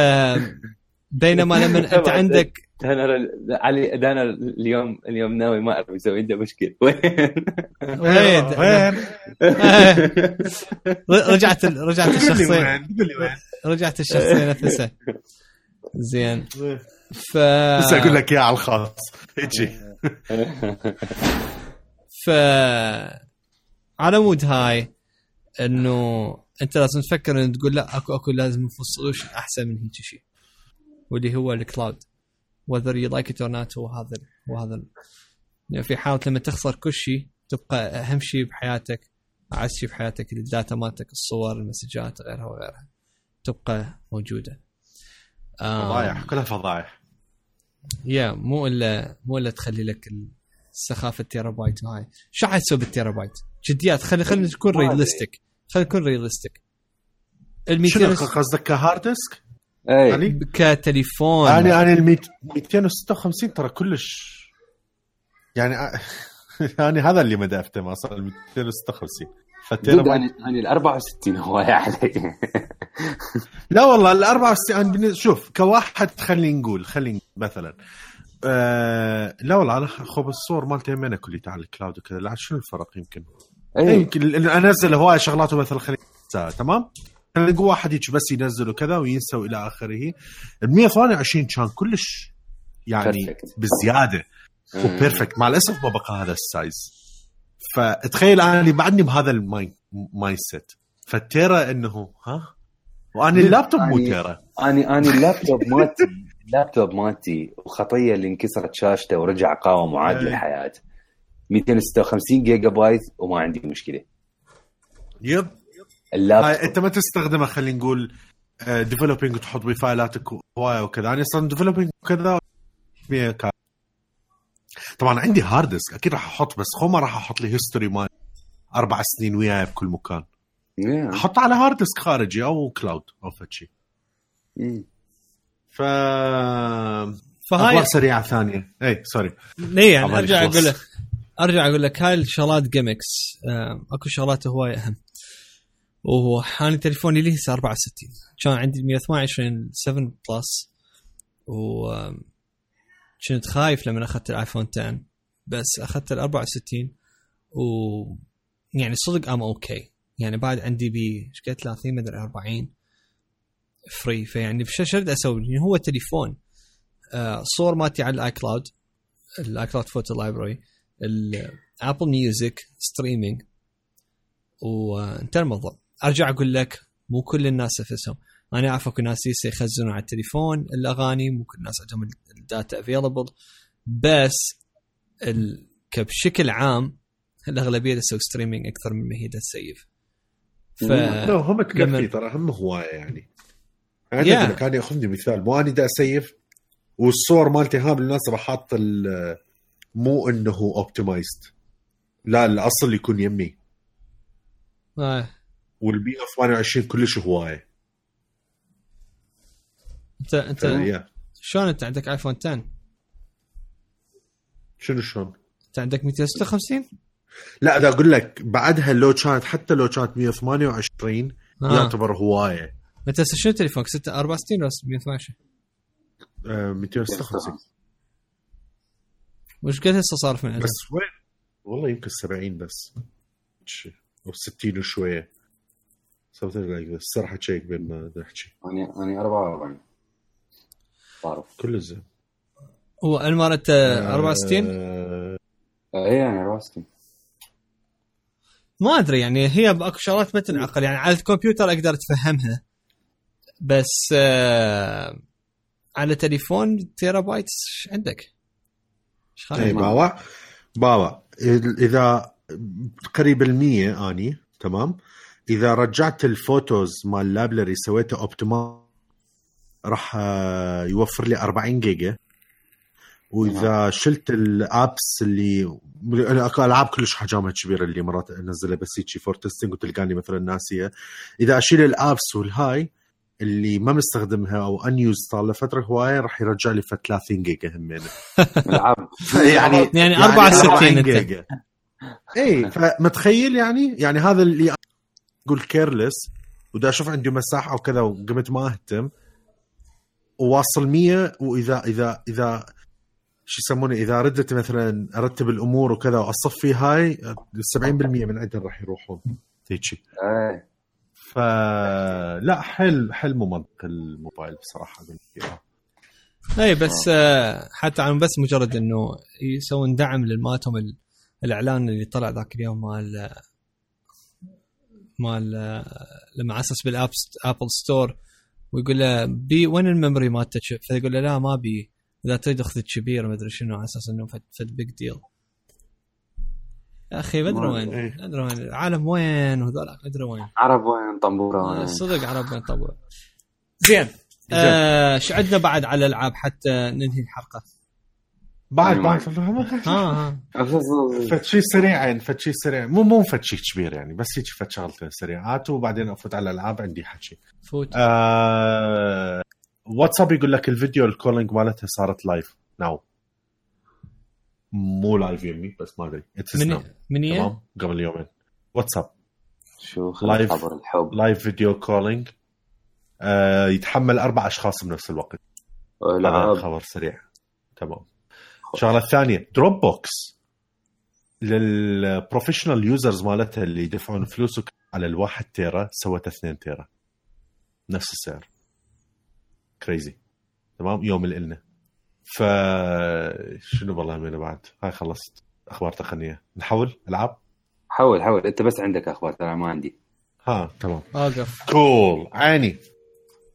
بينما لما أنت. عندك أنا علي أنا اليوم اليوم ناوي ما أعرف أسوي عنده مشكلة. وين؟ وين؟ وين؟ رجعت رجعت الشخصية؟ رجعت الشخصية نفسها. زين. ف بس أقول لك إياه على الخاص. هيجي. ف على مود هاي إنه أنت لازم تفكر ان تقول لا اكو أكو لازم solution أحسن من هيك شيء. واللي هو ال cloud whether you like it or not هو هذا هو هذا يعني في حالة لما تخسر كل شيء تبقى أهم شيء بحياتك أعز شيء بحياتك ال data مالتك الصور المسجات غيرها وغيرها تبقى موجودة. فضايح كلها فضايح. يا مو إلا مو إلا تخلي لك السخافة التيرا بايت وهاي شو حتسوي بالتيرا بايت؟ جديات. خلي خلي نكون ما. realistic خلي نكون realistic ال شنو 200 قصدك ك hard disk؟ اي يعني؟ كتليفون. أنا أنا ال 200 256 ترى كلش. يعني يعني هذا اللي مدى أفتهم أصلا ال 256 ف tera أنا أنا ال 64 هوايه علي لا والله ال 64 أنا بالنسبة- شوف كواحد خلينا نقول خلينا مثلا آه لا والله أنا خب الصور مالتي همينه كليتها على ال cloud وكذا لا شنو الفرق يمكن؟ اي يمكن لأن أنزل هواي شغلات مثلا خلينا تمام؟ خلينا نقول واحد هيك بس ينزل وكذا وينسى وإلى آخره. ال 128 كان كلش يعني Perfect. بزيادة و perfect مع الأسف ما بقى هذا ال size. فتخيل أنا اللي بعدني بهذا ال my mindset فال tera إنه ها؟ وأنا اللابتوب مو يعني- tera اني اني اللابتوب مالتي اللابتوب مالتي وخطية اللي انكسرت شاشته ورجع قاوم وعاد إيه. للحياة. 256 جيجا بايت وما عندي مشكلة. Yep. اللابتوب. أنت ما تستخدمه خلينا نقول developing وتحط بيه فايلاتك هواية وكذا. أنا أصلا developing وكذا طبعا عندي hard disk أكيد راح أحط بس خو ما راح أحط لي history مال أربع سنين وياي بكل مكان. Yeah. احطه على hard disk خارجي أو cloud أو فد شيء. ف أخبار فهاي سريعة ثانية. اي sorry ليه يعني أرجع. أقول لك. أرجع أقول لك هاي الشغلات gimmicks أكو شغلات هواي أهم. واني تليفوني لي هسه 64 كان عندي 128 7 Plus و كنت خايف لما أخذت ال iPhone 10 بس أخذت ال 64 و يعني صدق I'm okay يعني بعد عندي بي إيش قد 30 مدري 40 free فيعني شو شو أسوي؟ يعني هو تليفون. آه صور مالتي على ال iCloud ال iCloud photo library ال Apple Music streaming وانتهى الموضوع. أرجع أقول لك مو كل الناس نفسهم أنا أعرف أكو ناس يخزنون على التليفون الأغاني مو كل الناس عندهم ال data available بس ال... بشكل عام الأغلبية تسوي streaming أكثر من هي تسيف. ف لا هم تكفي لما... ترى هم هوايه يعني. يعني yeah. كان يأخذني مثال. مو اني دا أسيف والصور مالتي هذا الناس راح حاط مو إنه اوبتمايزد لا الأصل يكون يمي. آه. والبي اف 28 كلش هواية. انت أنت شلون أنت عندك ايفون 10 شنو شلون؟ أنت عندك 256 لا اذا أقول لك بعدها لو كانت حتى لو كانت 128 آه. يعتبر هواية. انت شنو تليفونك؟ 6 64 ولا 128 آه 256 وش قد هسه صار من بس وين؟ والله يمكن 70 بس. أو 60 وشوية. سويت لك بس راح ا check بين ما نحكي. أنا أنا 44 بعرف كل زين هو المارت 64 اي يعني 64 ما أدري يعني هي باكو شغلات ما تنعقل يعني على الكمبيوتر أقدر أتفهمها. بس آه على تليفون تيرا بايت إيش عندك؟ اي باوا. باوا. إذا قريب المية أني تمام. إذا رجعت الفوتوز مال اللابلري سويته اوبتما راح آه، يوفر لي 40 جيجا. وإذا شلت ال apps اللي اكو ألعاب كلش حجمها كبيرة اللي مرات أنزلها بس هيك for testing وتلقاني مثلا ناسية. إذا أشيل ال apps والهاي اللي ما مستخدمها أو unused صار له فترة هواية راح يرجع لي ف 30 جيجا همين. العاب يعني يعني 64 جيجا. اي فمتخيل يعني؟ يعني هذا اللي أقول كيرلس ودا أشوف عندي مساحة وكذا وقمت ما أهتم وواصل 100 واذا اذا إذا شو يسمونه إذا ردت مثلا أرتب الأمور وكذا واصفي هاي 70% من عندهم راح يروحون هيجي إيه. فلا حل حل مو منطق الموبايل بصراحة أقول لك اي بس آه حتى عن بس مجرد إنه يسوون دعم للماتهم الإعلان اللي طلع ذاك اليوم مال مال لما اسس بالاب Apple Store ويقول له بي وين ال memory مالتك فيقول له لا ما بي. إذا تريد أخذ كبير ما أدري شنو على أساس إنه فد big deal يا أخي ما أدري وين. ما أدري وين. العالم وين وهذول ما أدري وين. عرب وين؟ طنبورة وين؟ صدق عرب وين طنبورة. زين. إيش آه عندنا بعد على الألعاب حتى ننهي الحلقة؟ بعد بعد ها فتشي سريع يعني فتشي سريع. مو مو فتشي كبير يعني بس هيك فت شغلتين سريعات وبعدين أفوت على الألعاب عندي حكي. فوت. آه واتساب يقول لك الفيديو ال calling مالتها صارت live now مو live يمي بس ما أدري. من من تمام؟ قبل يومين. واتساب شو لايف خبر الحب. live فيديو calling آه يتحمل أربع أشخاص بنفس الوقت. هذا خبر سريع. تمام. الشغله الثانية Dropbox لل professional users مالتها اللي يدفعون فلوس على الواحد تيرا سوت 2 تيرا. نفس السعر. crazy تمام؟ يوم الإلنا ف شنو والله من بعد؟ هاي خلصت أخبار تقنية. نحول؟ ألعاب؟ حول حول. أنت بس عندك أخبار ترى ما عندي. ها تمام. اوقف call. عيني.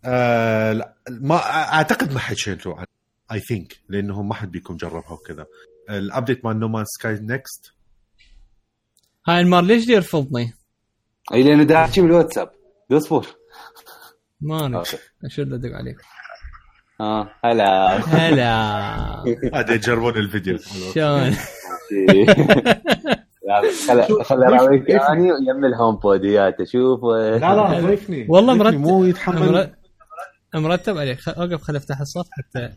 آه لا ما أعتقد ما حكيتوا عن I think لأنه ما حد بيكون جربها وكذا. ال update مال No Man's Sky Next هاي انمار ليش يرفضني؟ إي لأنه دا احكي بالواتساب اصبر ما أنا اشو أدق عليك. آه هلا. هلا. هذا يجربون الفيديو. شلون؟ خل خل أراويك اني يم الهوم بود وياته شوف. لا لا ضيفني. والله مرتب مو يتحمل. مرتب عليك. أوقف خل أفتح الصف حتى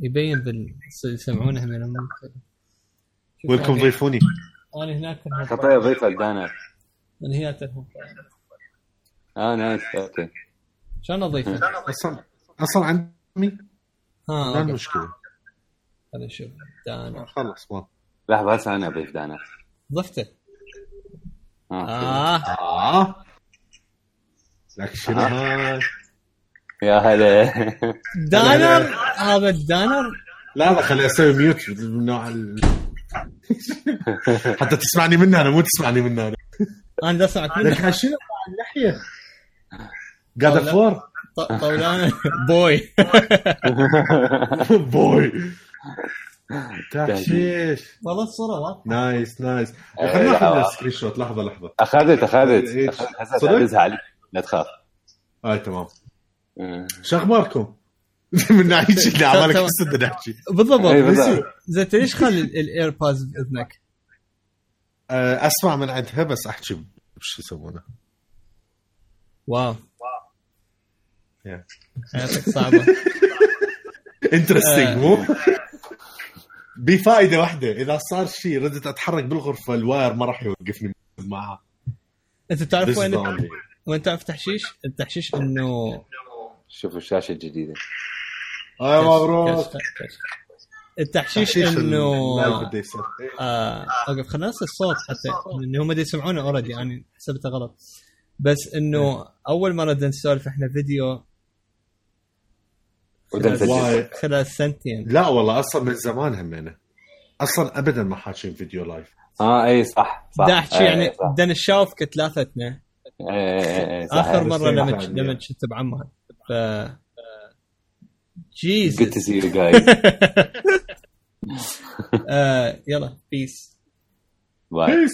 يبين بال يسمعونه من ويلكم ضيفوني. أنا هناك خطيه ضيفك دانا من هي التلفون آه نايس أوكي. شلون أضيفه؟ أصلا أصلا عندي ها ما مشكلة. خلينا نشوف دانا. خلص ما. لحظة هسه أنا أضيف دانا. ضفته. آه. آه. آه. لك شنو؟ هاي يا هلا. دانر هذا الدانر لا لا خليني أسوي ميوت من نوع ال... حتى تسمعني منها أنا مو تسمعني منها أنا. أنا اسمعك لك منه شنو اللحية. قاعد لا. فور طولان بوي. بوي. تحشيش. والله واضحة. nice nice. إيه، خلينا ناخذ. ال screenshot. لحظة لحظة. أخذت أخذت. صدق؟ عليك لا تخاف. هاي تمام. مم. شو اخباركم؟ من ناحية اللي عمالك بدنا نحكي بالضبط. زين انت ليش خلي ال AirPods بإذنك؟ أسمع من عندها بس أحكي بش يسمونه واو. حياتك صعبه interesting. مو؟ بفائدة واحدة إذا صار شيء ردت أتحرك بالغرفة ال wire ما راح يوقفني معها أنت تعرف وين وين تعرف تحشيش؟ التحشيش انه شوفوا الشاشة الجديدة آه، مبروك. التحشيش تحشيش انه. آه، أوقف خلينا ننسى الصوت حتى لأن هم يسمعونه already يعني حسبته غلط بس إنه أول مرة بدنا نسولف إحنا فيديو خلال سنتين. لا والله أصلا من زمان همينه أصلا ابدا ما حاكين فيديو live. آه إي صح صح. دا احكي يعني صح. بدنا إيه، صح. آخر مرة بس لما يعني. لما كنت بعمان ف Good to Jesus see you guys. آه يلا peace bye peace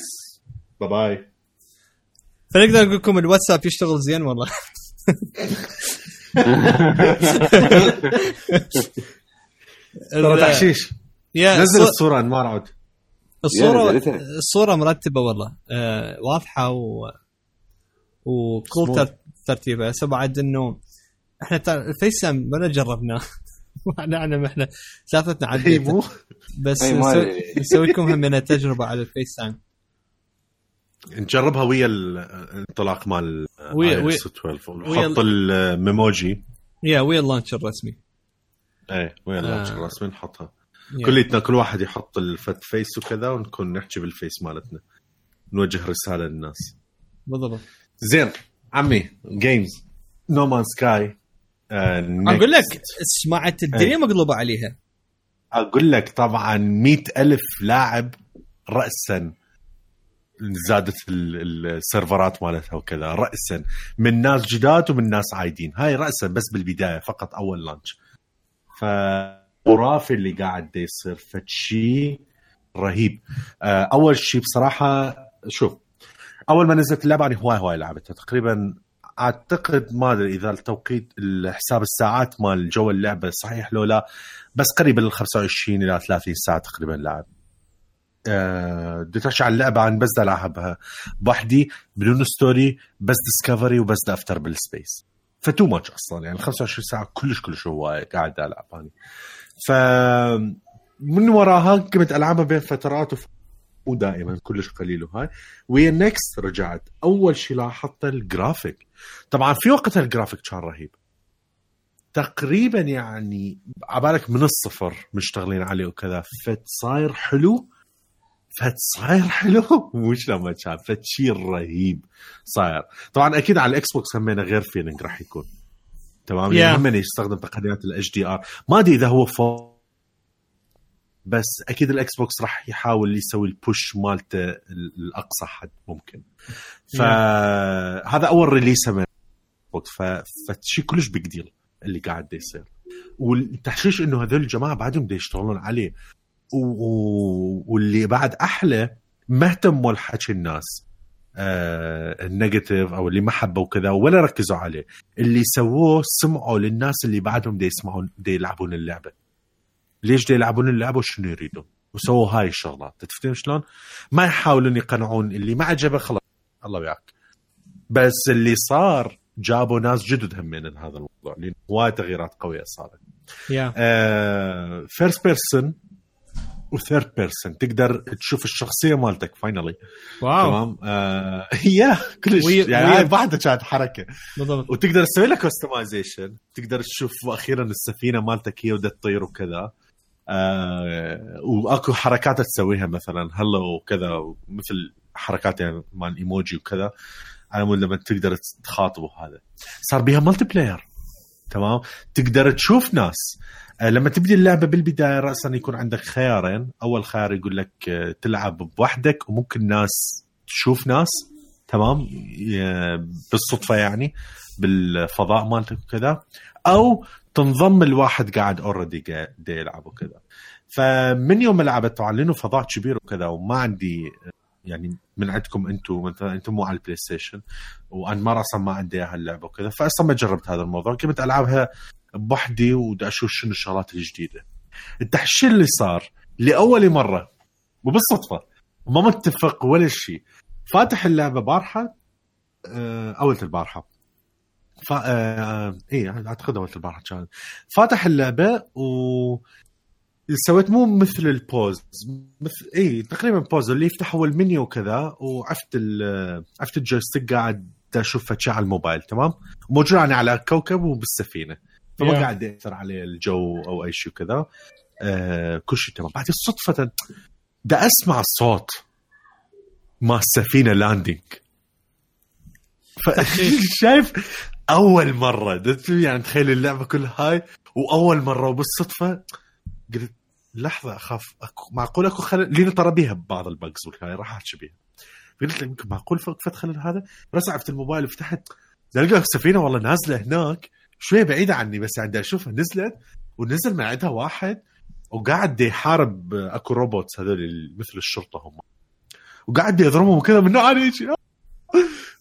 bye bye فنقدر نقول لكم الواتساب يشتغل زين والله. ترى تحشيش. نزل الصور- الصورة انمار عود الصورة. الصورة مرتبة والله. آه واضحة و وكل ترتيبها. هسه بعد انه إحنا ال FaceTime ولا جربناه؟ إحنا. إحنا إحنا عديت مو. بس ما. نسوي لكم همنا تجربه على ال FaceTime نجربها ويا الانطلاق مال ويا- ويا- 12 ويا ونحط ال Memoji يا ويا ال launch الرسمي. إيه ويا آه. ال launch الرسمي نحطها. كليتنا كل واحد يحط الفت فيس وكذا ونكون نحكي بال face مالتنا. نوجه رسالة للناس. بالضبط. زين عمي games No Man's Sky أقول لك سمعت الدنيا إيه. مقلوبة عليها. أقول لك طبعا مئة ألف لاعب راسا. زادت ال- السيرفرات مالتها وكذا راسا. من ناس جداد ومن ناس عايدين. هاي راسا بس بالبداية فقط أول launch فخرافي اللي قاعد يصير. فشي رهيب. آه، أول شيء بصراحة شوف أول ما نزلت اللعبة أنا هواي هواي لعبتها. تقريبا أعتقد ما أدري إذا التوقيت حساب الساعات مال جو اللعبة صحيح لو لا بس قريب ال 25 إلى 30 ساعة تقريبا لعب. آه، بدي تحكي عن اللعبة عن بس بدي ألعبها. بوحدي بدون story بس discovery وبس بدي افتر بال space ف too much أصلا. يعني 25 ساعة كلش كلش هو قاعد ألعب هاني. ف من وراها قمت ألعبها بين فترات وف... مو دائما كلش قليل وهاي. ويا NEXT رجعت. أول شيء لاحظته ال graphics طبعا في وقتها ال graphics كان رهيب. تقريبا يعني عبالك من الصفر مشتغلين عليه وكذا. فت صاير حلو. فت صاير حلو؟ مش لما كان فت شيء رهيب صاير. طبعا أكيد على الإكس بوكس همينه غير feeling راح يكون. تمام؟ Yeah. يعني همينه يستخدم تقنيات ال HDR ما أدري إذا هو فوق بس أكيد الاكس بوكس راح يحاول يسوي ال push مالته ال- الأقصى حد ممكن. فهذا أول release من بوكس فشي كلش big deal اللي قاعد يصير. والتحشيش إنه هذول الجماعة بعدهم دا يشتغلون عليه. واللي بعد أحلى ما اهتموا لحكي الناس آه ال negative أو اللي ما حبوا كذا ولا ركزوا عليه. اللي سووه سمعوا للناس اللي بعدهم دا يسمعون دا يلعبون اللعبة. ليش دا يلعبون اللعبة وشنو يريدون؟ وسووا هاي الشغلات. تفتهم شلون؟ ما يحاولون يقنعون اللي ما عجبه خلاص الله وياك بس اللي صار جابوا ناس جدد همين لهذا الموضوع لأن هواي تغييرات قوية صارت. يا first person و third person تقدر تشوف الشخصية مالتك finally wow. تمام؟ آه يا كلش. وي- يعني وي- هاي بعدها كانت حركة. بالضبط. وتقدر تسوي لها customization تقدر تشوف أخيرا السفينة مالتك هي ودا تطير وكذا. آه وأكو حركات تسويها مثلا hello وكذا مثل حركات يعني مال ايموجي وكذا. على مود لما تقدر تخاطب هذا. صار بيها multiplayer تمام؟ تقدر تشوف ناس. لما تبدي اللعبة بالبداية راسا يكون عندك خيارين. أول خيار يقول لك آه، تلعب بوحدك وممكن ناس تشوف ناس تمام؟ بالصدفة يعني بالفضاء مالتك وكذا. أو تنضم الواحد قاعد already قاعد يلعب وكذا. فمن يوم لعبت طبعا لأنه فضاء كبير وكذا وما عندي آه، يعني من عندكم أنتم مثلا أنتم مو على البلاي ستيشن وأنا ما أصلا ما عندي اياها اللعبه وكذا. فاصلا ما جربت هذا الموضوع. كنت ألعبها بوحدي ودا أشوف شنو الشغلات الجديدة. التحشيش اللي صار لأول مرة وبالصدفه ما متفق ولا شيء فاتح اللعبة بارحة آه، أول البارحه ف آه، اي أعتقد أول البارحه كان. فاتح اللعبة و سويت مو مثل ال pause مثل اي تقريبا pause اللي يفتح هو المنيو وكذا وعفت ال- عفت ال joystick قاعد أشوف شيء على الموبايل تمام؟ موجود يعني على كوكب وبالسفينة. فما Yeah. قاعد يأثر عليه الجو أو أي شيء وكذا. آه كل شيء تمام. بعدين صدفة دا أسمع الصوت ما السفينة landing شايف؟ أول مرة. يعني تخيل اللعبة كلها هاي وأول مرة. وبالصدفه قلت لحظة أخاف. أكو معقول أكو خلل؟ لين ترى بيها بعض ال bugs والهاي راح أحكي بيها. قلت له يمكن معقول فت خلل هذا؟ بس عفت الموبايل وفتحت لقى السفينه والله نازلة هناك. شوية بعيدة عني بس عندي أشوفها نزلت ونزل من عندها واحد وقاعد يحارب أكو robots هذول مثل الشرطة هم. وقاعد يضربهم وكذا من نوع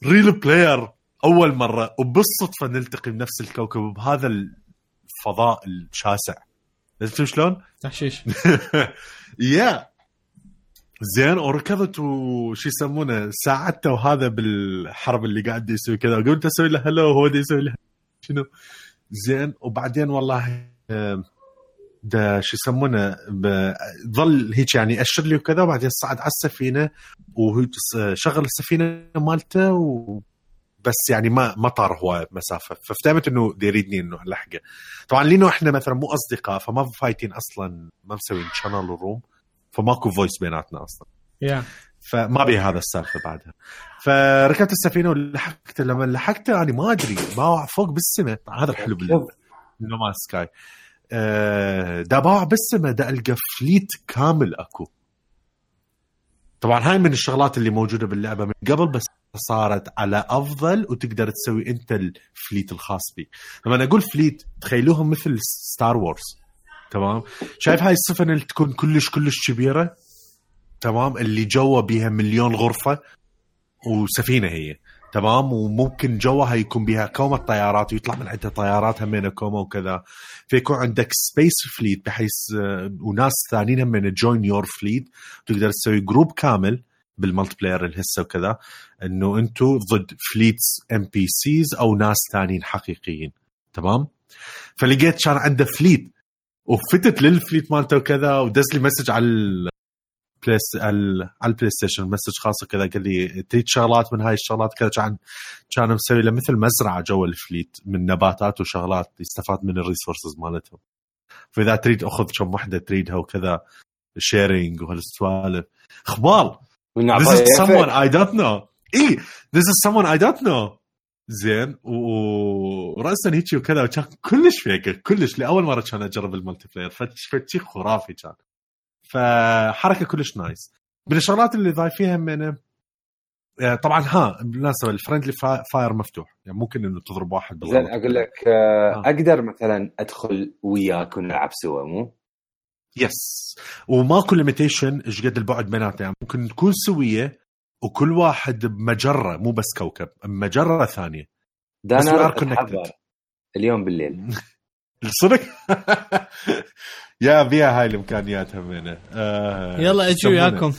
real player أول مرة. وبالصدفة نلتقي بنفس الكوكب بهذا الفضاء الشاسع. عرفت شلون؟ تحشيش. يا زين وركضت وش يسمونه ساعدته وهذا بالحرب اللي قاعد يسوي كذا. قلت أسوي له هلو وهو يسوي له شنو؟ زين. وبعدين والله ده شو يسمونه ظل هيك يعني ياشر لي وكذا وبعدين صعد على السفينة وشغل السفينة مالته و بس يعني ما ما طار هوايه مسافة. فافتهمت إنه يريدني إنه الحقه طبعا لأنه إحنا مثلا مو أصدقاء فما فايتين أصلا ما مسويين channel و room فماكو voice بيناتنا أصلا. يا فما بي هذا السالفة بعدها. فركبت السفينة ولحقت لما لحقته أنا ما أدري باع فوق بالسماء. هذا الحلو باللعبه No Man's Sky آه، دا باع بالسماء دا ألقى fleet كامل أكو. طبعا هاي من الشغلات اللي موجودة باللعبة من قبل بس صارت على أفضل وتقدر تسوي أنت ال fleet الخاص فيك لما أنا أقول fleet تخيلوهم مثل ستار وورز تمام؟ شايف هاي السفن اللي تكون كلش كلش كبيرة؟ تمام؟ اللي جوا بيها مليون غرفة وسفينة هي. تمام؟ وممكن جواها يكون بها كومة طيارات ويطلع من عندها طيارات همين كومة وكذا. فيكون عندك space fleet بحيث آه، وناس ثانيين همين join your fleet تقدر تسوي group كامل بال multiplayer الهسه وكذا. إنه أنتم ضد fleets NPCs أو ناس ثانيين حقيقيين. تمام؟ فلقيت كان عنده fleet وفتت لل fleet مالته وكذا ودز لي message على بلايس على البلاي ستيشن. message خاصة كذا قال لي تريد شغلات من هاي الشغلات؟ كذا كان كان مسوي له مثل مزرعة جوا ال fleet من نباتات وشغلات يستفاد من ال resources مالتهم. فإذا تريد أخذ كم وحدة تريدها وكذا sharing وهالسوالف. إخبار. This is someone I don't know. إي This is someone I don't know. زين وراسا هيك وكذا وكان كلش فيك كلش. لأول مرة كان أجرب ال multiplayer. فشي خرافي كان. فحركة كلش nice. من الشغلات اللي ضايفيها من آه، طبعا ها بالمناسبة ال friendly fire مفتوح. يعني ممكن إنه تضرب واحد زين بالغلط أقول لك آه، آه. أقدر مثلا أدخل وياك ونلعب سوا مو؟ يس. وماكو ليميتيشن إيش قد البعد بيناتنا. يعني ممكن نكون سوية وكل واحد بمجرة مو بس كوكب بمجرة ثانية. connected. اتحضر اليوم بالليل. صدق؟ يا بيها هاي الإمكانيات همينة. آه يلا أجي يسمونه. وياكم.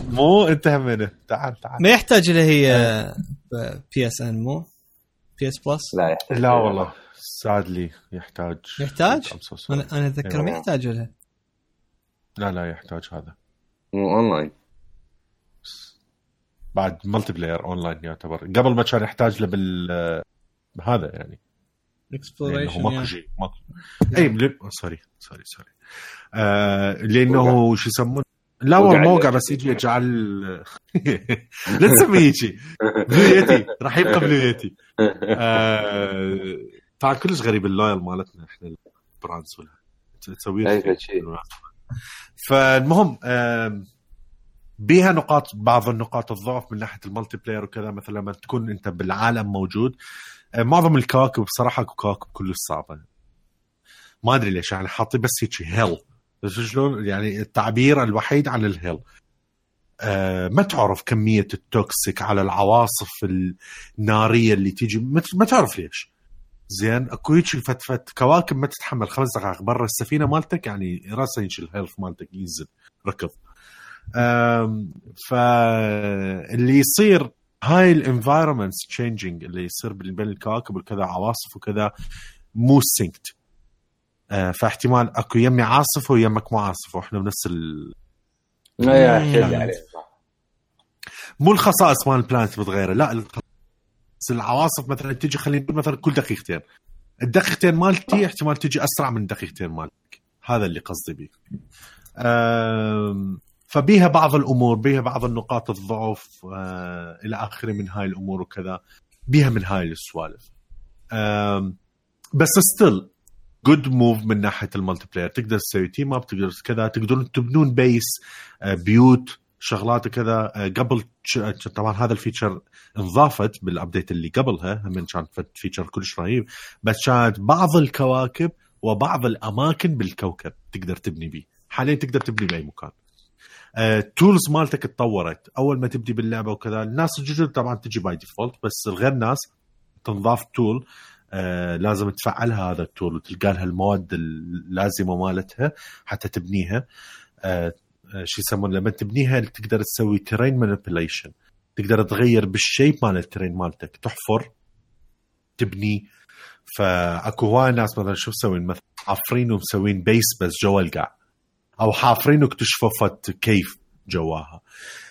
مو؟ أنت همينة. تعال تعال. ما يحتاج اللي هي بي إس إن مو؟ بي إس بلس؟ لا يحتاج لا والله. سادلي يحتاج يحتاج؟ أنا أنا أتذكر ما أيوة. يحتاج لها لا لا يحتاج هذا. مو أونلاين. بعد ملتي بلاير أونلاين يعتبر. قبل ما كان يحتاج له بال هذا يعني. اكسبلوريشن ماكو شيء ماكو اي بل- سوري سوري سوري آه لأنه شو يسمون لا هو وقع الموقع اللي- بس يجي يجعل لا تسميه هيجي بلو يتي راح يبقى بلو يتي آه طبعا كلش غريب ال loyal مالتنا إحنا ال brands ولا تسوي أي فد شيء. فالمهم آم، بيها نقاط بعض النقاط الضعف من ناحية ال multiplayer وكذا مثلا لما تكون أنت بالعالم موجود آه، معظم الكواكب بصراحة كواكب كلش صعبة. ما أدري ليش يعني حاطين بس هيك hell بس شلون؟ يعني التعبير الوحيد عن ال hell آه ما تعرف كمية ال toxic على العواصف النارية اللي تيجي. ما تعرف ليش. زين أكو هيك فتفت كواكب ما تتحمل. خمس دقائق برا السفينة مالتك يعني راسا هيك ال health مالتك ينزل ركض. فاللي يصير هاي ال environments changing اللي يصير بين الكواكب وكذا عواصف وكذا مو synced آه، فاحتمال أكو يمي عاصفه ويمك مو عاصفه وإحنا بنفس ال... صح مو الخصائص مال ال planet بتغيره لا الخصائص العواصف مثلا تيجي خلينا نقول مثلا كل دقيقتين. الدقيقتين مالتي احتمال تيجي أسرع من الدقيقتين مالتك. هذا اللي قصدي بيه. فبيها بعض الأمور بيها بعض النقاط الضعف آه، إلى آخره من هاي الأمور وكذا. بيها من هاي السوالف. بس still good move من ناحية ال multiplayer تقدر تسوي team up تقدر كذا تقدرون تبنون base آه، بيوت شغلات كذا آه، قبل ش- طبعا هذا ال feature انضافت بال update اللي قبلها هم كان feature كلش رهيب. بس كانت بعض الكواكب وبعض الأماكن بالكوكب تقدر تبني بيه. حاليا تقدر تبني بأي مكان. ال tools مالتك تطورت. أول ما تبدي باللعبة وكذا الناس الجدد طبعا تجي by default بس الغير ناس تنضاف tool آه لازم تفعلها هذا ال tool وتلقى لها المواد اللازمة مالتها حتى تبنيها. آه آه، شو يسمون لما تبنيها تقدر تسوي terrain manipulation تقدر تغير بال shape مال ال terrain مالتك. تحفر تبني. فأكو هواي ناس مثلا شو مسوين؟ مثلا حافرين ومسوين base بس جوا القاع أو حافرين واكتشفوا cave جواها.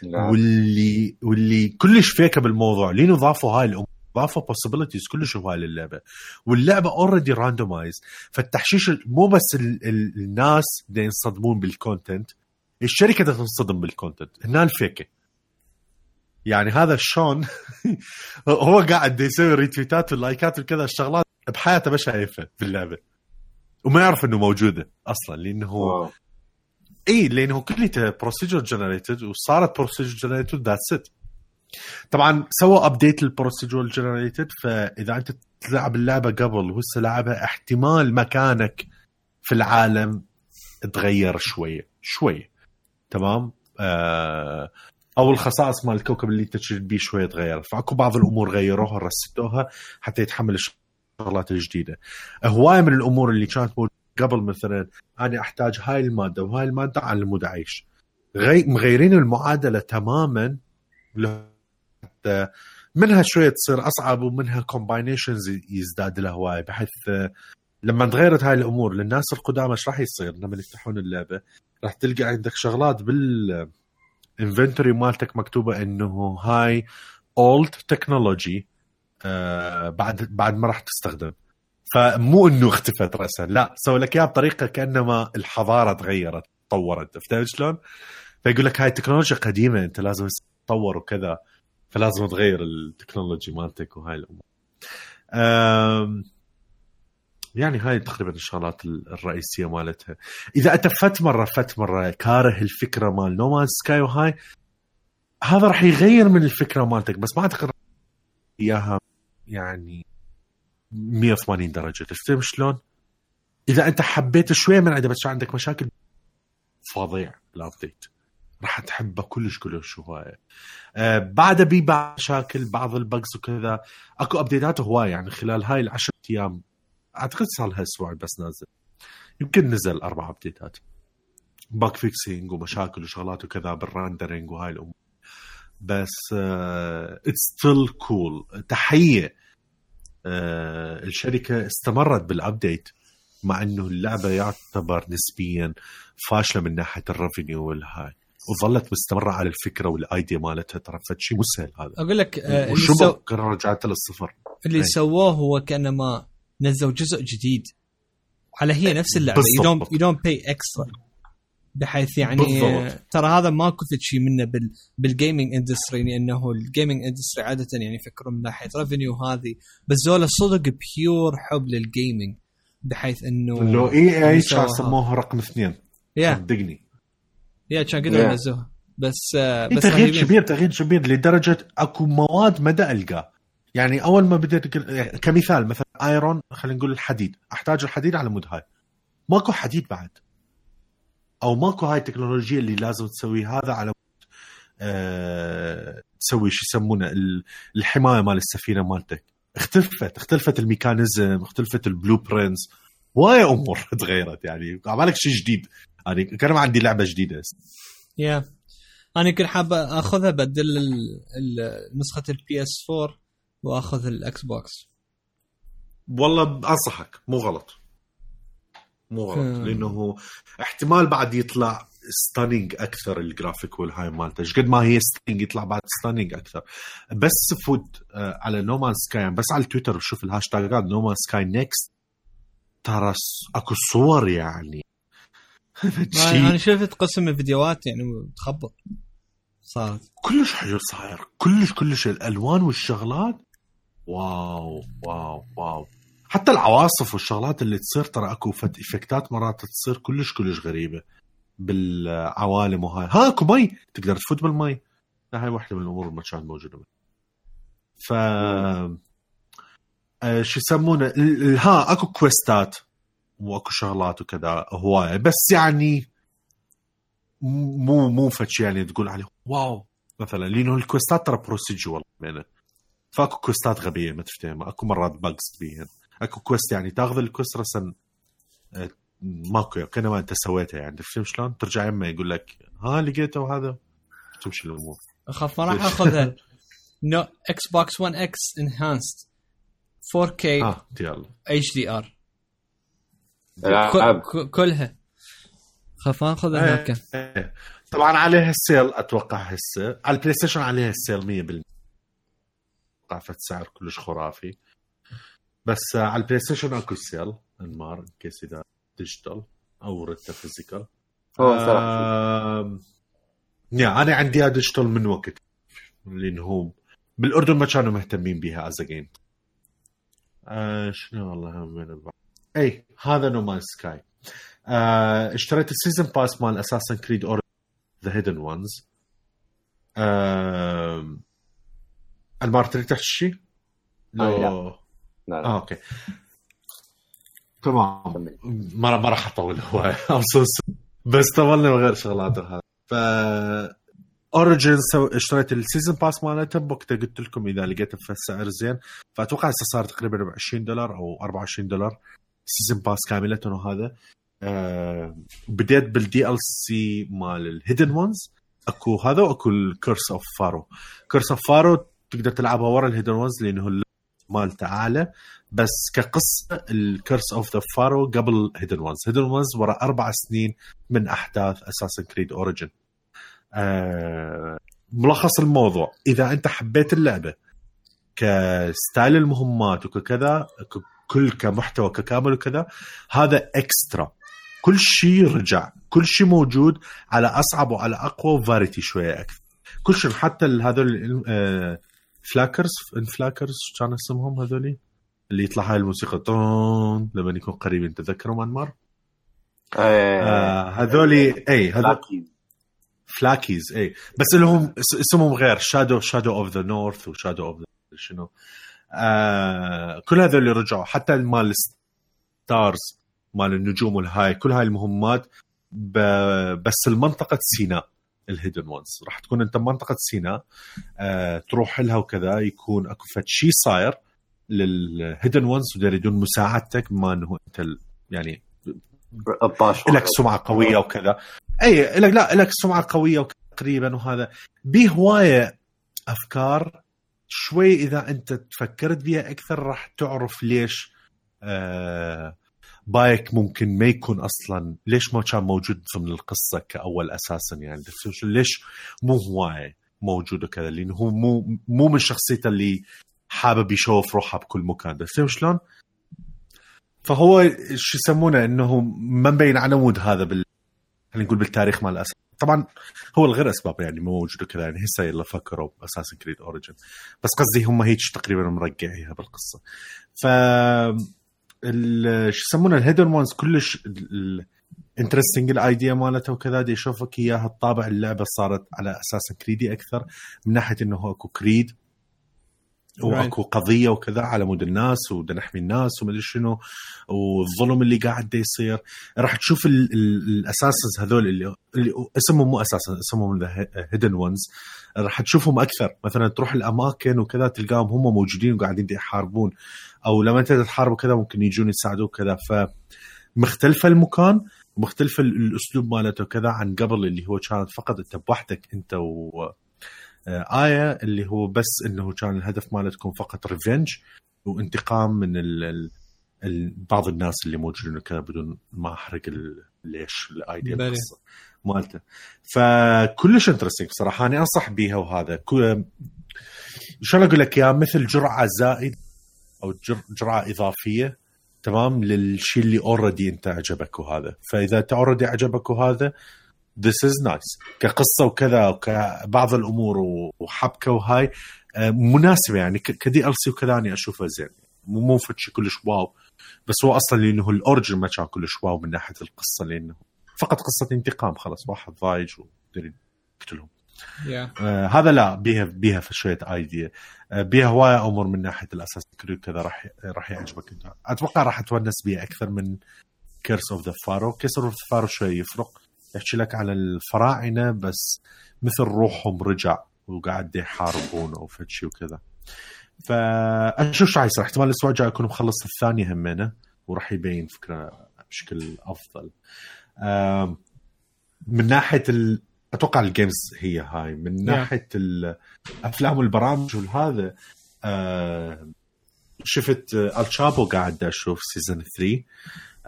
نعم. واللي واللي كلش فيكه بالموضوع. لين ضافوا هاي الأمور ضافوا possibilities كلش هواي للعبة. واللعبة اوريدي راندومايز فالتحشيش ال- مو بس ال ال الناس دا ينصدمون بالكونتنت الشركة دا تنصدم بالكونتنت هنا الفيكه يعني هذا شون هو قاعد يسوي ريتويتات واللايكات وكذا الشغلات بحياته ما شايفها باللعبه وما يعرف إنه موجودة أصلا لأنه واو. إي لأنه كليته بروسيجر جنريتد وصارت بروسيجر جنريتد ذاتس ات طبعا سووا update لل procedural generated فإذا أنت تلعب اللعبة قبل وهسه لعبها احتمال مكانك في العالم تغير شوية شوية تمام؟ آه أو الخصائص مال الكوكب اللي انت بيه شوية تغير. فأكو بعض الأمور غيروها رستوها حتى يتحمل الشغلات الجديدة. هواية من الأمور اللي كانت موجودة قبل مثلا أنا أحتاج هاي المادة وهاي المادة على المود أعيش. غي... مغيرين المعادلة تماما ل- منها شوية تصير أصعب ومنها combinations يزداد لها هواي بحيث آه، لما تغيرت هاي الأمور للناس القدامى إيش راح يصير؟ لما يفتحون اللعبة راح تلقى عندك شغلات بال inventory مالتك مكتوبة إنه هاي old technology بعد بعد ما راح تستخدم. فمو إنه اختفت راسا لا سووا لك إياها بطريقة كأنما الحضارة تغيرت تطورت فهمت شلون؟ فيقول لك هاي تكنولوجيا قديمة أنت لازم تطور وكذا فلازم تغير ال technology مالتك وهاي الأمور. يعني هاي تقريبا الشغلات الرئيسية مالتها. إذا انت فت مرة فت مرة كاره الفكرة مال نومان سكاي وهاي هذا راح يغير من الفكرة مالتك بس ما أعتقد إياها يعني 180 درجة. تفهم شلون؟ إذا أنت حبيت شوية من عنده بس عندك مشاكل فظيع. ال update راح تحبه كلش كلش هوايه آه بعد بي بعض مشاكل بعض ال bugs وكذا. أكو update ات هواية يعني خلال هاي العشر أيام. أعتقد صار لها أسبوع بس نازل. يمكن نزل أربع update ات bug fixing ومشاكل وشغلات وكذا بال rendering وهاي الأمور. بس it's still cool تحية. الشركة استمرت بال update مع إنه اللعبة يعتبر نسبيا فاشلة من ناحية ال revenue والهاي وظلت مستمرة على الفكرة وال idea مالتها ترى فشي مو سهل هذا. أقول لك آه، وشو سو... رجعتها للصفر. اللي أي. سووه هو كأنما نزلوا جزء جديد. على هي نفس اللعبة you don't you don't pay extra بحيث يعني بالضبط. ترى هذا ما كنت شيء منه بال بال gaming industry لأنه ال gaming industry عادة يعني يفكرون من ناحية revenue هذه بس زولا صدق pure حب لل gaming بحيث إنه لو اي اي. كان سموها رقم اثنين يا صدقني يا كان قدروا Yeah. ينزلوها بس آه، في بس تغيير. كبير تغيير كبير لدرجة أكو مواد ما القاه يعني أول ما بديت يعني كمثال مثلا ايرون خلينا نقول الحديد أحتاج الحديد على مود هاي ماكو حديد بعد أو ماكو هاي التكنولوجيا اللي لازم تسوي هذا على آه تسوي شو يسمونه ال- الحماية مال السفينة مالتك. اختلفت اختلفت ال mechanism اختلفت ال blueprints وايد أمور تغيرت يعني. عمالك شيء جديد. يعني كان عندي لعبة جديدة. يا أنا كنت حاب أخذها بدل ال- ال- نسخة ال PS 4 وأخذ ال Xbox والله أنصحك. مو غلط. مو غلط مم. لأنه احتمال بعد يطلع stunning أكثر الجرافيك والهاي مالته. إيش قد ما هي stunning يطلع بعد stunning أكثر. بس فوت آه، على No Man's Sky يعني بس على التويتر وشوف الهاشتاجات No Man's Sky Next ترى أكو صور يعني. أنا شيء شفت قسم الفيديوهات يعني تخبط. صارت كلش حلو صاير. كلش كلش الالوان والشغلات. wow wow wow. حتى العواصف والشغلات اللي تصير ترى أكو فت effect ات مرات تصير كلش كلش غريبة بالعوالم وهاي. ها أكو مي! تقدر تفوت بالمي. هاي واحدة من الأمور اللي كانت موجودة. ف آه، شو يسمونه؟ ها أكو quest ات وأكو شغلات وكذا هواية. بس يعني مو مو شيء يعني تقول عليه wow! مثلا لأنه ال quest ات ترى procedural يعني. فأكو quest ات غبية ما تفتهم أكو مرات bugs بيهن. أكو quest يعني تاخذ ال quest رسم آه، ماكو كانما أنت سويتها يعني. تفهم شلون؟ ترجع يمه يقول لك ها لقيته وهذا تمشي الأمور. أخاف ما راح آخذها. نو Xbox 1 X enhanced 4K ها يلا. HDR كلها. خاف ما آخذها إيه. هناك إيه. طبعا عليها ال sale أتوقع هسه. على ال PlayStation عليها ال sale 100% أتوقع فد سعر كلش خرافي. بس آه، على ال PlayStation أكو sale إنمار in case إذا ديجيتال أو ردته فيزيكال آم، يا أنا عندي ديجيتال من وقت لأنه هو بالأردن ما كانوا مهتمين بها از جيم آه شنو والله من اي هذا نو مان سكاي آه اشتريت السيزون باس مال أساسا كريد اور ذا هيدن وانز المار تريد تحكي شيء؟ لو... آه، لا. لا. لا okay. تمام. ما ما راح أطول هواي. بس طولنا من غير شغلات وهذا ف Origins سو... اشتريت ال season pass مالته. بوقتها قلت لكم إذا لقيته في سعر زين. فأتوقع هسه صار تقريبا ب 20 دولار أو 24 دولار season pass كاملة وهذا آه... بديت بال DLC مال ال Hidden Ones أكو هذا وأكو ال Curse of Pharaoh Curse of Pharaoh تقدر تلعبها ورا ال Hidden Ones لأنه مالته أعلى بس كقصة ال Curse of the Pharaoh قبل Hidden Ones Hidden Ones ورا أربع سنين من أحداث Assassin's Creed Origins آه ملخص الموضوع. إذا أنت حبيت اللعبة ك style المهمات وكذا كل كمحتوى ككامل وكذا هذا extra كل شيء رجع. كل شيء موجود على أصعب وعلى أقوى فاريتي شوية أكثر. كل شيء حتى هذول آه فلاكرز انفلاكرز كان اسمهم هذولي؟ اللي يطلع هاي الموسيقى طون لما يكون قريبين تذكروا انمار إيه. آه هذولي اي هذول فلاكيز اي بس لهم اس- اسمهم غير شادو شادو اوف ذا نورث وشادو اوف شنو؟ آه كل هذول اللي رجعوا. حتى مال ستارز مال النجوم والهاي كل هاي المهمات. بس المنطقة سيناء. ال Hidden Ones راح تكون أنت بمنطقة سيناء آه تروح لها وكذا يكون أكو شيء صاير لل Hidden Ones ويريدون مساعدتك بما إنه أنت يعني لك سمعة قوية وكذا. إي لك لا لك سمعة قوية تقريبا وهذا. به هواية أفكار شوي إذا أنت تفكرت بها أكثر راح تعرف ليش آه بايك ممكن ما يكون أصلا ليش ما كان موجود ضمن القصة كأول أساسا؟ يعني ليش مو هوايه موجود وكذا؟ لأنه هو مو مو من شخصيته اللي حابب يشوف روحه بكل مكان. فهمت شلون؟ فهو شو يسمونه؟ إنه ما مبين على مود هذا بال خلينا نقول بالتاريخ مال الاساس طبعا هو الغير أسباب يعني مو موجود كذا يعني هسه يلا فكروا بأساس creed origin بس قصدي هم هيك تقريبا مرقعيها بالقصة. ف شو يسمونه ال hidden ones كلش interesting ال idea مالته وكذا. دي يشوفك إياها الطابع اللعبة صارت على أساس creedي أكثر من ناحية إنه أكو creed وأكو قضية وكذا على مود الناس وبدنا نحمي الناس ومدري شنو والظلم اللي قاعد يصير. راح تشوف ال- ال- الأساسز هذول اللي, اللي اسمهم مو أساسا اسمهم هيدن وانز راح تشوفهم أكثر. مثلا تروح الأماكن وكذا تلقاهم هم موجودين وقاعدين يحاربون. أو لما أنت تحارب كذا ممكن يجون يساعدوك كذا فمختلفه المكان ومختلفه ال- الأسلوب مالته كذا عن قبل اللي هو كانت فقط أنت بوحدك أنت و آية اللي هو بس إنه كان الهدف مالتكم فقط ريفنج وانتقام من ال ال بعض الناس اللي موجودين كذا بدون ما أحرق ليش ال idea. القصة مالته. فكلش interesting بصراحه أنا أنصح بيها وهذا. شلون أقول لك يا مثل جرعة زائد أو جر- جرعة إضافية تمام للشيء اللي already أنت عجبك وهذا. فإذا أنت already عجبك وهذا this is nice. كقصة وكذا وكبعض الأمور وحبكة وهاي آه، مناسبة يعني. ك- ك DLC وكذا أني أشوفها زين. مو مو شيء كلش واو. بس هو أصلا لأنه ال origin ما كان كلش wow من ناحية القصة لأنه فقط قصة انتقام خلاص. واحد ضايج ويقدر يقتلهم يا آه هذا لا بيها بيها في شوية idea آه بيها هواية أمور من ناحية ال assassin's creed كذا راح راح يعجبك. أنت أتوقع راح تونس بيها أكثر من curse of the pharaohs curse of the pharaohs شوي يفرق. يحكي لك على الفراعنة بس مثل روحهم رجع وقاعد يحاربون أو فد شيء وكذا. فاشوف شو حيصير احتمال الأسبوع الجاي أكون مخلص الثانية همينة وراح يبين فكرة بشكل أفضل. من ناحية ال... أتوقع ال games هي هاي. من ناحية الافلام والبرامج والهذا آه شفت آه، الشابو قاعد أشوف season 3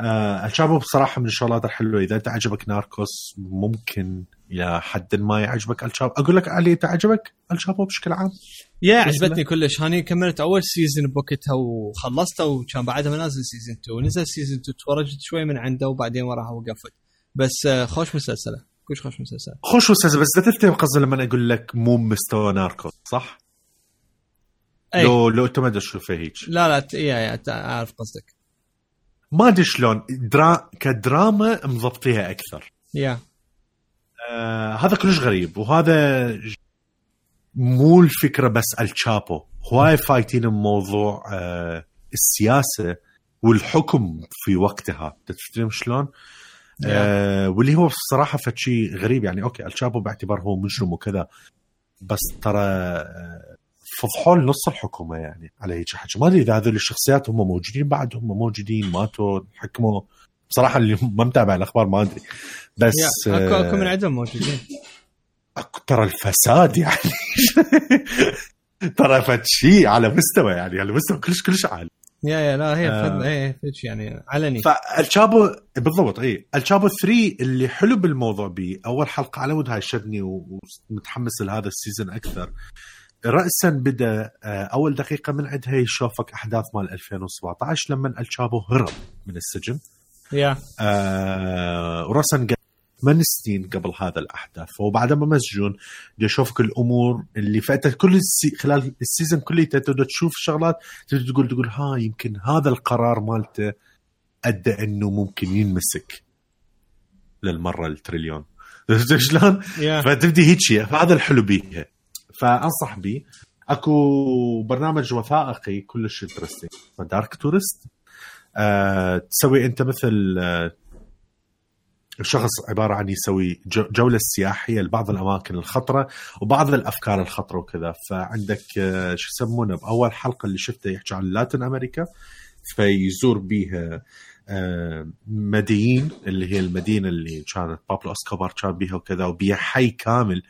آه الشابو بصراحة من الشغلات الحلوه إذا أنت عجبك ناركوس ممكن إلى حد ما يعجبك الشابو أقول لك علي أنت عجبك الشابو بشكل عام؟ yeah عجبتني كلش. هاني كملت أول season بوقتها وخلصته وكان بعدها منازل season 2 نزل season 2 تفرجت شوي من عنده وبعدين وراها وقفت. بس آه، خوش مسلسلة. كلش خوش مسلسل خوش مسلسل بس لا تفتهم قصدي لما أقول لك مو مستوى ناركوس صح؟ أي. لو لو أنت ما فيه هيك. لا لا yeah yeah أعرف قصدك. ما أدري شلون درا... كدراما مضبطيها أكثر. yeah آه هذا كلش غريب وهذا مو الفكرة بس الشابو. هواي فايتين بموضوع آه السياسة والحكم في وقتها. تفهم شلون؟ آه واللي هو بصراحة فشي غريب. يعني okay الشابو باعتبار هو مجرم وكذا بس ترى آه، فضحوا نص الحكومة يعني على هيك حكي. ما أدري إذا هذول الشخصيات هم موجودين بعد هم موجودين ماتوا حكموا. بصراحة اللي ما متابع الأخبار ما أدري. بس اكو أكو من عندهم موجودين. اكو ترى الفساد يعني. ترى فد شيء على مستوى يعني على مستوى كلش كلش عالي. yeah yeah لا هي آه. إيه يعني علني. فالشابو بالضبط إي. الشابو 3 اللي حلو بالموضوع بي أول حلقة على مود هاي شدني ومتحمس لهذا ال season أكثر. راسا بدأ آه، أول دقيقة من عندها يشوفك أحداث مال 2017 لما الشابو هرب من السجن. yeah آه وراسا قبل ثمان سنين قبل هذا الأحداث. وبعد ما مسجون بدي اشوفك الأمور اللي فاتت كل ال sea- خلال ال season كله تبدأ تشوف شغلات تبدأ تقول تقول ها يمكن هذا القرار مالته أدى إنه ممكن ينمسك للمرة التريليون. شلون؟ yeah فتبدي هيك فهذا الحلو بيها. فأنصح بيه أكو برنامج وثائقي كلش interesting dark tourist آه تسوي أنت مثل آه شخص عبارة عن يسوي جو- جولة سياحية لبعض الأماكن الخطرة وبعض الأفكار الخطرة وكذا. فعندك آه شو يسمونه؟ بأول حلقة اللي شفتها يحكي عن Latin America. فيزور بيها مديين اللي هي المدينة اللي كانت بابلو أسكوبار كان بيها وكذا وبيها حي كامل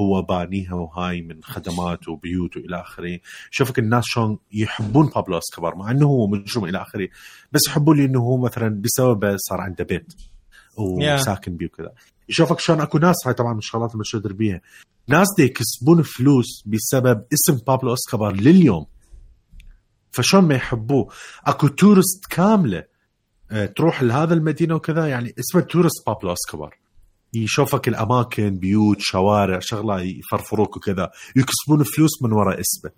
هو بانيها وهاي من خدمات وبيوت وإلى آخره. شوفك الناس شلون يحبون بابلو أسكوبار مع إنه هو مجرم إلى آخره بس يحبون لأنه هو مثلا بسببه صار عنده بيت وساكن بيه وكذا. يشوفك شلون أكو ناس هاي طبعا من الشغلات اللي بتشدر بيها. ناس دي يكسبون فلوس بسبب اسم بابلو أسكوبار لليوم. فشلون ما يحبوه؟ أكو tourist كاملة آه، تروح لهذا المدينة وكذا يعني اسمه tourist بابلو أسكوبار. يشوفك الأماكن بيوت شوارع شغلة يفرفروك وكذا. يكسبون فلوس من وراء اسمه.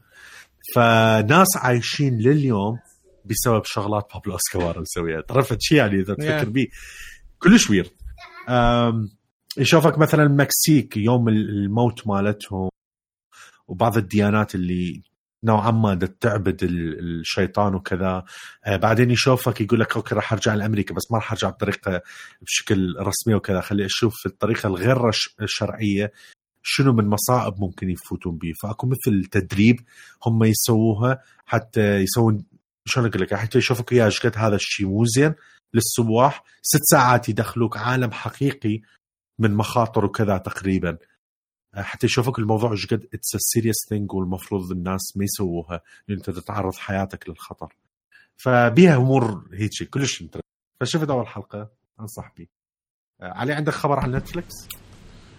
فناس عايشين لليوم بسبب شغلات بابلو أسكوبار مسويها ترى فد شيء يعني إذا تفكر بيه؟ كلش weird يشوفك مثلا المكسيك يوم الموت مالتهم وبعض الديانات اللي نوعا ما تعبد الشيطان وكذا. آه بعدين يشوفك يقول لك okay راح أرجع لأمريكا بس ما راح أرجع بطريقة بشكل رسمي وكذا. خلي أشوف الطريقة الغير الشرعية شنو من مصائب ممكن يفوتون به فأكو مثل تدريب هم يسووها حتى يسوون شلون أقول لك حتى يشوفك يا إيش هذا الشيء مو زين للسواح ست ساعات يدخلوك عالم حقيقي من مخاطر وكذا تقريبا. حتى يشوفك الموضوع إيش قد it's serious thing والمفروض الناس ما يسووها لأن أنت تتعرض حياتك للخطر. فبيها أمور هيك كلش فشفت أول حلقة أنصح بيه. علي عندك خبر عن نتفلكس؟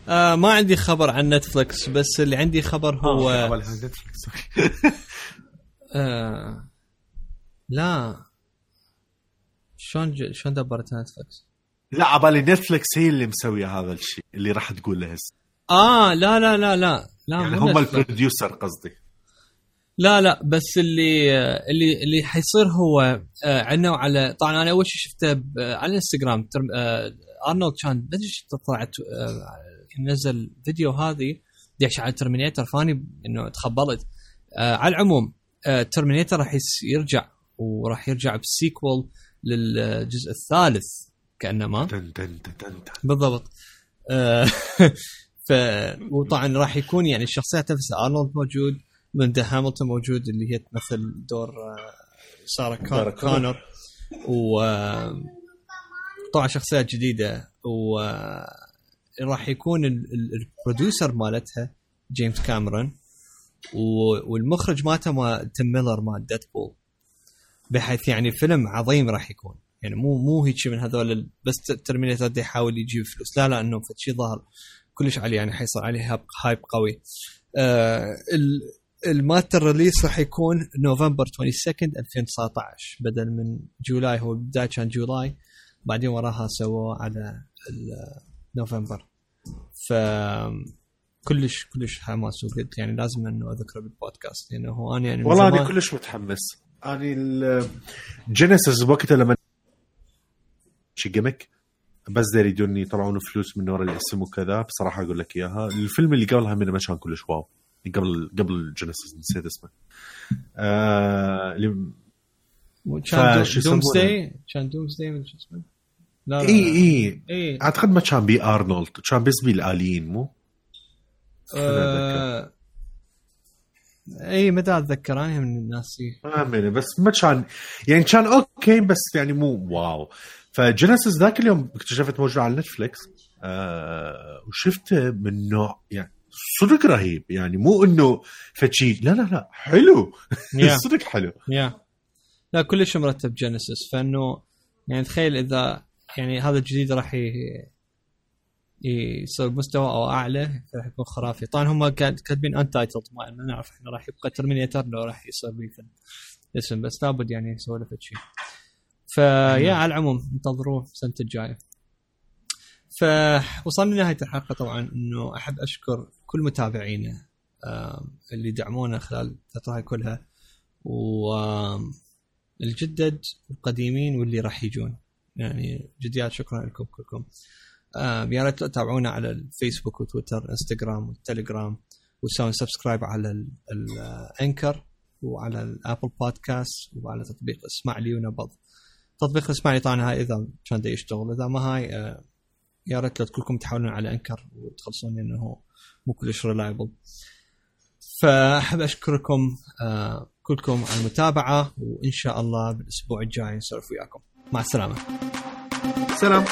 آه ما عندي خبر عن نتفلكس بس اللي عندي خبر هو آه نتفلكس آه لا. شلون ج... شلون دبرت نتفلكس؟ لا عبالي نتفلكس هي اللي مسوية هذا الشيء اللي راح تقول له هسه. آه لا لا لا لا. لا يعني هم ال producer قصدي. لا لا بس اللي اللي اللي حيصير هو آه عندنا على طبعا أنا أول شيء شفته على الانستغرام آه أرنولد كان ما أدري طلعت آه نزل فيديو هذه ديش على ترمينيتر فاني إنه تخبلت. آه على العموم آه ترمينيتر راح يرجع وراح يرجع ب sequel للجزء الثالث كانما. بالضبط. آه ف وطبعا راح يكون يعني الشخصيات نفسها. أرنولد موجود ليندا هاملتون موجود اللي هي تمثل دور سارة كون كونر. و طبعا شخصيات جديدة. و راح يكون ال producer مالتها جيمس كاميرون. والمخرج مالته ما تيم ميلر مال ديدبول بحيث يعني فيلم عظيم راح يكون. يعني مو مو هيك من هذول بس ترمينيتر يحاول يجيب فلوس. لا لا إنه شيء ظهر. كلش عليه يعني حيصير عليه hype قوي. آه ال release راح يكون نوفمبر 22 2019 بدل من July هو بداية كان July بعدين وراها سووه على نوفمبر. ف كلش كلش حماس وقلت يعني لازم انه أذكره بالبودكاست لأنه هو أنا يعني والله أنا كلش متحمس. أنا جينيسيس وقتها لما شي جيمك بس داير يريدون يطلعون فلوس من ورا الاسم وكذا. بصراحة أقول لك إياها. الفيلم اللي قبلها منه ما كان كلش واو. قبل قبل جينيسيس نسيت اسمه. آه اللي كان دومسداي كان دومسداي شو اسمه؟ لا إي إي. إي. أعتقد ما كان بي ارنولد كان بس بي الآليين مو؟ آه اي متى أتذكر أنا من الناس ما بس ما كان يعني كان okay بس يعني مو واو. فجينيسيس ذاك اليوم اكتشفت موجود على نتفلكس آه وشفته من نوع يعني صدق رهيب. يعني مو إنه فشي لا لا لا حلو. Yeah. صدق حلو. يا yeah. لا كلش مرتب جينيسيس. فإنه يعني تخيل إذا يعني هذا الجديد راح ي... يصير مستوى أو أعلى راح يكون خرافي. طبعا هم كاتبين untitled ما نعرف إحنا راح يبقى ترمينيتر لو راح يصير بيه اسم بس لابد يعني يسوي له شيء فيا على العموم انتظروه السنة الجاية. فوصلنا لنهاية الحلقة طبعا إنه أحب أشكر كل متابعينا اللي دعمونا خلال الفترة كلها والجدد والقديمين واللي راح يجون. يعني جديات شكرا لكم كلكم. يا ريت تتابعونا على الفيسبوك وتويتر إنستغرام والتليجرام وتسوون subscribe على الأنكر وعلى الابل بودكاست وعلى تطبيق اسمع لي ونبض. تطبيق اسمع لي طبعا هاي إذا كان يشتغل. إذا ما هاي يا ريت كلكم تحاولون على أنكر وتخلصون إنه مو كلش reliable فأحب أشكركم آه كلكم على المتابعة وإن شاء الله بالأسبوع الجاي نسولف وياكم. مع السلامة. سلام.